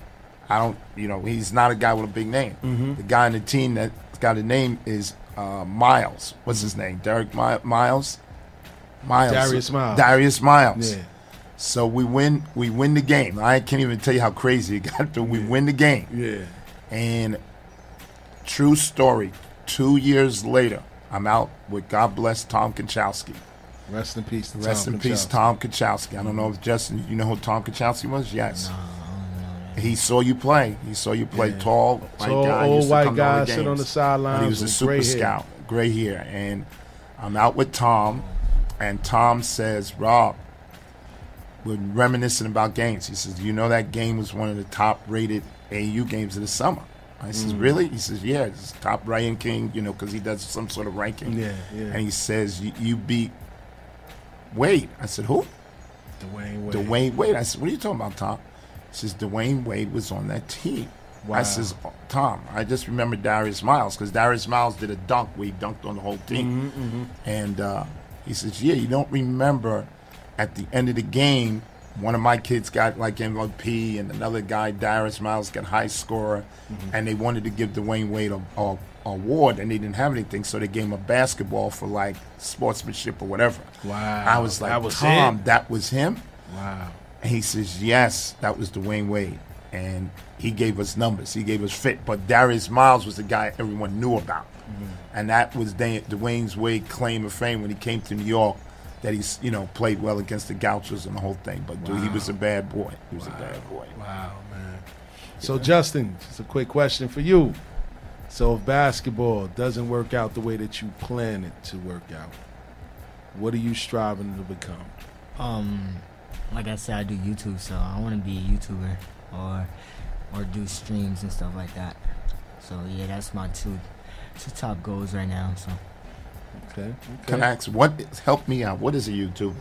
I don't, you know, he's not a guy with a big name. Mhm. The guy in the team that's got a name is uh, Miles. What's his name? Derek Mi- Miles. Miles. Darius Miles. Darius Miles. Yeah. So we win. We win the game. I can't even tell you how crazy it got. To. We win the game. Yeah. And true story. Two years later, I'm out with God bless Tom Konchowski. Rest in peace to Rest Tom in peace, Tom Konchowski. I don't know if Justin, you know who Tom Konchowski was? Yes. He saw you play. He saw you play Yeah. tall, white Tall, guy. old white guy, sit on the sideline. He was a super gray hair. scout, gray hair, and I'm out with Tom, and Tom says, "Rob, we're reminiscing about games." He says, "You know that game was one of the top-rated AU games of the summer." I says, Mm. "Really?" He says, "Yeah, it's top ranking, you know, because he does some sort of ranking." Yeah, yeah. And he says, "You, beat Wade." I said, "Who?" Dwyane Wade. Dwyane Wade. I said, "What are you talking about, Tom?" He says, "Dwyane Wade was on that team." Wow. I says, "Oh, "Tom, I just remember Darius Miles because Darius Miles did a dunk where he dunked on the whole team." Mhm, mhm. And uh, he says, "Yeah, you don't remember at the end of the game." One of my kids got like MVP, and another guy, Darius Miles, got high scorer, Mm-hmm. and they wanted to give Dwyane Wade a, a, a award, and they didn't have anything, so they gave him a basketball for like sportsmanship or whatever. Wow. I was like, That was Tom, him? that was him. Wow. And he says, yes, that was Dwyane Wade. And he gave us numbers. He gave us fit. But Darius Miles was the guy everyone knew about. And that was Dwyane's Wade claim of fame when he came to New York that he's, you know, played well against the Gauchos and the whole thing. But dude, he was a bad boy. He was a bad boy. Wow, man. So, Justin, just a quick question for you. So, if basketball doesn't work out the way that you plan it to work out, what are you striving to become? Um, like I said, I do YouTube, so I want to be a YouTuber or or do streams and stuff like that. So yeah, that's my two two top goals right now. So okay, Can I ask, what, help me out. What is a YouTuber?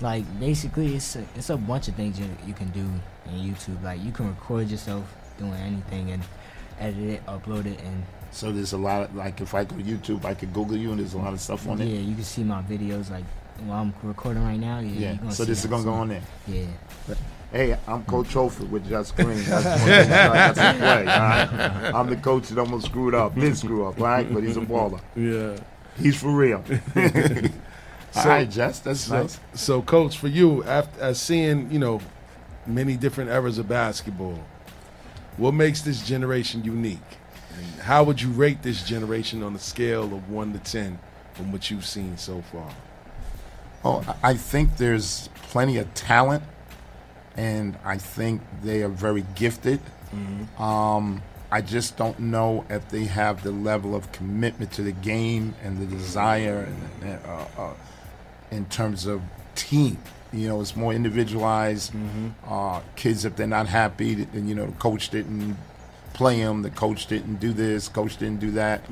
like basically, it's a, it's a bunch of things you you can do in YouTube. Like you can record yourself doing anything and edit it, upload it, and So there's a lot of, like, if I go to YouTube, I could Google you and there's a lot of stuff on yeah, it. Yeah, you can see my videos like while I'm recording right now. Yeah, Yeah, so this is gonna go on there. Yeah. Hey, I'm Coach Hofer with Just Green. That's one thing I got to play, all right? I'm the coach that almost screwed up, did screw up, right? But he's a baller. Yeah. He's for real. all right, Jess, that's so, nice. So, coach, for you, after as seeing you know many different eras of basketball, what makes this generation unique? And how would you rate this generation on a scale of one to ten from what you've seen so far? Oh, I I think there's plenty of talent, and I think they are very gifted. Um, I just don't know if they have the level of commitment to the game and the desire, and, and, uh, uh, in terms of team. You know, it's more individualized. Uh, kids, if they're not happy, then you know the coach didn't play them, the coach didn't do this, coach didn't do that.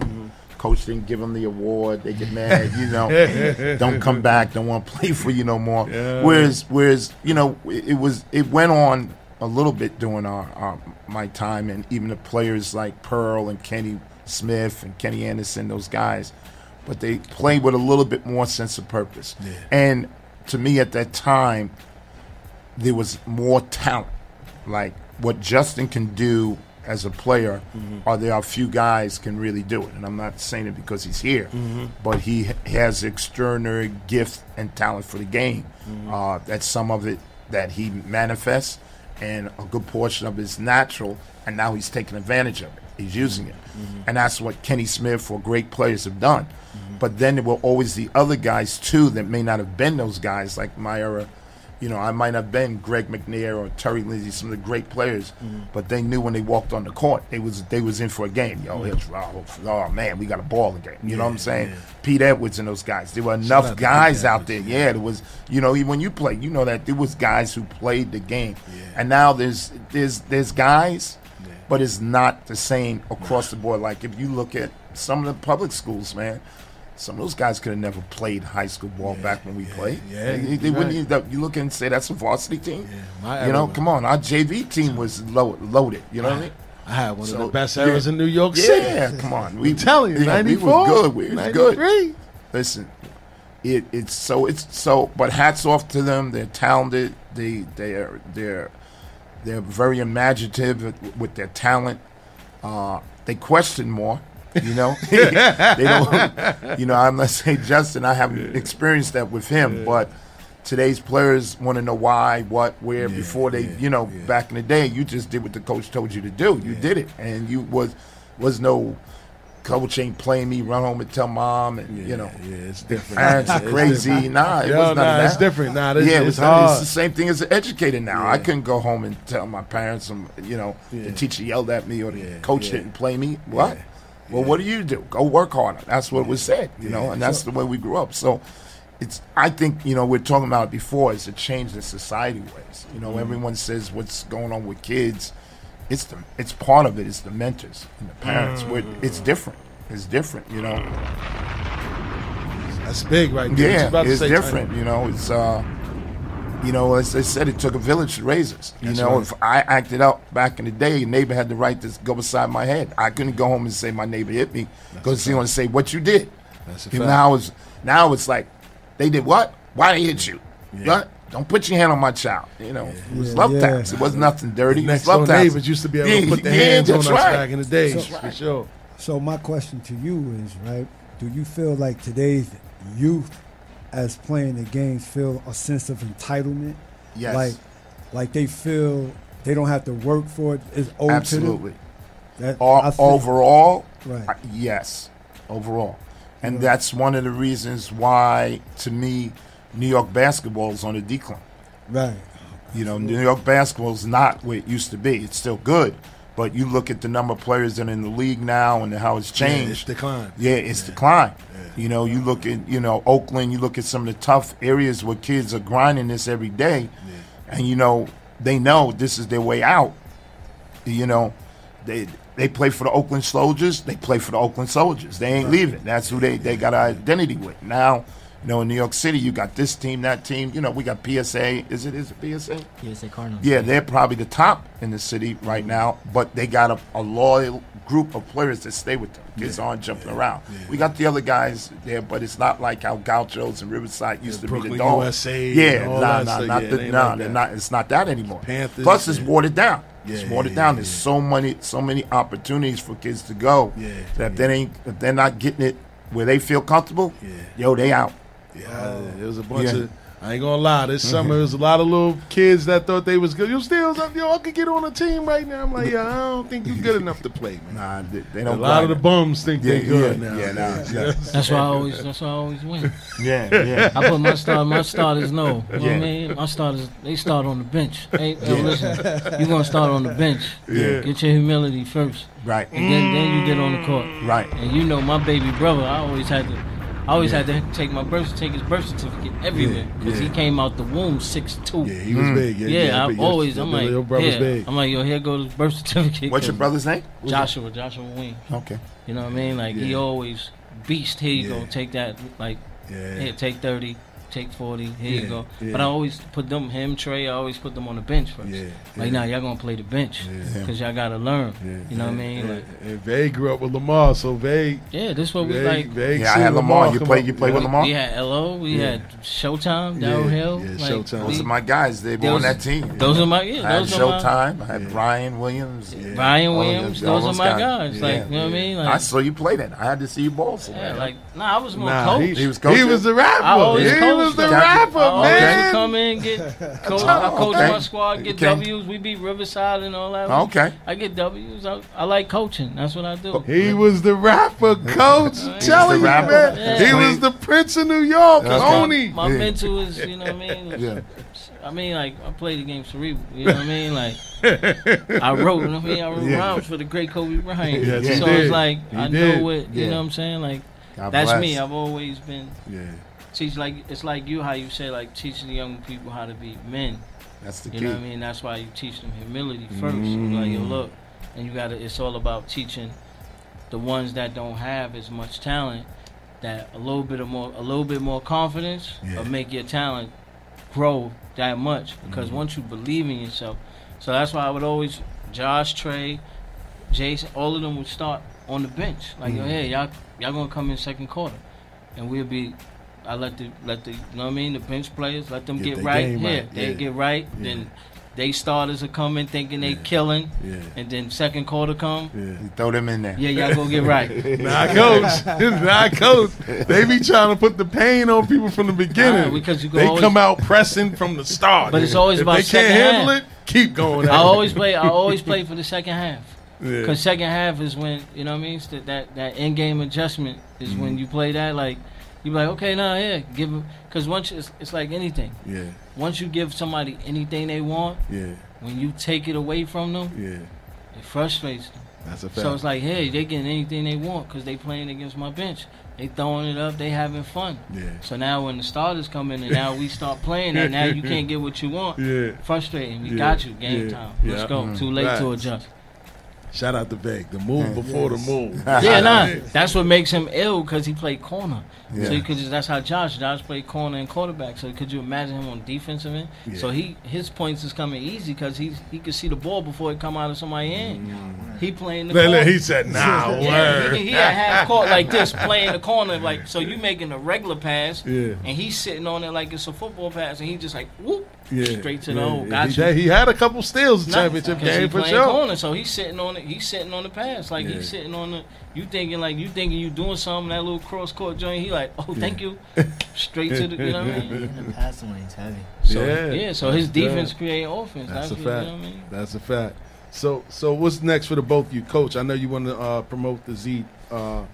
Coach didn't give them the award. They get mad, you know. don't come back. Don't want to play for you no more. Yeah. Whereas, whereas you know, it, it was it went on a little bit during our, our my time, and even the players like Pearl and Kenny Smith and Kenny Anderson, those guys, but they played with a little bit more sense of purpose. Yeah. And to me, at that time, there was more talent. Like what Justin can do as a player, there are a few guys can really do it. And I'm not saying it because he's here, Mhm. but he has extraordinary gift and talent for the game. Mhm. Uh, that's some of it that he manifests, and a good portion of it is natural. And now he's taking advantage of it. He's using it, mm-hmm. and that's what Kenny Smith or great players have done. Mm-hmm. But then there were always the other guys too that may not have been those guys, like my era. You know, I might have been Greg McNair or Terry Lindsay, some of the great players, but they knew when they walked on the court, they was they was in for a game. Yo, Mhm. it's, oh, oh, man, we got a ball game. You know what I'm saying? yeah. Pete Edwards and those guys. There were enough Pete guys out there. Yeah, there was. You know, even when you play, you know that there was guys who played the game, and now there's there's there's guys, but it's not the same across the board. Like if you look at some of the public schools, man. Some of those guys could have never played high school ball back when we played. yeah, they, they wouldn't. even- You look and say that's a varsity team. my you know, come on, our JV team was low, loaded. You know what I mean? I had one of the best yeah. eras in New York City. Yeah, come on. I'm telling you, yeah, we 94, was good. We was good. Listen, it, it's so it's so. But hats off to them. They're talented. They they are they're They're very imaginative with- with their talent. Uh, they question more. You know, they don't. You know, I'm not saying Justin. I haven't experienced that with him, but today's players want to know why, what, where. before they, you know, back in the day, you just did what the coach told you to do. You did it, and you was was no coach ain't playing me. Run home and tell mom, and you know, yeah, it's different. Parents are It's crazy. different. Nah, it Yo, was nah, it's different. Nah, this- yeah, it it's was hard. the same thing as an educator now. I couldn't go home and tell my parents, um, you know, Yeah. the teacher yelled at me or the Yeah, coach yeah. didn't play me. What? Well, what do you do? Go work harder. That's what was said, you know, and that's the way we grew up. So, it's. I think you know we're talking about it before. It's a change in society ways. You know, Mhm. everyone says what's going on with kids. It's the. It's part of it. It's the mentors and the parents. We're, it's different. It's different. You know. That's big right there. Yeah, it's different. You know, it's uh, you know, as they said, it took a village to raise us. You That's know, right. if I acted out back in the day, a neighbor had the right to go beside my head. I couldn't go home and say my neighbor hit me because he want to say what you did. That's a You know, fact. now it's now it's like they did what? Why they hit you? What? Don't put your hand on my child. You know, it was love Yeah. taps. It wasn't nothing dirty. The It was next love door taps. neighbors used to be able to put their yeah, hands on that's us right. back in the days, That's for right. sure. So my question to you is, right? Do you feel like today's youth, as playing the games, feel a sense of entitlement? Yes. Like, like they feel they don't have to work for it. It's owed Absolutely. to them. That, I overall, Right. I- yes, overall, and that's one of the reasons why, to me, New York basketball is on a decline. Right. You know, New York basketball is not where it used to be. It's still good, but you look at the number of players that are in the league now and how it's Yeah, changed. it's declined. Yeah, it's declined. You know, you look at you know Oakland. You look at some of the tough areas where kids are grinding this every day, and you know they know this is their way out. You know, they they play for the Oakland Soldiers. They play for the Oakland Soldiers. They ain't leaving. That's who they they got an identity with. Now, you know, in New York City, you got this team, that team. You know, we got PSA. Is it is it PSA? PSA Cardinals. Yeah, they're probably the top in the city right mm-hmm. now, but they got a, a loyal group of players that stay with them. Kids aren't jumping around. We got the other guys there, but it's not like how Gauchos and Riverside used to Brooklyn be the dog. USA Yeah, nah, nah, not Yeah, the, nah, like they're not. It's not that anymore. Panthers, Plus, it's yeah. watered down. It's Yeah, watered yeah, down. yeah, There's so many, so many opportunities for kids to go. Yeah, that if they ain't, if they're not getting it where they feel comfortable, yo, they out. Yeah, oh. it was a bunch Yeah. of. I ain't gonna lie. This summer, mm-hmm. there was a lot of little kids that thought they was good. You still, yo, I could get on a team right now. I'm like, yeah, I don't think you're good enough to play, man. Nah, they, they A don't. A lot of the bums think Yeah, they good yeah, now. Yeah, nah, yeah. That's why I always. That's why I always win. Yeah, yeah. I put my start. My starters know. You know what Yeah. I mean? My starters. They start on the bench. Hey, yo, Yeah. listen. You gonna start on the bench. Yeah. Get your humility first. Right. And then, then you get on the court. Right. And you know my baby brother. I always had to. I always had to take my birth, take his birth certificate everywhere because yeah. he came out the womb six two. Yeah, he was hmm. big. Yeah, Yeah, yeah, I but your- always. I'm like, your brother's yeah. big. I'm like, yo, here goes his birth certificate. What's your brother's name? Joshua. Joshua Wing. Okay. You know what I mean? Like he always beast. Here you Yeah. go. Take that. Like Yeah. here, take thirty. Take forty. Here Yeah, you go. yeah. But I always put them, him, Trey. I always put them on the bench first. Yeah, Like yeah. now, y'all gonna play the bench Yeah. because y'all gotta learn. Yeah, You know what I mean? yeah. Like, And Vay grew up with Lamar, so Vay. yeah, this what we Vay- like. Vay Yeah, I had Lamar. You come play- you play with Lamar? we had LO. We Yeah. had Showtime. Yeah, Hill. yeah, like, Showtime. Those we- are my guys. They were on that team. those are my- yeah, I had those are my- Showtime. I had Brian Williams. Brian Williams, those are my guys, like, you know what I mean? I saw you play that. I had to see you ball. Yeah, like nah, I was more Nah, coach. he, He was he coaching? was the rapper. I always he coached was the them. rapper, I always man. come in, get coach. I coach okay. my squad, get Okay. W's. We beat Riverside and all that. Okay. I get W's. I, I like coaching. That's what I do. He was the rapper, coach. He was telling the you, man. Yeah. He was the Prince of New York, Okay. Tony. My Yeah. mental is, you know what I mean. Yeah. I mean, like I played the game cerebral. You know what I mean? Like I wrote, You know what I mean, I wrote Yeah. rhymes for the great Kobe Bryant. Yes, he so did. it's like He I did. know what you know what I'm saying. Like God that's bless. me. I've always been Yeah, teach like it's like you how you say like teaching the young people how to be men. That's the You key. You know what I mean? That's why you teach them humility 1st Like yo, Mm. look, and you got to. It's all about teaching the ones that don't have as much talent that a little bit of more, a little bit more confidence, Yeah. or make your talent grow that much. Because Mm-hmm. once you believe in yourself, so that's why I would always Josh, Trey, Jason, all of them would start on the bench. Like Mm. yo, hey, y'all, y'all gonna come in second quarter, and we'll be. I let the let the you know what I mean the bench players let them Get get, right game here. right, They yeah. get right, Yeah. then they starters are coming thinking they killing, Yeah. and then second quarter come. You throw them in there. Yeah, y'all go get right. Nah, coach. nah, coach. They be trying to put the pain on people from the beginning. Nah, because you can they always- come out pressing from the start. But it's always if about they can't handle half. it. Keep going. I always play. I always play for the second half. Yeah. Cause second half is when you know what I mean. That that, that in game adjustment is Mm-hmm. when you play that like you be like okay nah, yeah give them because once it's, it's like anything. Yeah. Once you give somebody anything they want, Yeah. when you take it away from them, Yeah. it frustrates them. That's a fact. So it's like hey they getting anything they want because they playing against my bench. They throwing it up. They having fun. Yeah. So now when the starters come in and now we start playing and now you can't get what you want. Yeah. Frustrating. We Yeah. got you. Game Yeah. time. Let's Yeah. go. Mm. Too late to adjust. Shout out to Veg. The move before the move. yeah, nah. That's what makes him ill because he played corner. Yeah. So you could just, that's how Josh Josh played corner and quarterback. So could you imagine him on defensive end? Yeah. So he his points is coming easy because he he could see the ball before it come out of somebody's hand. Mm. He playing the Look, corner. look, he said, nah, yeah, word. He, he had half court like this playing the corner like so you making a regular pass Yeah. and he's sitting on it like it's a football pass and he just like whoop Yeah. straight to the Yeah. hole. He- he, he had a couple steals in Nah, championship 'cause he game for sure. Corner, so he's sitting on it. He's sitting on the pass, like Yeah. he's sitting on the. You thinking like you thinking you doing something that little cross court joint. He like, oh, thank you, straight to the. You know what I mean? The passing lane's heavy. So, Yeah. yeah. So his defense good. create offense. That's, That's, a fact. You know what I mean? That's a fact. So, so what's next for the both of you, Coach? I know you want to uh, promote the Z. Uh,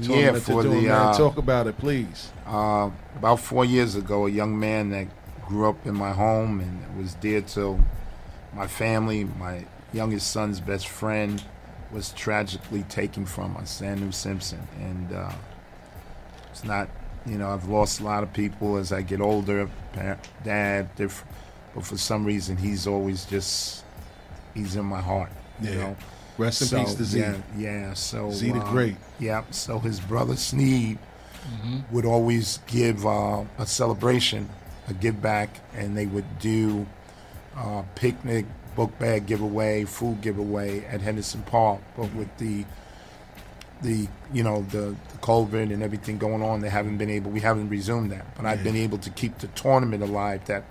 Yeah, for you're doing, the, uh, talk about it, please. Uh, about four years ago, a young man that grew up in my home and was dear to my family, my youngest son's best friend, was tragically taken from us, Sanu Simpson. And uh, it's not, you know, I've lost a lot of people as I get older, dad, different, but for some reason, he's always just, he's in my heart. You Yeah. know? Rest in peace to Z. Yeah, yeah. So Z the uh, Great. Yeah. So his brother Sneed Mm-hmm. would always give uh, a celebration, a give back, and they would do uh, picnic, book bag giveaway, food giveaway at Henderson Park. But with the the you know the, the COVID and everything going on, they haven't been able. We haven't resumed that, but I've been able to keep the tournament alive that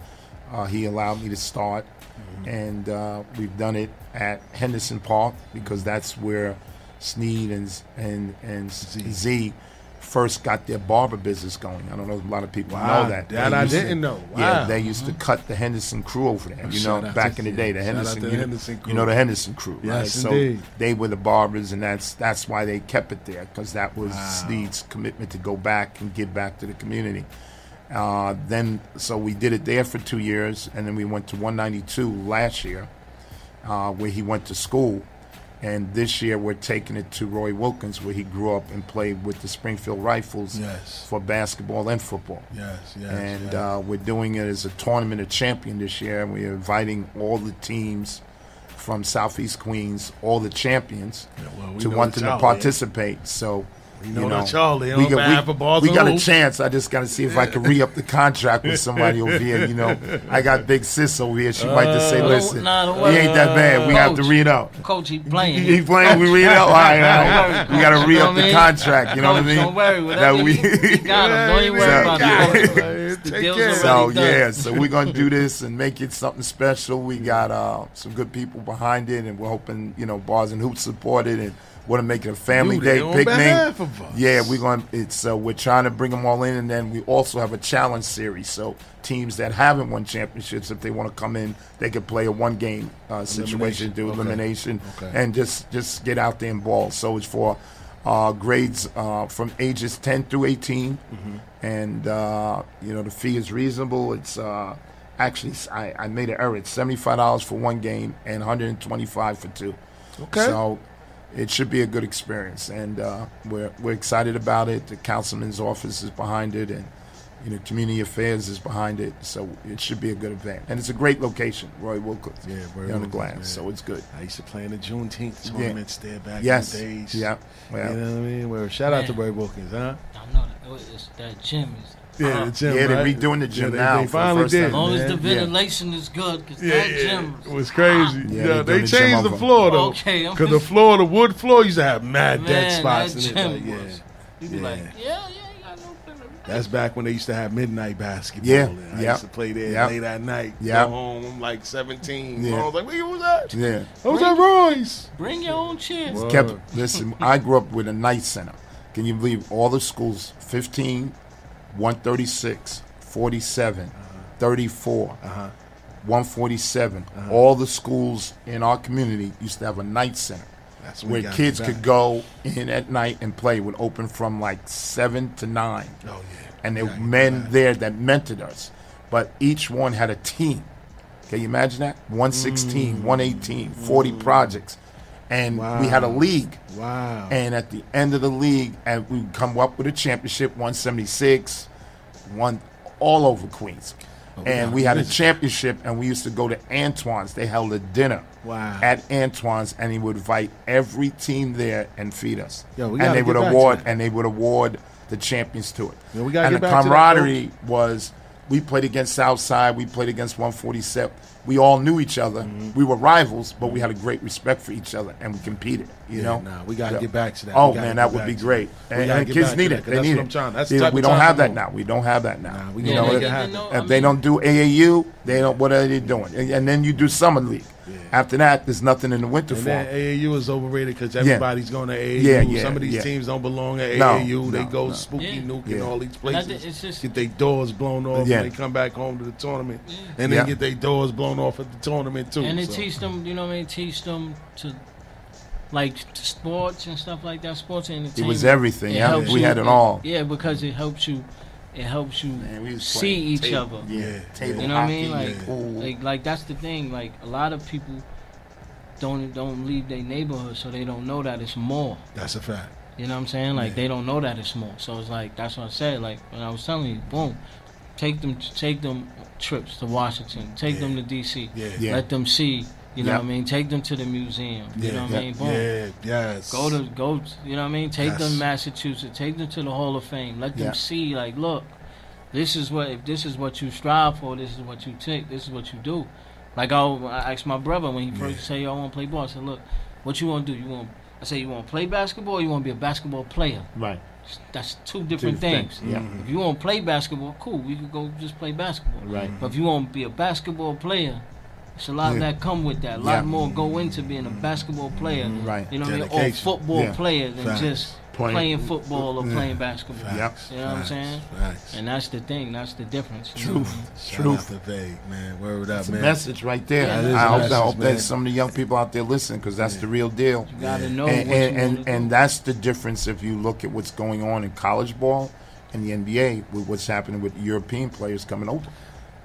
uh, he allowed me to start, Mm-hmm. and uh, we've done it at Henderson Park because that's where Sneed and and and Z. first got their barber business going. I don't know if a lot of people Wow, know that. that I didn't know. Yeah, they used to cut the Henderson crew over there. You know, back to- in the day, the yeah, shout out Henderson, to the you, Henderson crew. you know the Henderson crew, Yes, right? So they were the barbers, and that's that's why they kept it there because that was Wow. Sneed's commitment to go back and give back to the community. Uh, then, so we did it there for two years, and then we went to 192 last year, uh, where he went to school. And this year we're taking it to Roy Wilkins, where he grew up and played with the Springfield Rifles Yes. for basketball and football. Yes, yes, And yes. Uh, we're doing it as a tournament of champion this year. and We're inviting all the teams from Southeast Queens, all the champions, well, we to want to participate. So. We you know know, the Charlie we got, behalf we, of Bars we got a chance. I just got to see if I can re up the contract with somebody over here. You know, I got Big Sis over here. She might just say, Uh, "Listen, nah, don't he ain't that bad. We have to Coach. read up." Coach, he playing. He playing. We read up. All right, all right. We got to re up the contract. You know what I mean? Don't worry. Whatever That we- we, we got him. Don't even worry about it. The deal's So yeah, so we're gonna do this and make it something special. We got uh, some good people behind it, and we're hoping you know bars and hoops support it, and want to make it a family Do day picnic. Yeah, we're going. to It's uh, we're trying to bring them all in, and then we also have a challenge series. So teams that haven't won championships, if they want to come in, they could play a one game uh, situation, do Okay. elimination, Okay. and just just get out there and ball. So it's for uh, grades uh, from ages 10 through 18, Mm-hmm. and uh, you know the fee is reasonable. It's uh, actually I, I made an error. It's seventy five dollars for one game and one hundred and twenty five for two. Okay. So it should be a good experience, and uh, we're we're excited about it. The councilman's office is behind it, and you know community affairs is behind it. So it should be a good event, and it's a great location, Roy Wilkins. Yeah, Roy on the glass, man. so it's good. I used to play in the Juneteenth tournaments there back Yes. in the days. Yeah. Yeah. You know what I mean? Well, shout out to Roy Wilkins, huh? I know that, it was- that gym is. Yeah, the uh-huh. gym, Yeah, they're right? redoing the gym they, now They for the finally first did. As long as the ventilation is good, because Yeah, that yeah. gym. It was crazy. Yeah, Yeah, they they doing the changed the over. floor though. Okay, I'm because the just- floor, the wood floor, used to have mad dead spots that in it. gym Like, yeah, was- You be yeah. like, yeah, yeah, you got no That's back when they used to have midnight basketball. Yeah, and I yep, used to play there yep, late at night. Yeah, Go home. I'm like 17. Yeah. I was like, where you was that? Yeah. I was that Royce. Bring your own chair. Kept listen. I grew up with a night center. Can you believe all the schools? 15, 136, 47, 34, 147. All the schools in our community used to have a night center That's where kids could go in at night and play. Would open from like seven to nine. Oh yeah. and there were men there that mentored us. But each one had a team. Can you imagine that? 116, 118, 40 projects. And we had a league. Wow. And at the end of the league, and we would come up with a championship, 176, one all over Queens. Oh, and we had a championship, and we used to go to Antoine's. They held a dinner Wow. at Antoine's, and he would invite every team there and feed us. Yo, we and they would award, and they would award the champions to it. We and the camaraderie was we played against Southside, we played against 147. We all knew each other. Mm-hmm. We were rivals, but we had a great respect for each other, and we competed. You Yeah, know, nah, we gotta Yeah. get back to that. Oh man, that would be great. And, and kids need it. They need it. the You know, type we don't have that now. We don't have that now. we you know, if- if they don't do AAU, they don't. What are they doing? And, and then you do summer league. After that, there's nothing in the winter And for then 'em. AAU is overrated because Yeah. everybody's going to AAU. Yeah, yeah, Some of these yeah. teams don't belong at No, AAU. they no, go no. spooky Yeah. nuke Yeah. and all these places. think it's just- get their doors blown off Yeah. when they come back home to the tournament, and Yeah. then get their doors blown off at the tournament too. and they so. teach them, you know what I mean? Teach them to like sports and stuff like that. Sports and entertainment. It was everything, yeah. We you- had it all. Yeah, because it helps you. It helps you we see each table- other. yeah, table you know what I mean? Like, yeah. like, like that's the thing. Like a lot of people don't don't leave their neighborhood, so they don't know that it's more. That's a fact. You know what I'm saying? Like they don't know that it's more. So it's like that's what I said. Like when I was telling you, boom, take them take them trips to Washington, take them to DC, Yeah. Yeah. let them see. You know Yep. what I mean? Take them to the museum. You know what yeah, I mean? Boom. yeah, yes. Go to go. You know what I mean? Take Yes. them to Massachusetts. Take them to the Hall of Fame. Let them Yeah. see. Like, look, this is what if this is what you strive for. This is what you take. This is what you do. Like I, I asked my brother when he first said, "Yo, I want to play ball." I said, "Look, what you want to do? You want?" I said, "You want to play basketball? or You want to be a basketball player?" Right. That's two different things, things. yeah. Mm-hmm. If you want to play basketball, cool. We could go just play basketball. Right. But if you want to be a basketball player, it's a lot Yeah. that come with that. A lot Yeah. more go into being a basketball player. Right. You know what I mean? Or football Yeah. player than Facts. just Playing- playing, football or Yeah. playing basketball. Yep. You know what I'm saying? Facts. And that's the thing. That's the difference. you know? Truth. Shout Truth. out to Vague, man. Word up, It's a man. message right there. Yeah, that is I a hope, message, I hope man. that some of the young people out there listen because that's the real deal. You gotta know and, what and, you and, wanna and that's the difference if you look at what's going on in college ball and the NBA with what's happening with European players coming over.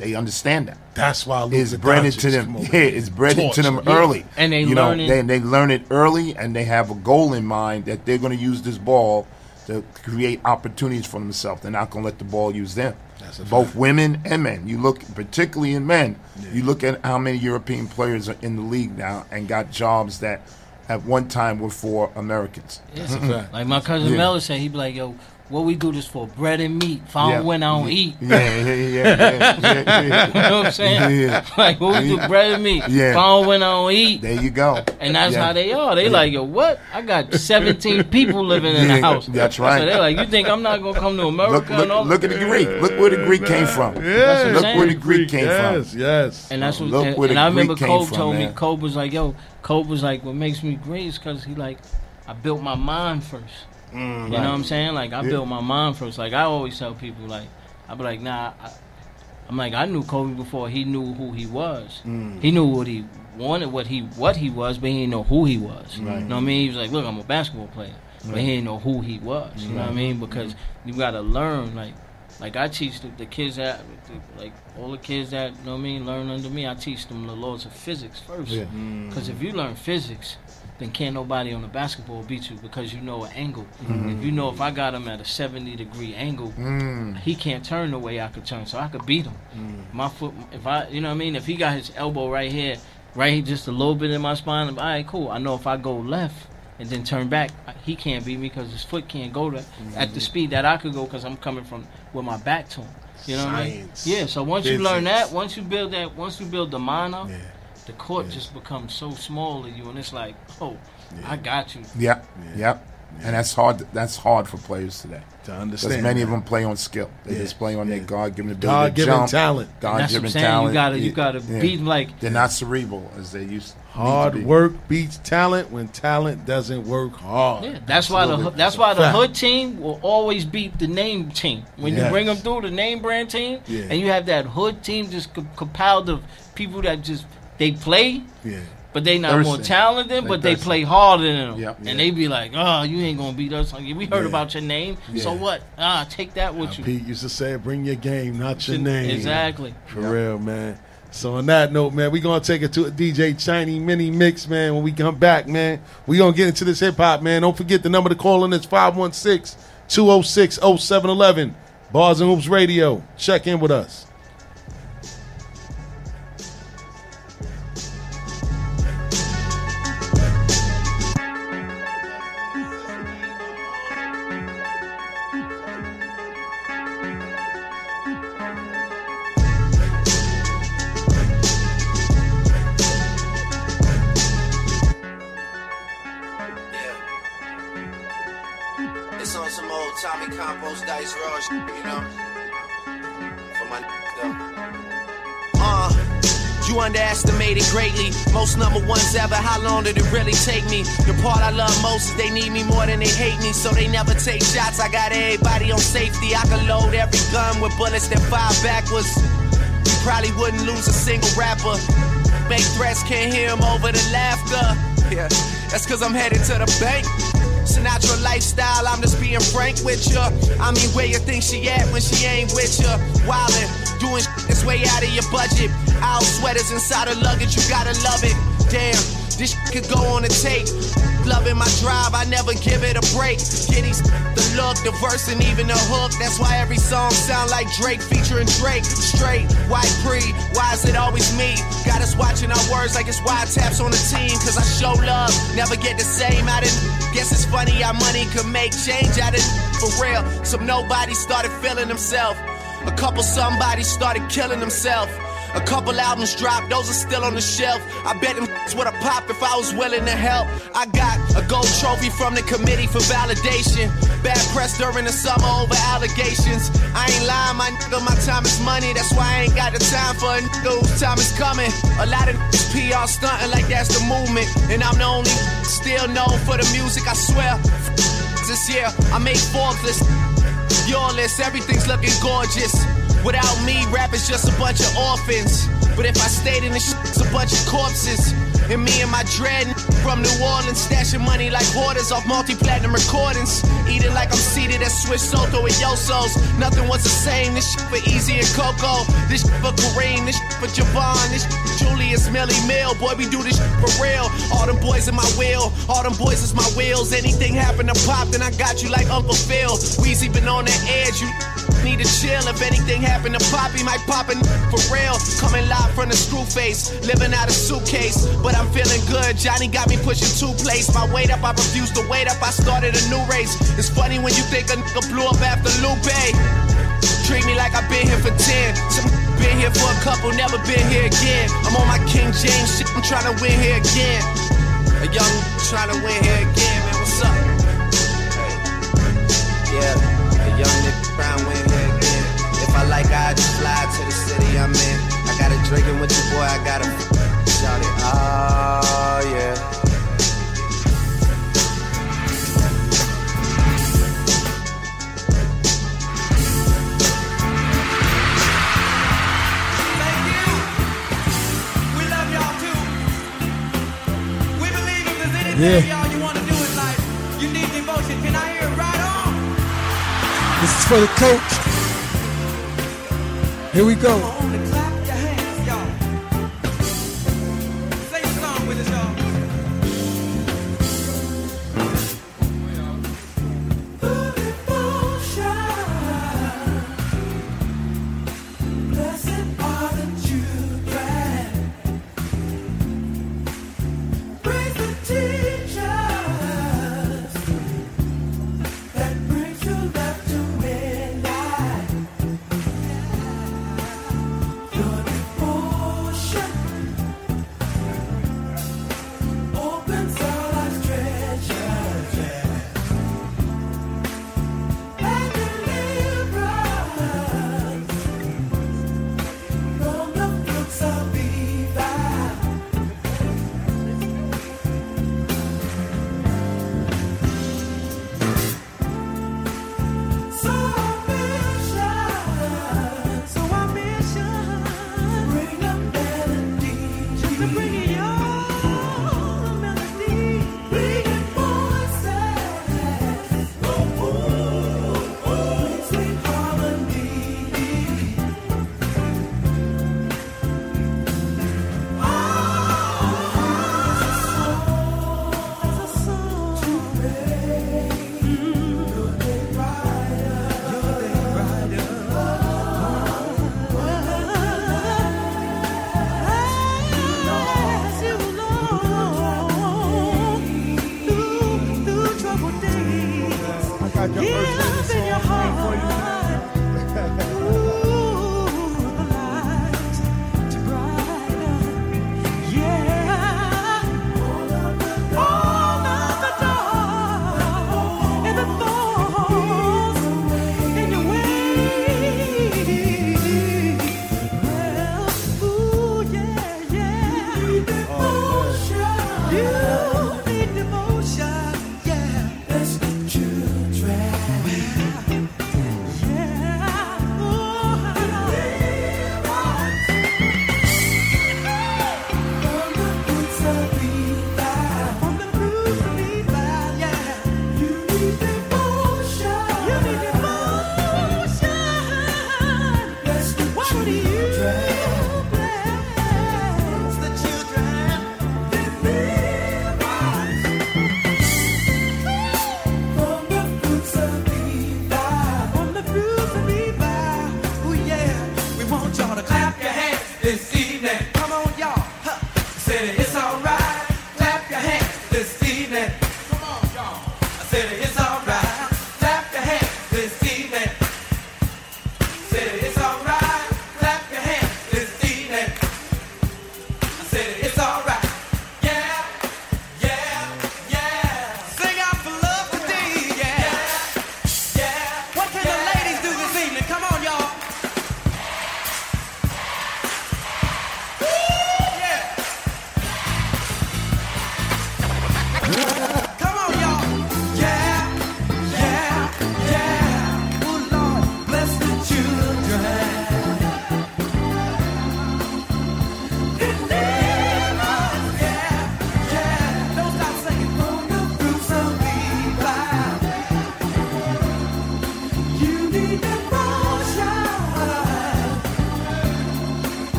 They understand that. That's why Luka It's bred Doncic into them. come over Yeah, here. it's bred into them Torch. early. And they you learn know, it- they they learn it early, and they have a goal in mind that they're going to use this ball to create opportunities for themselves. They're not going to let the ball use them. That's Both fact. women and men. You look, particularly in men, you look at how many European players are in the league now and got jobs that at one time were for Americans. Yeah. a fact. Like my cousin Yeah. Mel said, he'd be like, "Yo, what we do this for? Bread and meat. If I don't Yeah. win, I don't eat." Yeah, yeah, yeah, yeah, yeah, yeah. You know what I'm saying? Yeah. Like, what we do? Bread and meat. Yeah. If I don't win, I don't eat. There you go. And that's Yeah. how they are. They Yeah. like, yo, what? I got 17 people living in the house. that's right. So they're like, you think I'm not gonna come to America? Look, and all look, look at the Greek. Look where the Greek came from. Yeah, That's what I'm look saying. where the Greek came yes, from. Yes, And that's what. Look and, where the and I remember Greek came Kobe from, told me. man. Kobe was like, "Yo, Kobe was like, what makes me great is because he like, I built my mind first. Mm, you know what I'm saying? Like I Yeah. built my mind first. Like I always tell people, like I be like, nah. I, I'm like, I knew Kobe before he knew who he was. Mm. He knew what he wanted, what he what he was, but he didn't know who he was. You know what I mean? He was like, look, I'm a basketball player, but he didn't know who he was. You know what I mean? Because mm. you got to learn, like. Like I teach the, the kids that, like all the kids that you know what I mean, learn under me. I teach them the laws of physics first. Yeah. Because if you learn physics, then can't nobody on the basketball beat you because you know an angle. Mm-hmm. If you know if I got him at a 70 degree angle, Mm. he can't turn the way I could turn, so I could beat him. Mm. My foot, if I, you know what I mean, if he got his elbow right here, right here, just a little bit in my spine, I'm, all right, cool. I know if I go left and then turn back, he can't beat me because his foot can't go to, at the mm-hmm. speed that I could go because I'm coming from with my back to him. You know what I mean? Science. Yeah. So once you learn that, once you build that, once you build the mind up, Yeah. The court just becomes so small to you, and it's like, oh, I got you. Yep, yep. And that's hard. That's hard for players today to understand. Because understand. many of them play on skill. They Yeah, just play on their. God-given ability God-given to jump, talent. And that's what God-given saying, you gotta- you Yeah, gotta yeah. beat 'em like- they're not cerebral as they used. need to Hard be. work beats talent when talent doesn't work hard. Yeah, that's why the Absolutely. that's why the Fact. hood team will always beat the name team when you bring them through the name brand team, Yeah. and you have that hood team just co- compiled of people that just they play, Yeah. but they not more talented, They but they thirsty. play harder than them, Yep. and they be like, "Oh, you ain't gonna beat us. We heard Yeah. about your name, so what? Ah, take that with you." Pete used to say, "Bring your game, not your name." exactly. For real, man. So on that note, man, we gonna take it to a DJ Shiny mini mix, man. When we come back, man, we gonna get into this hip hop, man. Don't forget the number to call in is 516-206-0711. Bars and Hoops Radio. Check in with us. Me? The part I love most is they need me more than they hate me, so they never take shots. I got everybody on safety. I can load every gun with bullets that fire backwards. You probably wouldn't lose a single rapper. Make threats, can't hear him over the laughter. Yeah, that's cause I'm headed to the bank. Sinatra lifestyle, I'm just being frank with ya. I mean, where you think she at when she ain't with ya? Wildin', doing that's way out of your budget. Owl sweaters inside her luggage, you gotta love it. Damn, this could go on a tape. Loving my drive, I never give it a break. Kitties, the look, the verse, and even the hook. That's why every song sound like Drake featuring Drake. Straight, white pre, why is it always me? Got us watching our words like it's wiretaps on the team. Cause I show love, never get the same out of Guess it's funny how money could make change out of for real. Some nobody started feeling themselves. A couple somebody started killing themselves. A couple albums dropped, those are still on the shelf. I bet them would have popped if I was willing to help. I got a gold trophy from the committee for validation. Bad press during the summer over allegations. I ain't lying, my nigga, my time is money. That's why I ain't got the time for a nigga whose time is coming. A lot of PR stunting like that's the movement. And I'm the only still known for the music, I swear. This year, I made Forbes list. Your list, everything's looking gorgeous. Without me, rap is just a bunch of orphans. But if I stayed in the sh- it's a bunch of corpses. And me and my dread from New Orleans, stashing money like hoarders off multi-platinum recordings. Eating like I'm seated at Swiss Soto and Joso's. Nothing was the same. This shit for Easy and Coco. This shit for Kareem. This shit for Javon. This shit for Julius Millie Mill. Boy, we do this shit for real. All them boys in my wheel. All them boys is my wheels. Anything happen to pop, then I got you like Uncle Phil. Weezy been on the edge. You need to chill. If anything happen to pop, he might pop it for real. Coming live from the screw face. Living out a suitcase. But I'm feeling good. Johnny got me pushing two plates. My weight up, I refused to wait up. I started a new race. It's funny when you think a nigga blew up after Lupe. Treat me like I've been here for 10. Some been here for a couple, never been here again. I'm on my King James shit, I'm trying to win here again. A young trying to win here again, man. What's up? Hey. Yeah, a young nigga trying to win here again. If I like, I just fly to the city I'm in. I got a drinking with your boy, I got a shout it. Oh, yeah. We love y'all too. We believe if there's anything Yeah. y'all you want to do in life, you need devotion. Can I hear it right on? This is for the coach. Here we go.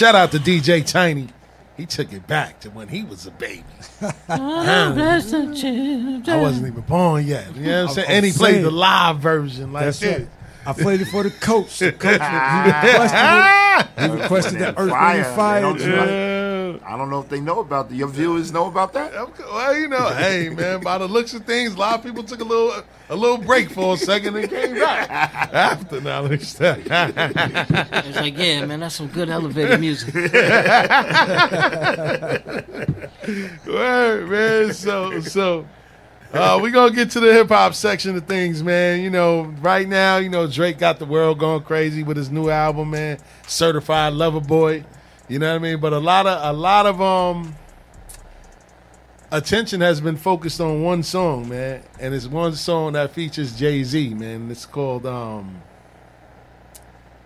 Shout out to DJ Tiny. He took it back to when he was a baby. Oh, bless the children. I wasn't even born yet. You know what I'm saying? I'm and he played the live version like That's this. right. I played it for the coach. The coach he requested it. He requested Putting the in Earth, Wind, and Fire. I don't know if they know about that. Your viewers know about that? Well, you know, hey man, by the looks of things, a lot of people took a little a little break for a second and came back after knowledge. It's like, yeah, man, that's some good elevator music. Word, man. So, so uh, we gonna get to the hip hop section of things, man. You know, right now, you know, Drake got the world going crazy with his new album, man, Certified Lover Boy. You know what I mean? But a lot of a lot of um attention has been focused on one song, man, and it's one song that features Jay Z, man. It's called um,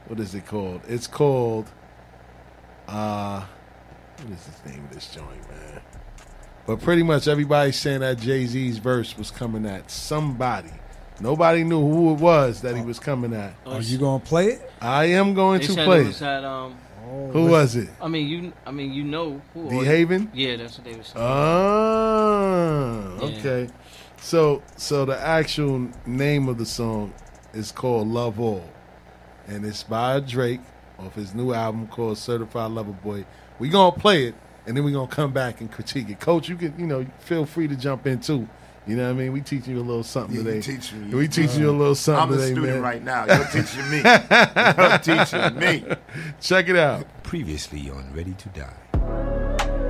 what is it called? It's called uh, what is the name of this joint, man? But pretty much everybody's saying that Jay Z's verse was coming at somebody. Nobody knew who it was that he was coming at. Are you gonna play it? I am going They to said play it was at, um, Who was it? I mean, you. I mean, you know who? DeHaven? Yeah, that's what they were saying. Ah, Yeah. okay. So, so the actual name of the song is called "Love All," and it's by Drake off his new album called "Certified Lover Boy." We gonna play it, and then we are gonna come back and critique it. Coach, you can, you know, feel free to jump in too. You know what I mean? We teaching you a little something Yeah, you today. teaching me. We teaching you a uh, little something I'm a today, student man. right now. You're teaching me. You're teaching me. Check it out. Previously on Ready to Die.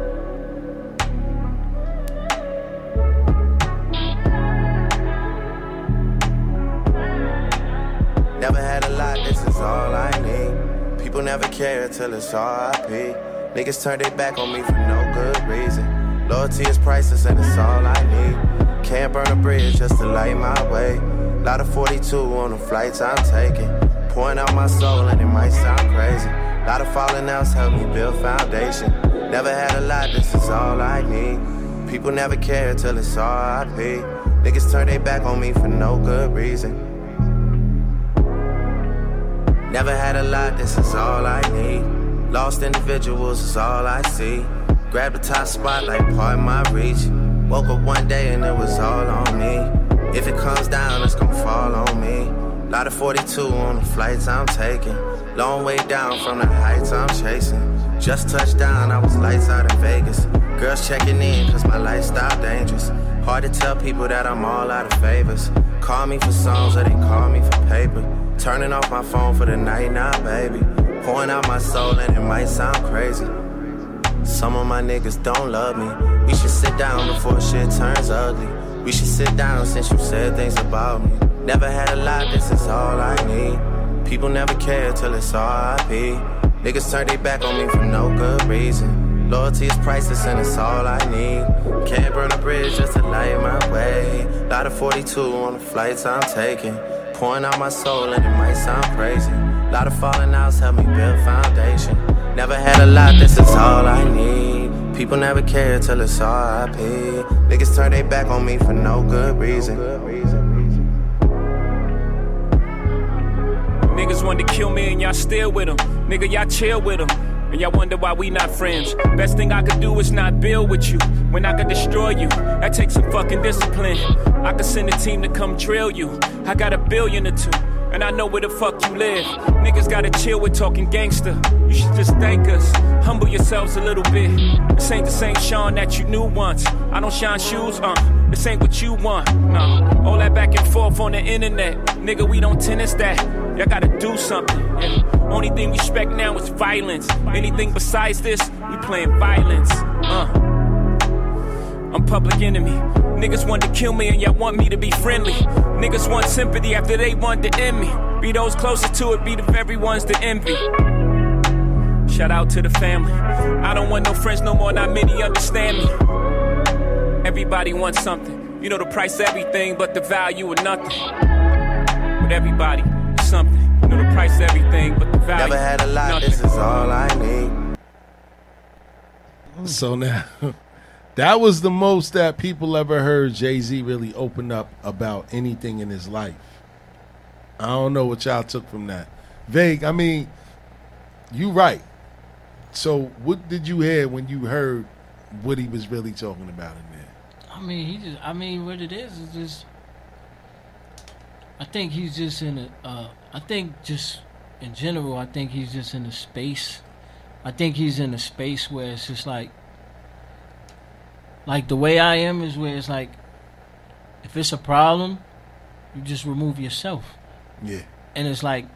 Never had a lot, this is all I need. People never care till it's RIP. Niggas turn their back on me for no good reason. Loyalty is priceless and it's all I need. Can't burn a bridge just to light my way. Lot of 42 on the flights I'm taking. Pouring out my soul and it might sound crazy. Lot of falling outs help me build foundation. Never had a lot, this is all I need. People never care till it's RIP. Niggas turn their back on me for no good reason. Never had a lot, this is all I need. Lost individuals is all I see. Grab the top spot like part of my reach. Woke up one day and it was all on me. If it comes down, it's gonna fall on me. Lot of 42 on the flights I'm taking. Long way down from the heights I'm chasing. Just touched down, I was lights out in Vegas. Girls checking in, cause my lifestyle dangerous. Hard to tell people that I'm all out of favors. Call me for songs or they call me for paper. Turning off my phone for the night now, baby. Pouring out my soul and it might sound crazy. Some of my niggas don't love me. We should sit down before shit turns ugly. We should sit down since you said things about me. Never had a lot, this is all I need. People never care till it's RIP. Niggas turn their back on me for no good reason. Loyalty is priceless and it's all I need. Can't burn a bridge just to light my way. Lot of 42 on the flights I'm taking. Pouring out my soul and it might sound crazy. Lot of falling outs help me build foundation. Never had a lot, this is all I need. People never care till it's RIP. Niggas turn their back on me for no good reason. Niggas wanted to kill me and y'all still with them. Nigga, y'all chill with them. And y'all wonder why we not friends. Best thing I could do is not build with you. When I could destroy you, that takes some fucking discipline. I could send a team to come drill you. I got a billion or two. And I know where the fuck you live. Niggas gotta chill with talking gangster. You should just thank us. Humble yourselves a little bit. This ain't the same Sean that you knew once. I don't shine shoes, uh. This ain't what you want. No. All that back and forth on the internet. Nigga, we don't tennis that. Y'all gotta do something. Yeah. Only thing we respect now is violence. Anything besides this, we playing violence. Uh. I'm public enemy. Niggas want to kill me and y'all want me to be friendly. Niggas want sympathy after they want to end me. Be those closest to it, be the very ones to envy. Shout out to the family. I don't want no friends no more, not many understand me. Everybody wants something. You know the price of everything, but the value of nothing. But everybody something. You know the price of everything, but the value. Never had a lot, nothing. this is all I need. So now, that was the most that people ever heard Jay Z really open up about anything in his life. I don't know what y'all took from that. Vague, I mean, you right. So what did you hear when you heard what he was really talking about in there? I mean, he just. I mean, what it is is just. I think he's just in a. Uh, I think just in general, I think he's just in a space. I think he's in a space where it's just like. Like the way I am is where it's like. If it's a problem, you just remove yourself. Yeah. And it's like,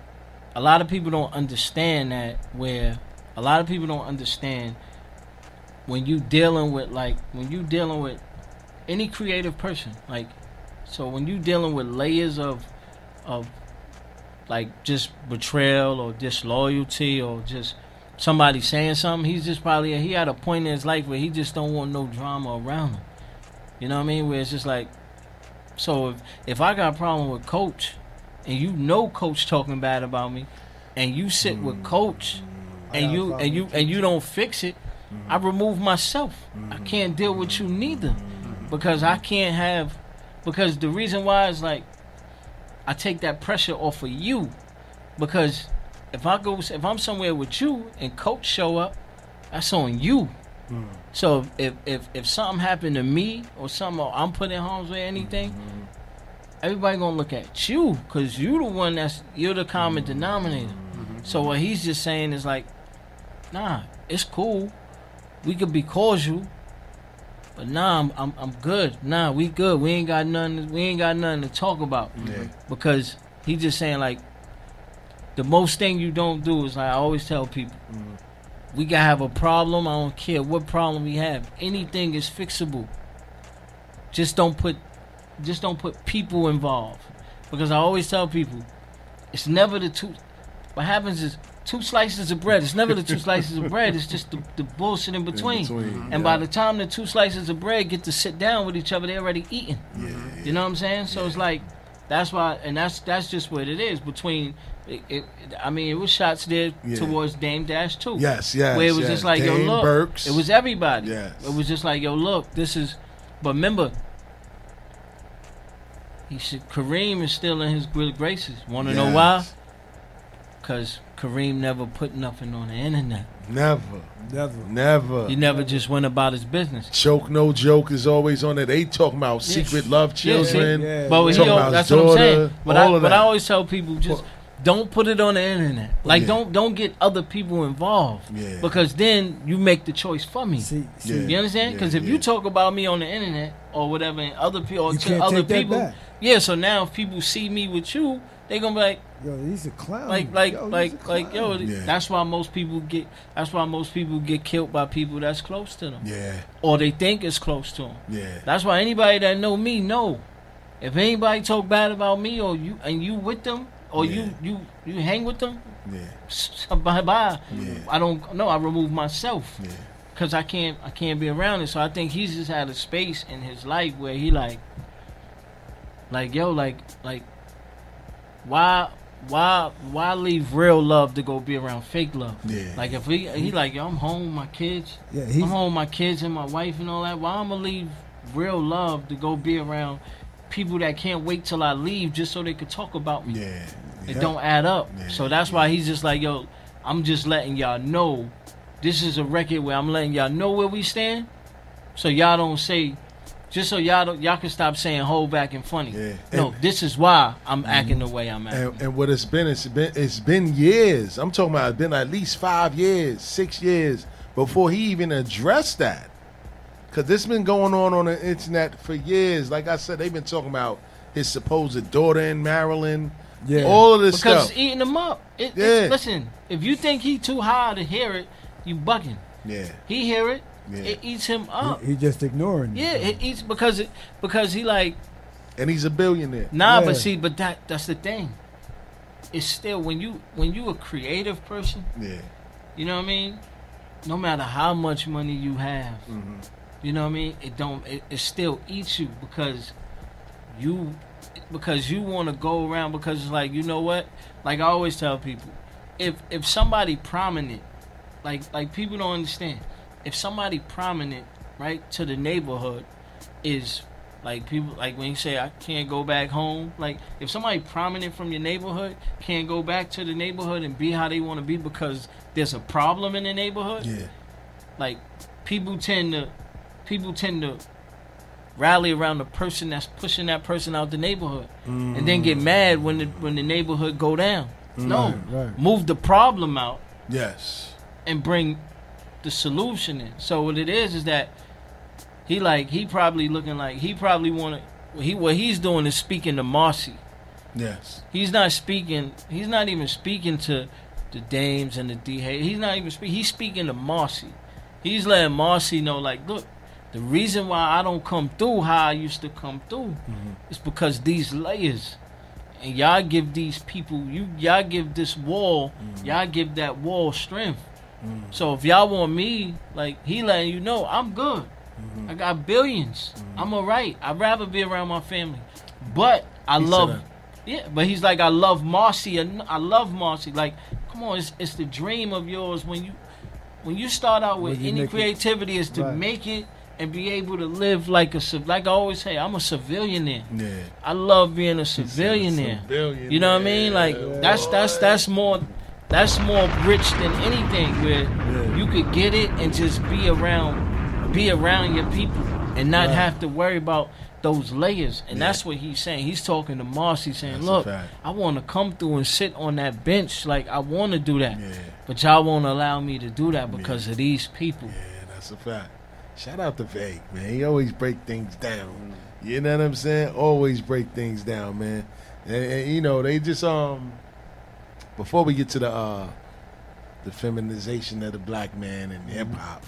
a lot of people don't understand that. Where a lot of people don't understand when you dealing with like when you dealing with any creative person like so when you dealing with layers of of like just betrayal or disloyalty or just somebody saying something he's just probably he had a point in his life where he just don't want no drama around him. You know what i mean? Where it's just like so if if i got a problem with coach and you know coach talking bad about me and you sit with coach and you and you and you don't fix it I remove myself. I can't deal with you neither because I can't have because the reason why is like I take that pressure off of you because if I go if I'm somewhere with you and coach show up, that's on you. Hmm. So if if if something happened to me or something or I'm put in harm's way anything, mm-hmm. everybody gonna look at you because you're the one that's you're the common mm-hmm. denominator. Mm-hmm. So what he's just saying is like, nah, it's cool. We could be cordial, but nah, I'm I'm, I'm good. Nah, we good. We ain't got nothing. We ain't got nothing to talk about. Yeah. Because he just saying like, the most thing you don't do is like I always tell people, mm-hmm. we gotta have a problem. I don't care what problem we have. Anything is fixable. Just don't put, just don't put people involved. Because I always tell people, it's never the two. What happens is two slices of bread. It's never the two slices of bread. It's just the, the bullshit in between. between, and yeah. by the time the two slices of bread get to sit down with each other, they're already eating. You know what I'm saying? So it's like that's why, and that's that's just what it is between. It, it, I mean, it was shots there Yeah. towards Dame Dash too. Yes, yes, Where it was yes. just like, Dame yo, look, Burks. it was everybody. Yes. It was just like, yo, look, this is. But remember, he said Kareem is still in his good graces. Want to know why? Because Kareem never put nothing on the internet. Never. Never. Never. He never just went about his business. Choke no joke is always on it. They talking about Yeah. secret love Yeah, see? children. but he that's his what I'm daughter, saying. But I, but. I always tell people just don't put it on the internet. Like Yeah. don't don't get other people involved. Yeah. Because then you make the choice for me. see, you understand? Because if you talk about me on the internet or whatever, and other people or other people, yeah. So now if people see me with you, they gonna be like, Yo, he's a clown. like like Yo, like like yo. clown. That's why most people get. That's why most people get killed by people that's close to them. Yeah. Or they think it's close to them. Yeah. That's why anybody that know me know. If anybody talk bad about me or you and you with them, Oh, or Yeah. you you you hang with them, Yeah. bye bye. Yeah. I don't know. I remove myself Yeah. because I can't I can't be around it. So I think he's just had a space in his life where he like, like yo, like like, why why why leave real love to go be around fake love? Yeah. Like if he he like yo, I'm home with my kids. Yeah, he's- I'm home with my kids and my wife and all that. Why I'm gonna leave real love to go be around people that can't wait till I leave just so they could talk about me? Yeah. It Yeah. don't add up. so that's why he's just like, yo, I'm just letting y'all know this is a record where I'm letting y'all know where we stand. So y'all don't say just so y'all don't y'all can stop saying hold back and funny. Yeah. No, And- this is why I'm mm-hmm. acting the way I'm acting. And, and what it's been, it's been, it's been years. I'm talking about it's been at least five years, six years before he even addressed that. Cause this been going on on the internet for years. Like I said, they've been talking about his supposed daughter in Maryland. Yeah. all of this because stuff. it's eating him up. It, Yeah. it's, listen, if you think he too high to hear it, you bugging. Yeah. He hear it, Yeah. it eats him up. He, he just ignoring. it. yeah, it eats because it because he like and he's a billionaire. Nah, Yeah. but see, but that that's the thing. It's still when you when you a creative person, Yeah. you know what I mean. No matter how much money you have, Mm-hmm. You know what I mean. It don't. It, it still eats you because you because you want to go around because it's like you know what. Like I always tell people, if if somebody prominent, like like people don't understand, if somebody prominent right to the neighborhood is like people like when you say I can't go back home. Like if somebody prominent from your neighborhood can't go back to the neighborhood and be how they want to be because there's a problem in the neighborhood. Yeah. Like people tend to people tend to rally around the person that's pushing that person out the neighborhood, and then get mm. mad when the when the neighborhood go down. Mm. No, Right, right. move the problem out Yes. and bring the solution in. So what it is is that he like he probably looking like he probably want to. He what he's doing is speaking to Marcy. Yes. He's not speaking. He's not even speaking to the dames and the D. He's not even speaking. He's speaking to Marcy. He's letting Marcy know, like, look, the reason why I don't come through how I used to come through is because these layers, and y'all give these people, you y'all give this wall, y'all give that wall strength. So if y'all want me, like he letting you know, I'm good. I got 1000000000s I'm alright. I'd rather be around my family, but I He love. Yeah, but he's like, I love Marcy. and I love Marcy. Like, come on, it's, it's the dream of yours when you when you start out with any creativity is to Right. make it and be able to live like a like I always say, I'm a civilian there. Yeah. I love being a civilian there. civilian You know what I mean? Like that's that's that's more that's more rich than anything where you could get it and just be around be around your people and not Right. have to worry about those layers. And that's what he's saying. He's talking to Marcy saying, That's Look. I wanna come through and sit on that bench. Like I wanna do that. Yeah. But y'all won't allow me to do that because of these people. Yeah, that's a fact. Shout out to Vague, man. He always break things down. You know what I'm saying? Always break things down, man. And, and, you know, they just um before we get to the uh the feminization of the black man and hip hop,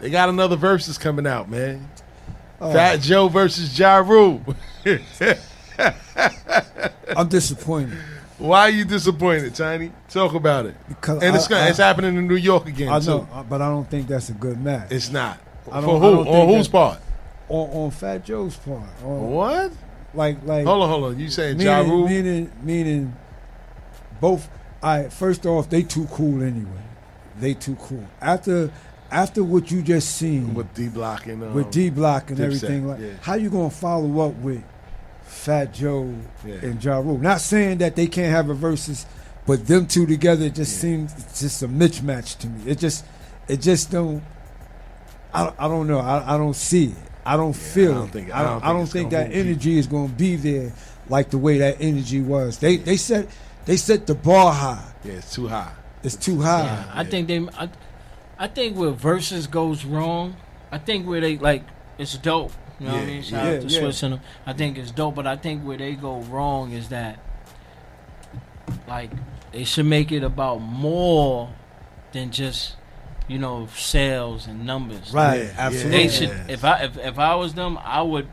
they got another Verzuz coming out, man. Oh. Fat Joe versus Ja Rule. I'm disappointed. Why are you disappointed, Tiny? Talk about it. Because and it's I- gonna, I- it's happening in New York again I too. know, but I don't think that's a good match. It's not. For who? On whose part? On on Fat Joe's part. On- What? Like like. Hold on, hold on. You saying meaning, Ja Rule? Meaning meaning both. I first off, they too cool anyway. They too cool. After after what you just seen with D Block and um, with D Block and everything, like yeah. how you gonna follow up with Fat Joe Yeah. and Ja Rule? Not saying that they can't have a Verzuz, but them two together it just seems it's just a mismatch to me. It just it just don't. I, I don't know. I, I don't see it. I don't feel I don't it. think- I I don't, don't I think don't it's think that move energy is going to be there like the way that energy was. They they set they set the bar high. Yeah, it's too high. It's too high. Yeah, I think they. I, I think where Verzuz goes wrong. I think where they like it's dope. You know what I mean? Shout yeah, out to yeah. Swizz and them. I think it's dope, but I think where they go wrong is that like they should make it about more than just you know sales and numbers. Right, Yeah, absolutely. They should. If I if, if I was them, I would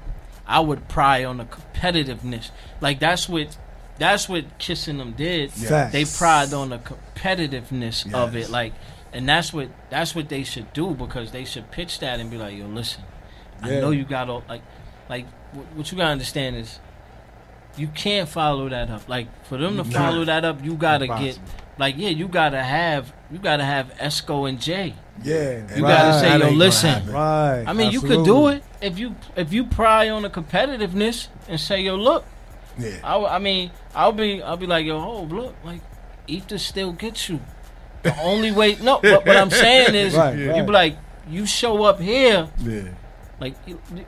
I would pry on the competitiveness. Like that's what that's what kissing them did. Facts. They pride on the competitiveness of it, like, and that's what that's what they should do because they should pitch that and be like, yo, listen, I know you got all like, like what you gotta understand is, you can't follow that up. Like for them to Nah. follow that up, you gotta get, Impossible. Like, yeah, you gotta have you gotta have Esco and Jay. Yeah, You right. gotta say, yo, listen. Right, I mean, you could do it if you if you pry on the competitiveness and say, yo, look. Yeah. I, I mean, I'll be I'll be like, yo, oh, look, like Ether still gets you. The only way, no, but what I'm saying is, Right, you right. be like, you show up here, Yeah. like,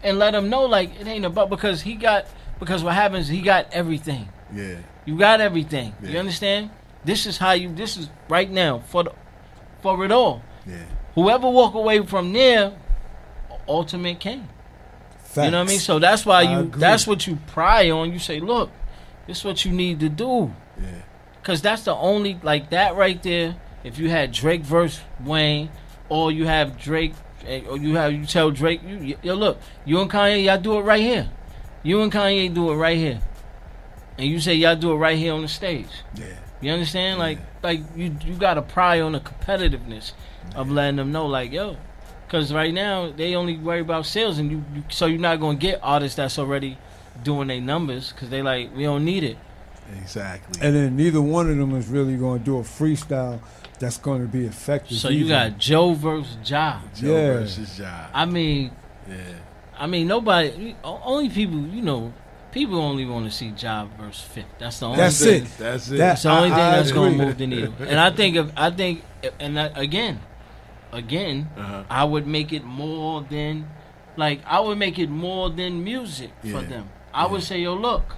and let him know, like, it ain't about because he got because what happens, he got everything. Yeah. You got everything. You understand? This is how you. This is right now for the for it all. Yeah. Whoever walk away from there, ultimate king. You know what I mean? So that's why I you. agree. That's what you pry on. You say, look, this is what you need to do. Yeah. Cause that's the only like that right there. If you had Drake versus Wayne, or you have Drake, eh, or you have you tell Drake, you, yo, look, you and Kanye, y'all do it right here. You and Kanye do it right here, and you say y'all do it right here on the stage. Yeah. You understand? Like, like you you got to pry on the competitiveness of letting them know, like, yo, because right now they only worry about sales, and you, you so you're not gonna get artists that's already doing their numbers because they like we don't need it. Exactly. And then neither one of them is really going to do a freestyle that's going to be effective. So you either. got Joe versus Ja. Joe Yeah. versus Ja. I mean, Yeah. I mean nobody. Only people you know. People only want to see Job versus Fifth. That's the only. That's thing. it. That's it. That's the I- only thing I that's going to move the needle. And I think if I think and that, again, again, Uh-huh. I would make it more than like I would make it more than music Yeah. for them. I would say, yo, look.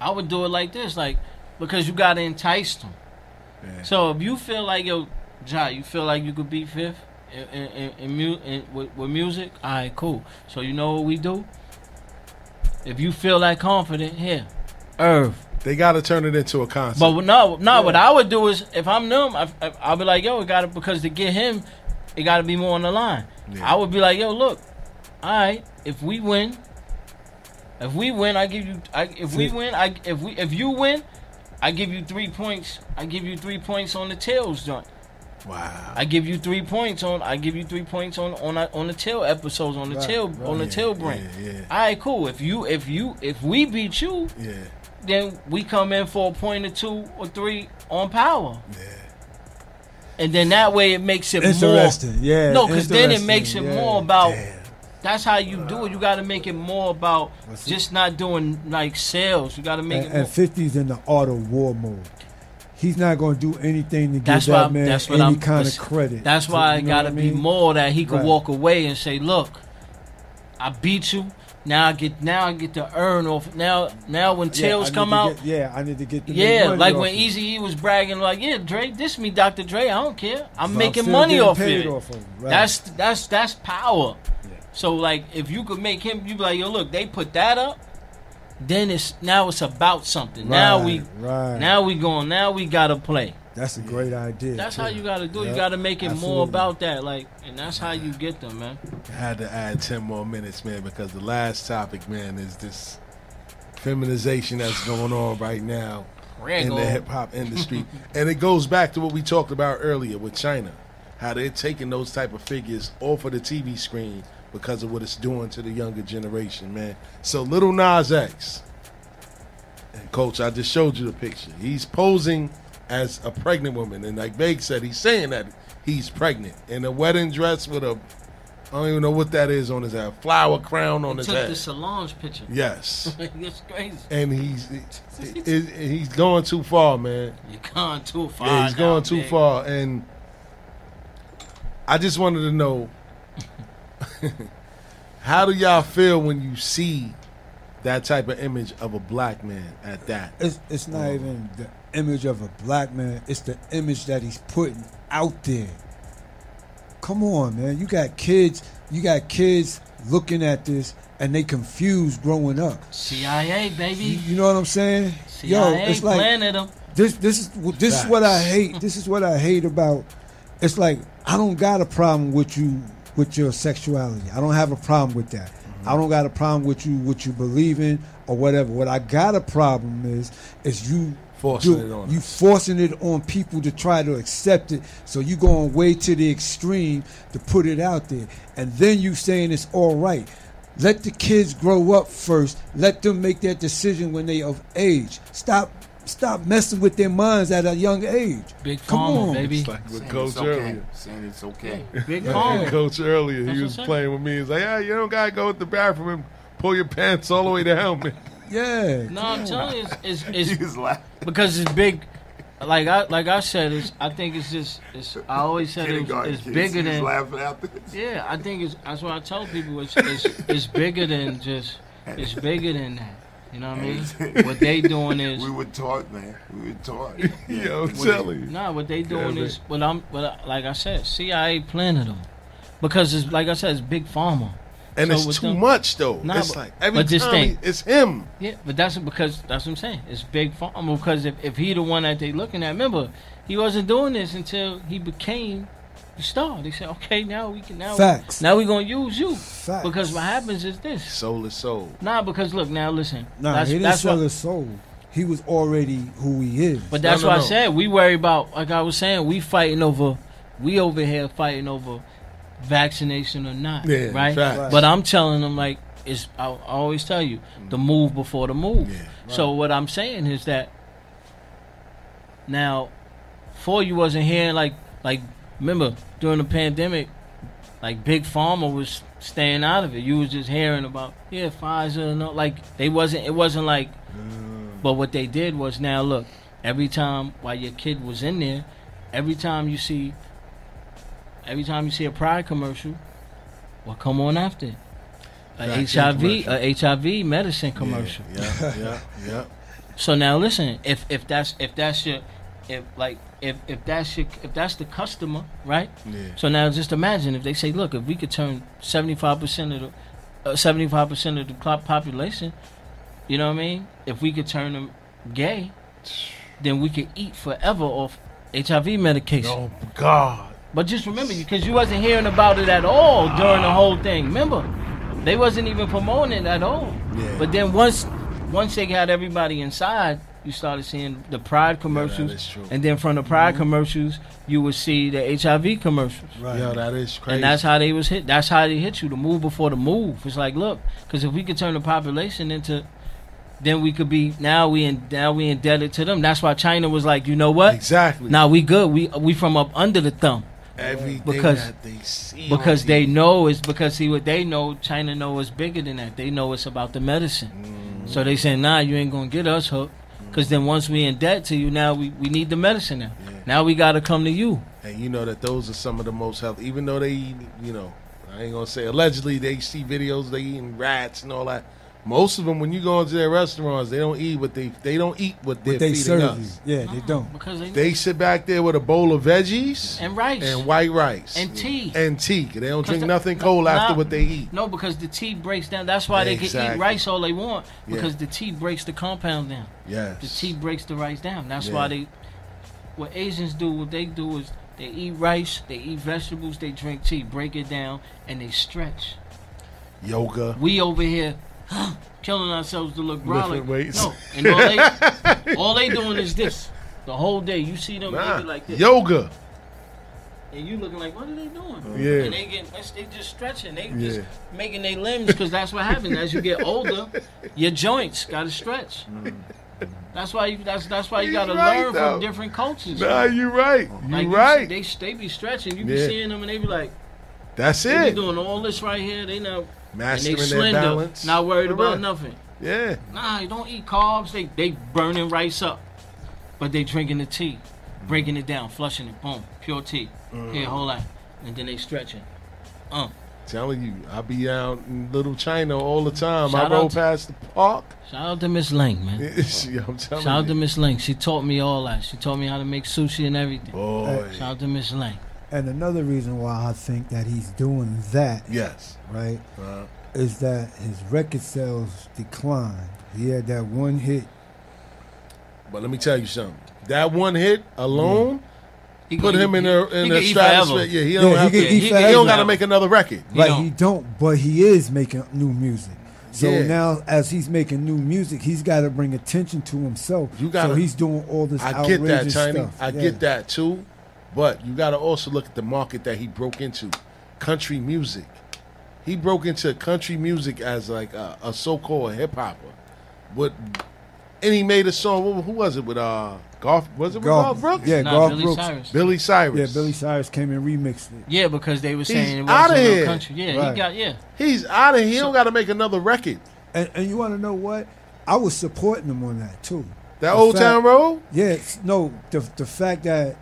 I would do it like this, like because you got to entice them. Yeah. So if you feel like yo, Ja, you feel like you could beat Fifth in, in, in, in, mu- in with, with music, all right, cool. So you know what we do? If you feel that confident, here, Irv. They got to turn it into a concert. But no, no. What I would do is, if I'm them, I, I, I'll be like, yo, it got to because to get him, it got to be more on the line. Yeah. I would be like, yo, look, all right, if we win, if we win, I give you. I, if we win, I if we if you win, I give you three points. I give you three points on the Tales joint. Wow. I give you three points on. I give you three points on on on the tail episodes on the Right, tail right. on the Yeah, tail brain. yeah, yeah. All right, cool. If you if you if we beat you, Yeah. then we come in for a point or two or three on power. Yeah. And then that way it makes it Interesting, more. yeah, No, because then it makes it yeah. more about. That's how you do it. You got to make it more about What's it? just not doing like sales. You got to make and, it. More, and 50's in the auto war mode. He's not going to do anything to give that's that why. man any I'm. kind of credit. That's why You it got to be more that he could Right. walk away and say, "Look, I beat you. Now I get. Now I get to earn off. Now, now when Yeah, Tales need come out, get- yeah, I need to get the Yeah, like when. Easy E was bragging, like, "Yeah, Dre, this me, Dr. Dre. I don't care. I'm So making still money off paid it. off of right. That's that's that's power. So like, if you could make him, you be like, yo, look, they put that up. Then it's now it's about something. now we Right, right. now we going. Now we gotta play. That's a great idea. That's too. how you gotta do. it. You gotta make it more about that. Like, and that's how you get them, man. I had to add 10 more minutes, man, because the last topic, man, is this feminization that's going on right now in the hip hop industry. and it goes back to what we talked about earlier with China. How they're taking those type of figures off of the TV screen because of what it's doing to the younger generation, man. So Lil Nas X, and Coach, I just showed you the picture. He's posing as a pregnant woman, and like Meg said, he's saying that he's pregnant in a wedding dress with a I don't even know what that is on his head, flower crown on He his took head. Took the Solange picture. Yes. it's crazy. and he's he- he- he's going too far, man. You're going too far. Yeah, he's now, going too big. far, and I just wanted to know how do y'all feel when you see that type of image of a black man at that? It's it's not um, even the image of a black man. It's the image that he's putting out there. Come on, man. You got kids. You got kids looking at this and they confused growing up. CIA, baby. You, you know what I'm saying? CIA Yo, it's like planted him. this. This is this is what I hate. This is what I hate about. It's like I don't got a problem with you with your sexuality. I don't have a problem with that. I don't got a problem with you what you believe in or whatever. What I got a problem is is you Forcing do- it on you forcing it on people to try to accept it. So you going way to the extreme to put it out there, and then you saying it's all right. Let the kids grow up first. Let them make that decision when they of age. Stop, stop messing with their minds at a young age. Big Come pharma, on, baby. It's like with Saying Coach it's okay. earlier. Saying it's okay. Big Yeah, pharma. Coach earlier, That's he was playing with me. He's like, yeah, you don't gotta go to the bathroom and pull your pants all the way down, man. Yeah. No, I'm telling you, it's, it's, it's laughing. because it's big. Like I like I said, it's I think it's just it's. I always said it's, it's bigger than. laughing afterwards. Yeah, I think it's. That's what I tell people. It's it's, it's bigger than just. It's bigger than that. You know what I mean? what they doing is. We were taught, man. We were taught. Yo, When tell they- you. Nah, what they doing Yeah, is what I'm. What I, uh, like I said, CIA planted them because it's like I said, it's big pharma. And So it's too them- much though. Nah, it's but- like every but this time thing- he- it's him. Yeah, but that's because that's what I'm saying. It's big pharma because if, if he the one that they looking at, remember, he wasn't doing this until he became the star. They said, okay, now we can now Facts. now we gonna use you Facts. because what happens is this. Soul is soul. Nah, because look now, listen. Nah, that's he didn't that's sell what. his soul. He was already who he is. But that's No, why no, I said we worry about. Like I was saying, we fighting over. We over here fighting over vaccination or not, Yeah, right? facts. But I'm telling them like it's. I, I always tell you the mm. move before the move. So what I'm saying is that now, for you wasn't here like like remember during the pandemic, like big pharma was staying out of it. You was just hearing about yeah Pfizer and all, like they wasn't. It wasn't like. But what they did was now look every time while your kid was in there, every time you see, every time you see a Pride commercial, well, come on after? it? A HIV, a HIV medicine commercial. Yeah, yeah, yeah. So now listen, if if that's if that's your if like if if that's your if that's the customer, right? Yeah. So now just imagine if they say, look, if we could turn seventy five percent of the uh, seventy five percent of the population, you know what I mean? If we could turn them gay, then we could eat forever off HIV medication. Oh God. But just remember, because you wasn't hearing about it at all during the whole thing. Remember, they wasn't even promoting it at all. Yeah. But then once, once they got everybody inside, you started seeing the Pride commercials, is true. and then from the Pride commercials, you would see the HIV commercials. Right. Yo, that is crazy. And that's how they was hit. That's how they hit you. The move before the move. It's like, look, because if we could turn the population into, then we could be now we in now we indebted to them. That's why China was like, you know what? exactly. Now we good. We we from up under the thumb everything because- that they see because they TV. know it's because see what they know. China know it's bigger than that. They know it's about the medicine. Mm. So they say, nah, you ain't gonna get us hooked. Because then once we in debt to you, now we, we need the medicine now. Now we got to come to you. And you know that those are some of the most healthy. Even though they, you know, I ain't gonna say allegedly they see videos they eating rats and all that. Most of them, when you go into their restaurants, they don't eat what they they don't eat what they're What they feeding serve us. you. Yeah, they don't. Oh, because they, They sit back there with a bowl of veggies and rice and white rice and tea. and tea. They don't 'Cause drink the- nothing cold after Nah. what they eat. No, because the tea breaks down. That's why they can eat Exactly. rice all they want Yeah. because the tea breaks the compound down. Yes. The tea breaks the rice down. That's Yeah. why they, what Asians do, what they do is they eat rice, they eat vegetables, they drink tea, break it down, and they stretch. Yoga. We over here killing ourselves to look brolic. Weights. No, and all they, all they doing is this the whole day. You see them Nah, like this. yoga. And you looking like, what are they doing? Yeah. And they get, they just stretching. They Yeah. just making their limbs because that's what happens as you get older. Your joints got to stretch. Mm-hmm. That's why you. That's that's why you got to right, learn though. from different cultures. Nah, you right. You Like, right. see, they they be stretching. You be Yeah. seeing them and they be like, That's they be it. doing all this right here. They not Mastering and they their slender, balance. not worried about nothing. Yeah. Nah, you don't eat carbs. They they burning rice up, but they drinking the tea, breaking it down, flushing it. Boom, pure tea. Mhm. Here, hold on, and then they stretching. Uh, Telling you, I be out in Little China all the time. Shout I roll past the park. shout out to Miss Lang, man. See, I'm telling Shout out you. to Miss Lang. She taught me all that. She taught me how to make sushi and everything. Boy. Shout out to Miss Lang. And another reason why I think that he's doing that, Yes. right, Uh, is that his record sales declined. He had that one hit. but let me tell you something. That one hit alone He Put can- him in he- the he in can the stratosphere. Yeah, he don't he have can to. eat He, don't got to make another record. Like he don't, but he is making new music. So Yeah. now, as he's making new music, he's got to bring attention to himself. You gotta- so he's doing all this I get that, outrageous Tiny. stuff. I Yeah. get that too. But you got to also look at the market that he broke into, country music. He broke into country music as like a, a so-called hip hopper. What? And he made a song. Who, who was it with? Uh, Golf. Was it with Garth- Garth Brooks? Yeah, Nah, Garth Billy Brooks. Cyrus. Billy Cyrus. Yeah, Billy Cyrus came and remixed it. Yeah, because they were He's saying it outta wasn't no here. country. Yeah, Right. he got yeah. He's out of here. He don't got to make another record. And, and you want to know what? I was supporting him on that too. That The Old fact- Town Road. Yes, no, the the fact that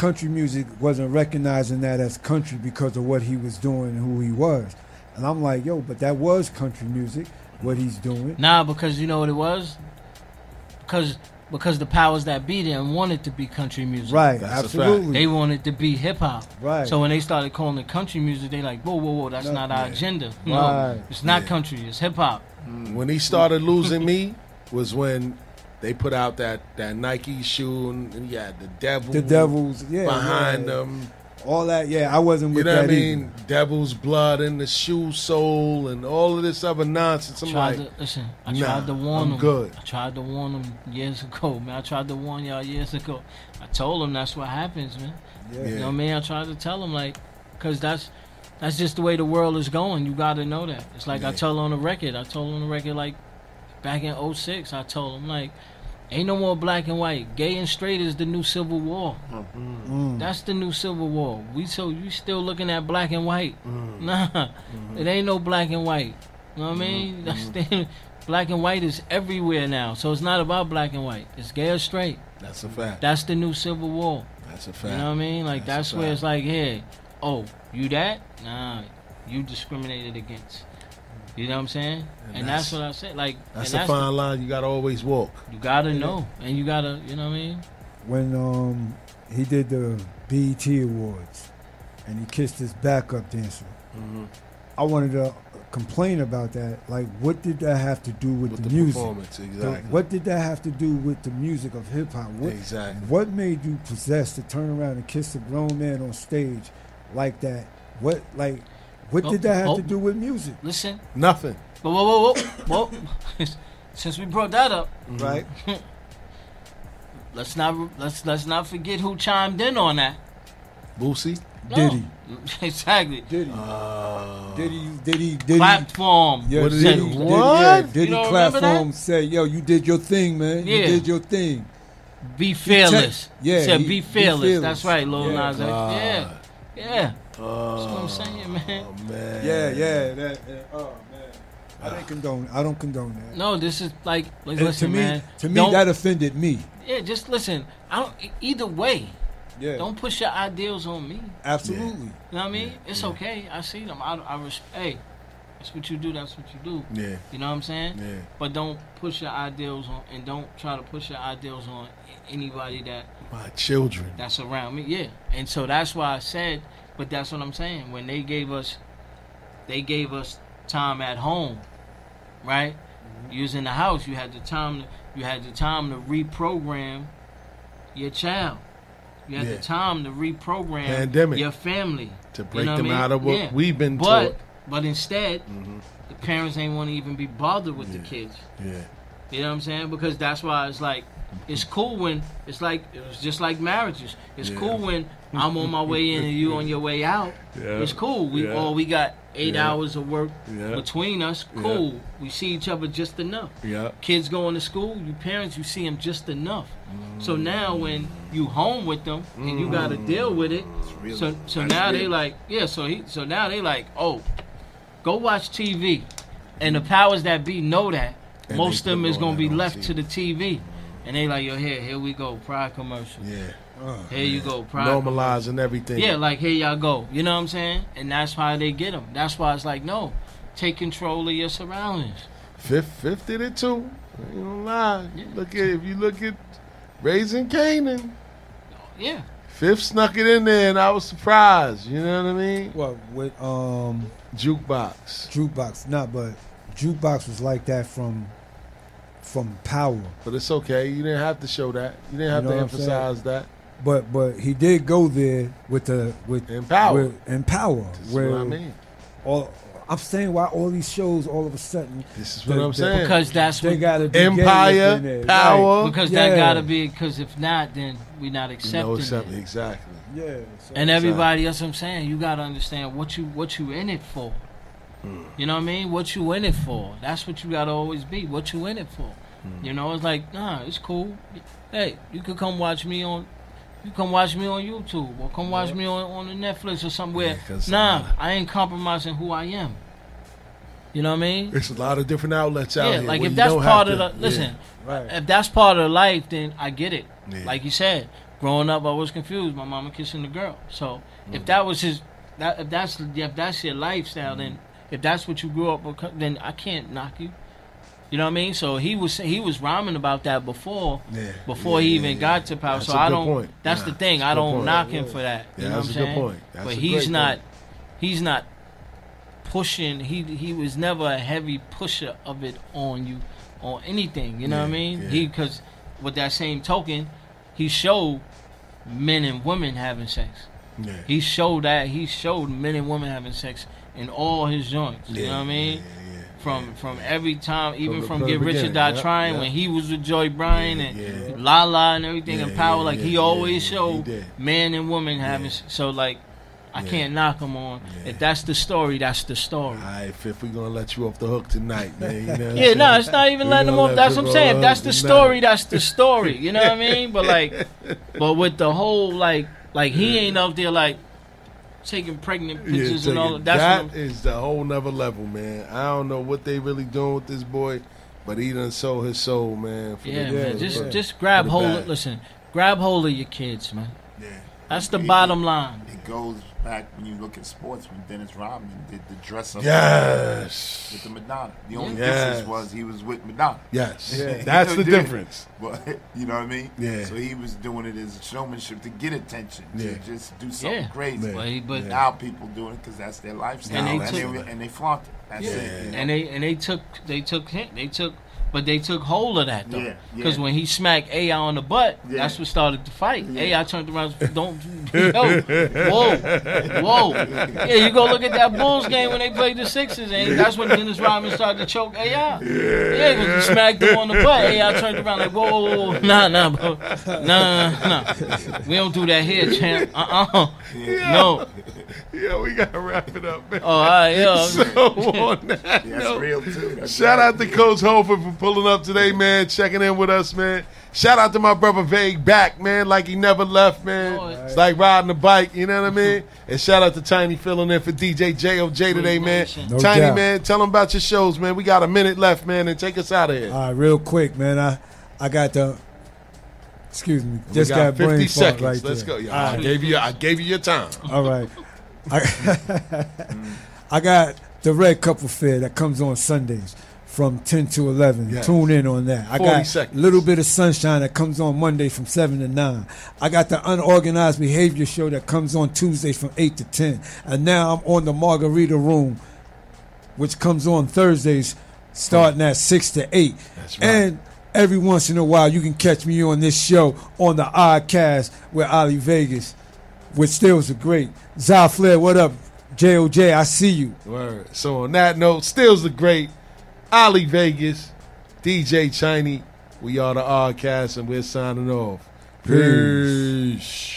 country music wasn't recognizing that as country because of what he was doing and who he was, and I'm like, yo, but that was country music, what he's doing. Nah, because you know what it was? Because because the powers that be there wanted to be country music. Right, That's a fact. absolutely. They wanted to be hip hop. Right. So when they started calling it country music, they like, whoa, whoa, whoa, that's No, not our yeah. agenda. No, Right. it's not country. It's hip hop. When he started losing me was when they put out that, that Nike shoe and, yeah, the devil The Devils, yeah, behind yeah. them. All that, yeah, I wasn't You with know what I that mean? Devil's blood and the shoe sole and all of this other nonsense. I'm tried like, to, listen, I nah, tried to warn I'm them. good. I tried to warn them years ago, man. I tried to warn y'all years ago. I told them that's what happens, man. Yeah. You know what I mean? I tried to tell them like, cause that's that's just the way the world is going. You got to know that. It's like I Yeah. told on the record. I told on the record like back in 06, I told them like, ain't no more black and white. Gay and straight is the new civil war. Mm. That's the new civil war. We so you still looking at black and white? Mm. Nah, Mm-hmm. it ain't no black and white. You know what I mean? That's the, black and white is everywhere now. So it's not about black and white. It's gay or straight. That's a fact. That's the new civil war. That's a fact. You know what I mean? Like That's that's, where fact. it's like, hey, oh, you that? Nah, you discriminated against. You know what I'm saying? And, that's, that's- what I said. Like, That's and a fine line you got to always walk. You gotta know, and you gotta, you know what I mean? when um he did the BET Awards and he kissed his backup dancer. Mm-hmm. I wanted to complain about that. Like, what did that have to do with, With the, the music? performance, The- exactly. what did that have to do with the music of hip hop? What, Exactly. What made you possessed to turn around and kiss a grown man on stage like that? What like? What Oh, did that have oh. to do with music? Listen, Nothing. Whoa, whoa, whoa, whoa, whoa. Since we brought that up, Right. let's not let's let's not forget who chimed in on that. Boosie. No. Diddy. exactly. Diddy. Uh, Did he? Did he? Did he? Platform. Yeah, What did did he- he? Did, what? yeah, did You he platform say, "Yo, you did your thing, man. You did your thing." Be fearless. Yeah, He said he- be be fearless. fearless. That's right, Lil Yeah. Nas X. Yeah, yeah. That's what Oh, I'm saying, man. Oh, man. Yeah, yeah. That, that- oh man, I don't condone. I don't condone that. No, this is like, like And listen, to me, man. to me, Don't- that offended me. yeah, just listen. I don't. Either way, Yeah, don't push your ideals on me. absolutely. You know what I mean? It's okay. I see them. I, I res- Hey, that's what you do. That's what you do. Yeah. You know what I'm saying? Yeah. But don't push your ideals on, and don't try to push your ideals on anybody that My children. that's around me. Yeah, and so that's why I said. But that's what I'm saying. When they gave us, they gave us time at home, right? You was in the house. You had the time. To, you had the time to reprogram your child. You had Yeah. the time to reprogram Pandemic. your family To You break know them I mean? out of what Yeah. we've been but, taught. But instead, Mm-hmm. the parents ain't want to even be bothered with the kids. Yeah. You know what I'm saying? Because that's why it's like it's cool when it's like it was just like marriages. It's Yeah. cool when I'm on my way in and you on your way out. Yeah. It's cool. We Yeah. all we got eight Yeah. hours of work between us. Cool. We see each other just enough. Yeah. Kids going to school. You parents, you see them just enough. So now when you home with them and you got to deal with it, real. so so now they like yeah. So he so now they like oh, go watch TV, and the powers that be know that And most of them is gonna be left TV. to the TV, and they like yo here here we go pride commercial. Yeah. Here you go pride. Normalizing everything. Yeah, like here y'all go. You know what I'm saying? And that's why they get them. That's why it's like no, take control of your surroundings. Fifth, fifth did it too. I ain't gonna lie. Look at if you look at Raising Kanan, Yeah. Fifth snuck it in there, and I was surprised. You know what I mean? What with um jukebox? Jukebox, not but jukebox was like that from from Power. But it's okay. You didn't have to show that. You didn't have You know to what I'm saying? emphasize that. But but he did go there with the with Empower. with empower. This is where what I mean. All I'm saying why all these shows all of a sudden. This is what I'm saying. Because that's they what got to Empire, power. Because Yeah. that gotta be. Because if not, then we're not accepting No, it. accept- exactly. Yeah. so- And everybody, that's what I'm saying. You gotta understand what you what you in it for. Hmm. You know what I mean? What you in it for? That's what you gotta always be. What you in it for? Hmm. You know, it's like nah, it's cool. Hey, you could come watch me on. You come watch me on YouTube or come watch me on on the Netflix or somewhere. 'cause, nah, uh, I ain't compromising who I am. You know what I mean? There's a lot of different outlets out yeah, here. like if that's part of to- the listen, Right. if that's part of life, then I get it. Yeah. Like you said, growing up, I was confused. My mama kissing the girl. So Mm. if that was his, that if that's if that's your lifestyle, then if that's what you grew up with, then I can't knock you. You know what I mean? So he was he was rhyming about that before, Yeah. before Yeah, he even yeah. got to power. That's so I don't. point. That's Nah, the thing. that's I don't point. knock him for that. Yeah, you know that's what a I'm good saying? but he's not. point. He's not pushing. He he was never a heavy pusher of it on you, on anything. You know what I mean? yeah. He because with that same token, he showed men and women having sex. Yeah. He showed that he showed men and women having sex in all his joints. you know what I mean? From from every time, even from, from Get Rich or Die yeah, Trying, yeah. when he was with Joy Bryant Yeah, and yeah. Lala and everything Yeah, and Power, yeah, like yeah, he always yeah, showed he man and woman having. So like, I Yeah. can't knock him on. If that's the story, that's the story. All right, if we're gonna let you off the hook tonight, man. You know Yeah, no, it's not even letting them off. let That's what I'm saying. If that's the tonight. story, that's the story. You know what I mean? But like, but with the whole like, like he ain't up there like taking pregnant Yeah, pictures and all. it. That is the whole nother level, man. I don't know what they really doing with this boy, but he done sold his soul, man. For Yeah, man. Just the- just grab hold. Of, listen, grab hold of your kids, man. Yeah. That's the It- bottom line. It goes back when you look at sports when Dennis Rodman did the dress up Yes. with the Madonna. The only Yes. difference was he was with Madonna. Yes. Yeah. That's the difference. But you know what I mean? Yeah. So he was doing it as showmanship to get attention, Yeah. to just do something Yeah. crazy. Yeah. But he- but- now people doing it because that's their lifestyle, And and they they, took- and they flaunt it. That's Yeah. it. you know? And they and they took they took him they took but they took hold of that though. Because yeah. when he smacked AI on the butt, Yeah. that's what started the fight. Yeah. AI turned around, don't, yo, whoa, whoa. Yeah, you go look at that Bulls game when they played the Sixers, and that's when Dennis Rodman started to choke AI. Yeah, because he smacked him on the butt. AI turned around like, whoa, whoa, whoa, nah, nah, bro, nah, nah, nah. We don't do that here, champ. Uh, uh no. Yeah, we gotta wrap it up, man. Oh, all right, yeah. So on that That's note, real, too. That's shout right. out to Coach Holford for pulling up today, man, checking in with us, man. Shout out to my brother Vague back, man, like he never left, man. It's like riding a bike, you know what I mean? And shout out to Tiny filling in for DJ JOJ today, man. No Tiny, doubt. man, tell them about your shows, man. We got a minute left, man, and take us out of here. All right, real quick, man. I I got the. Excuse me. We Just got got, brain 50 fart seconds. Right Let's there. go. Yeah, All I gave you I gave you your time. All right. I, I got the Red Cup Affair that comes on Sundays from 10 to 11. Yes. Tune in on that. I got seconds. Little Bit of Sunshine that comes on Monday from 7 to 9. I got the Unorganized Behavior Show that comes on Tuesdays from 8 to 10. And now I'm on the Margarita Room, which comes on Thursdays starting at 6 to 8. That's right. And every once in a while, you can catch me on this show on the Oddcast with Ali Vegas, which still is a great. Zy Flair, what up? JOJ, I see you. Word. So on that note, stills the great Ali Vegas, DJ Chiney. We are the Oddcast, and we're signing off. Peace. Peace.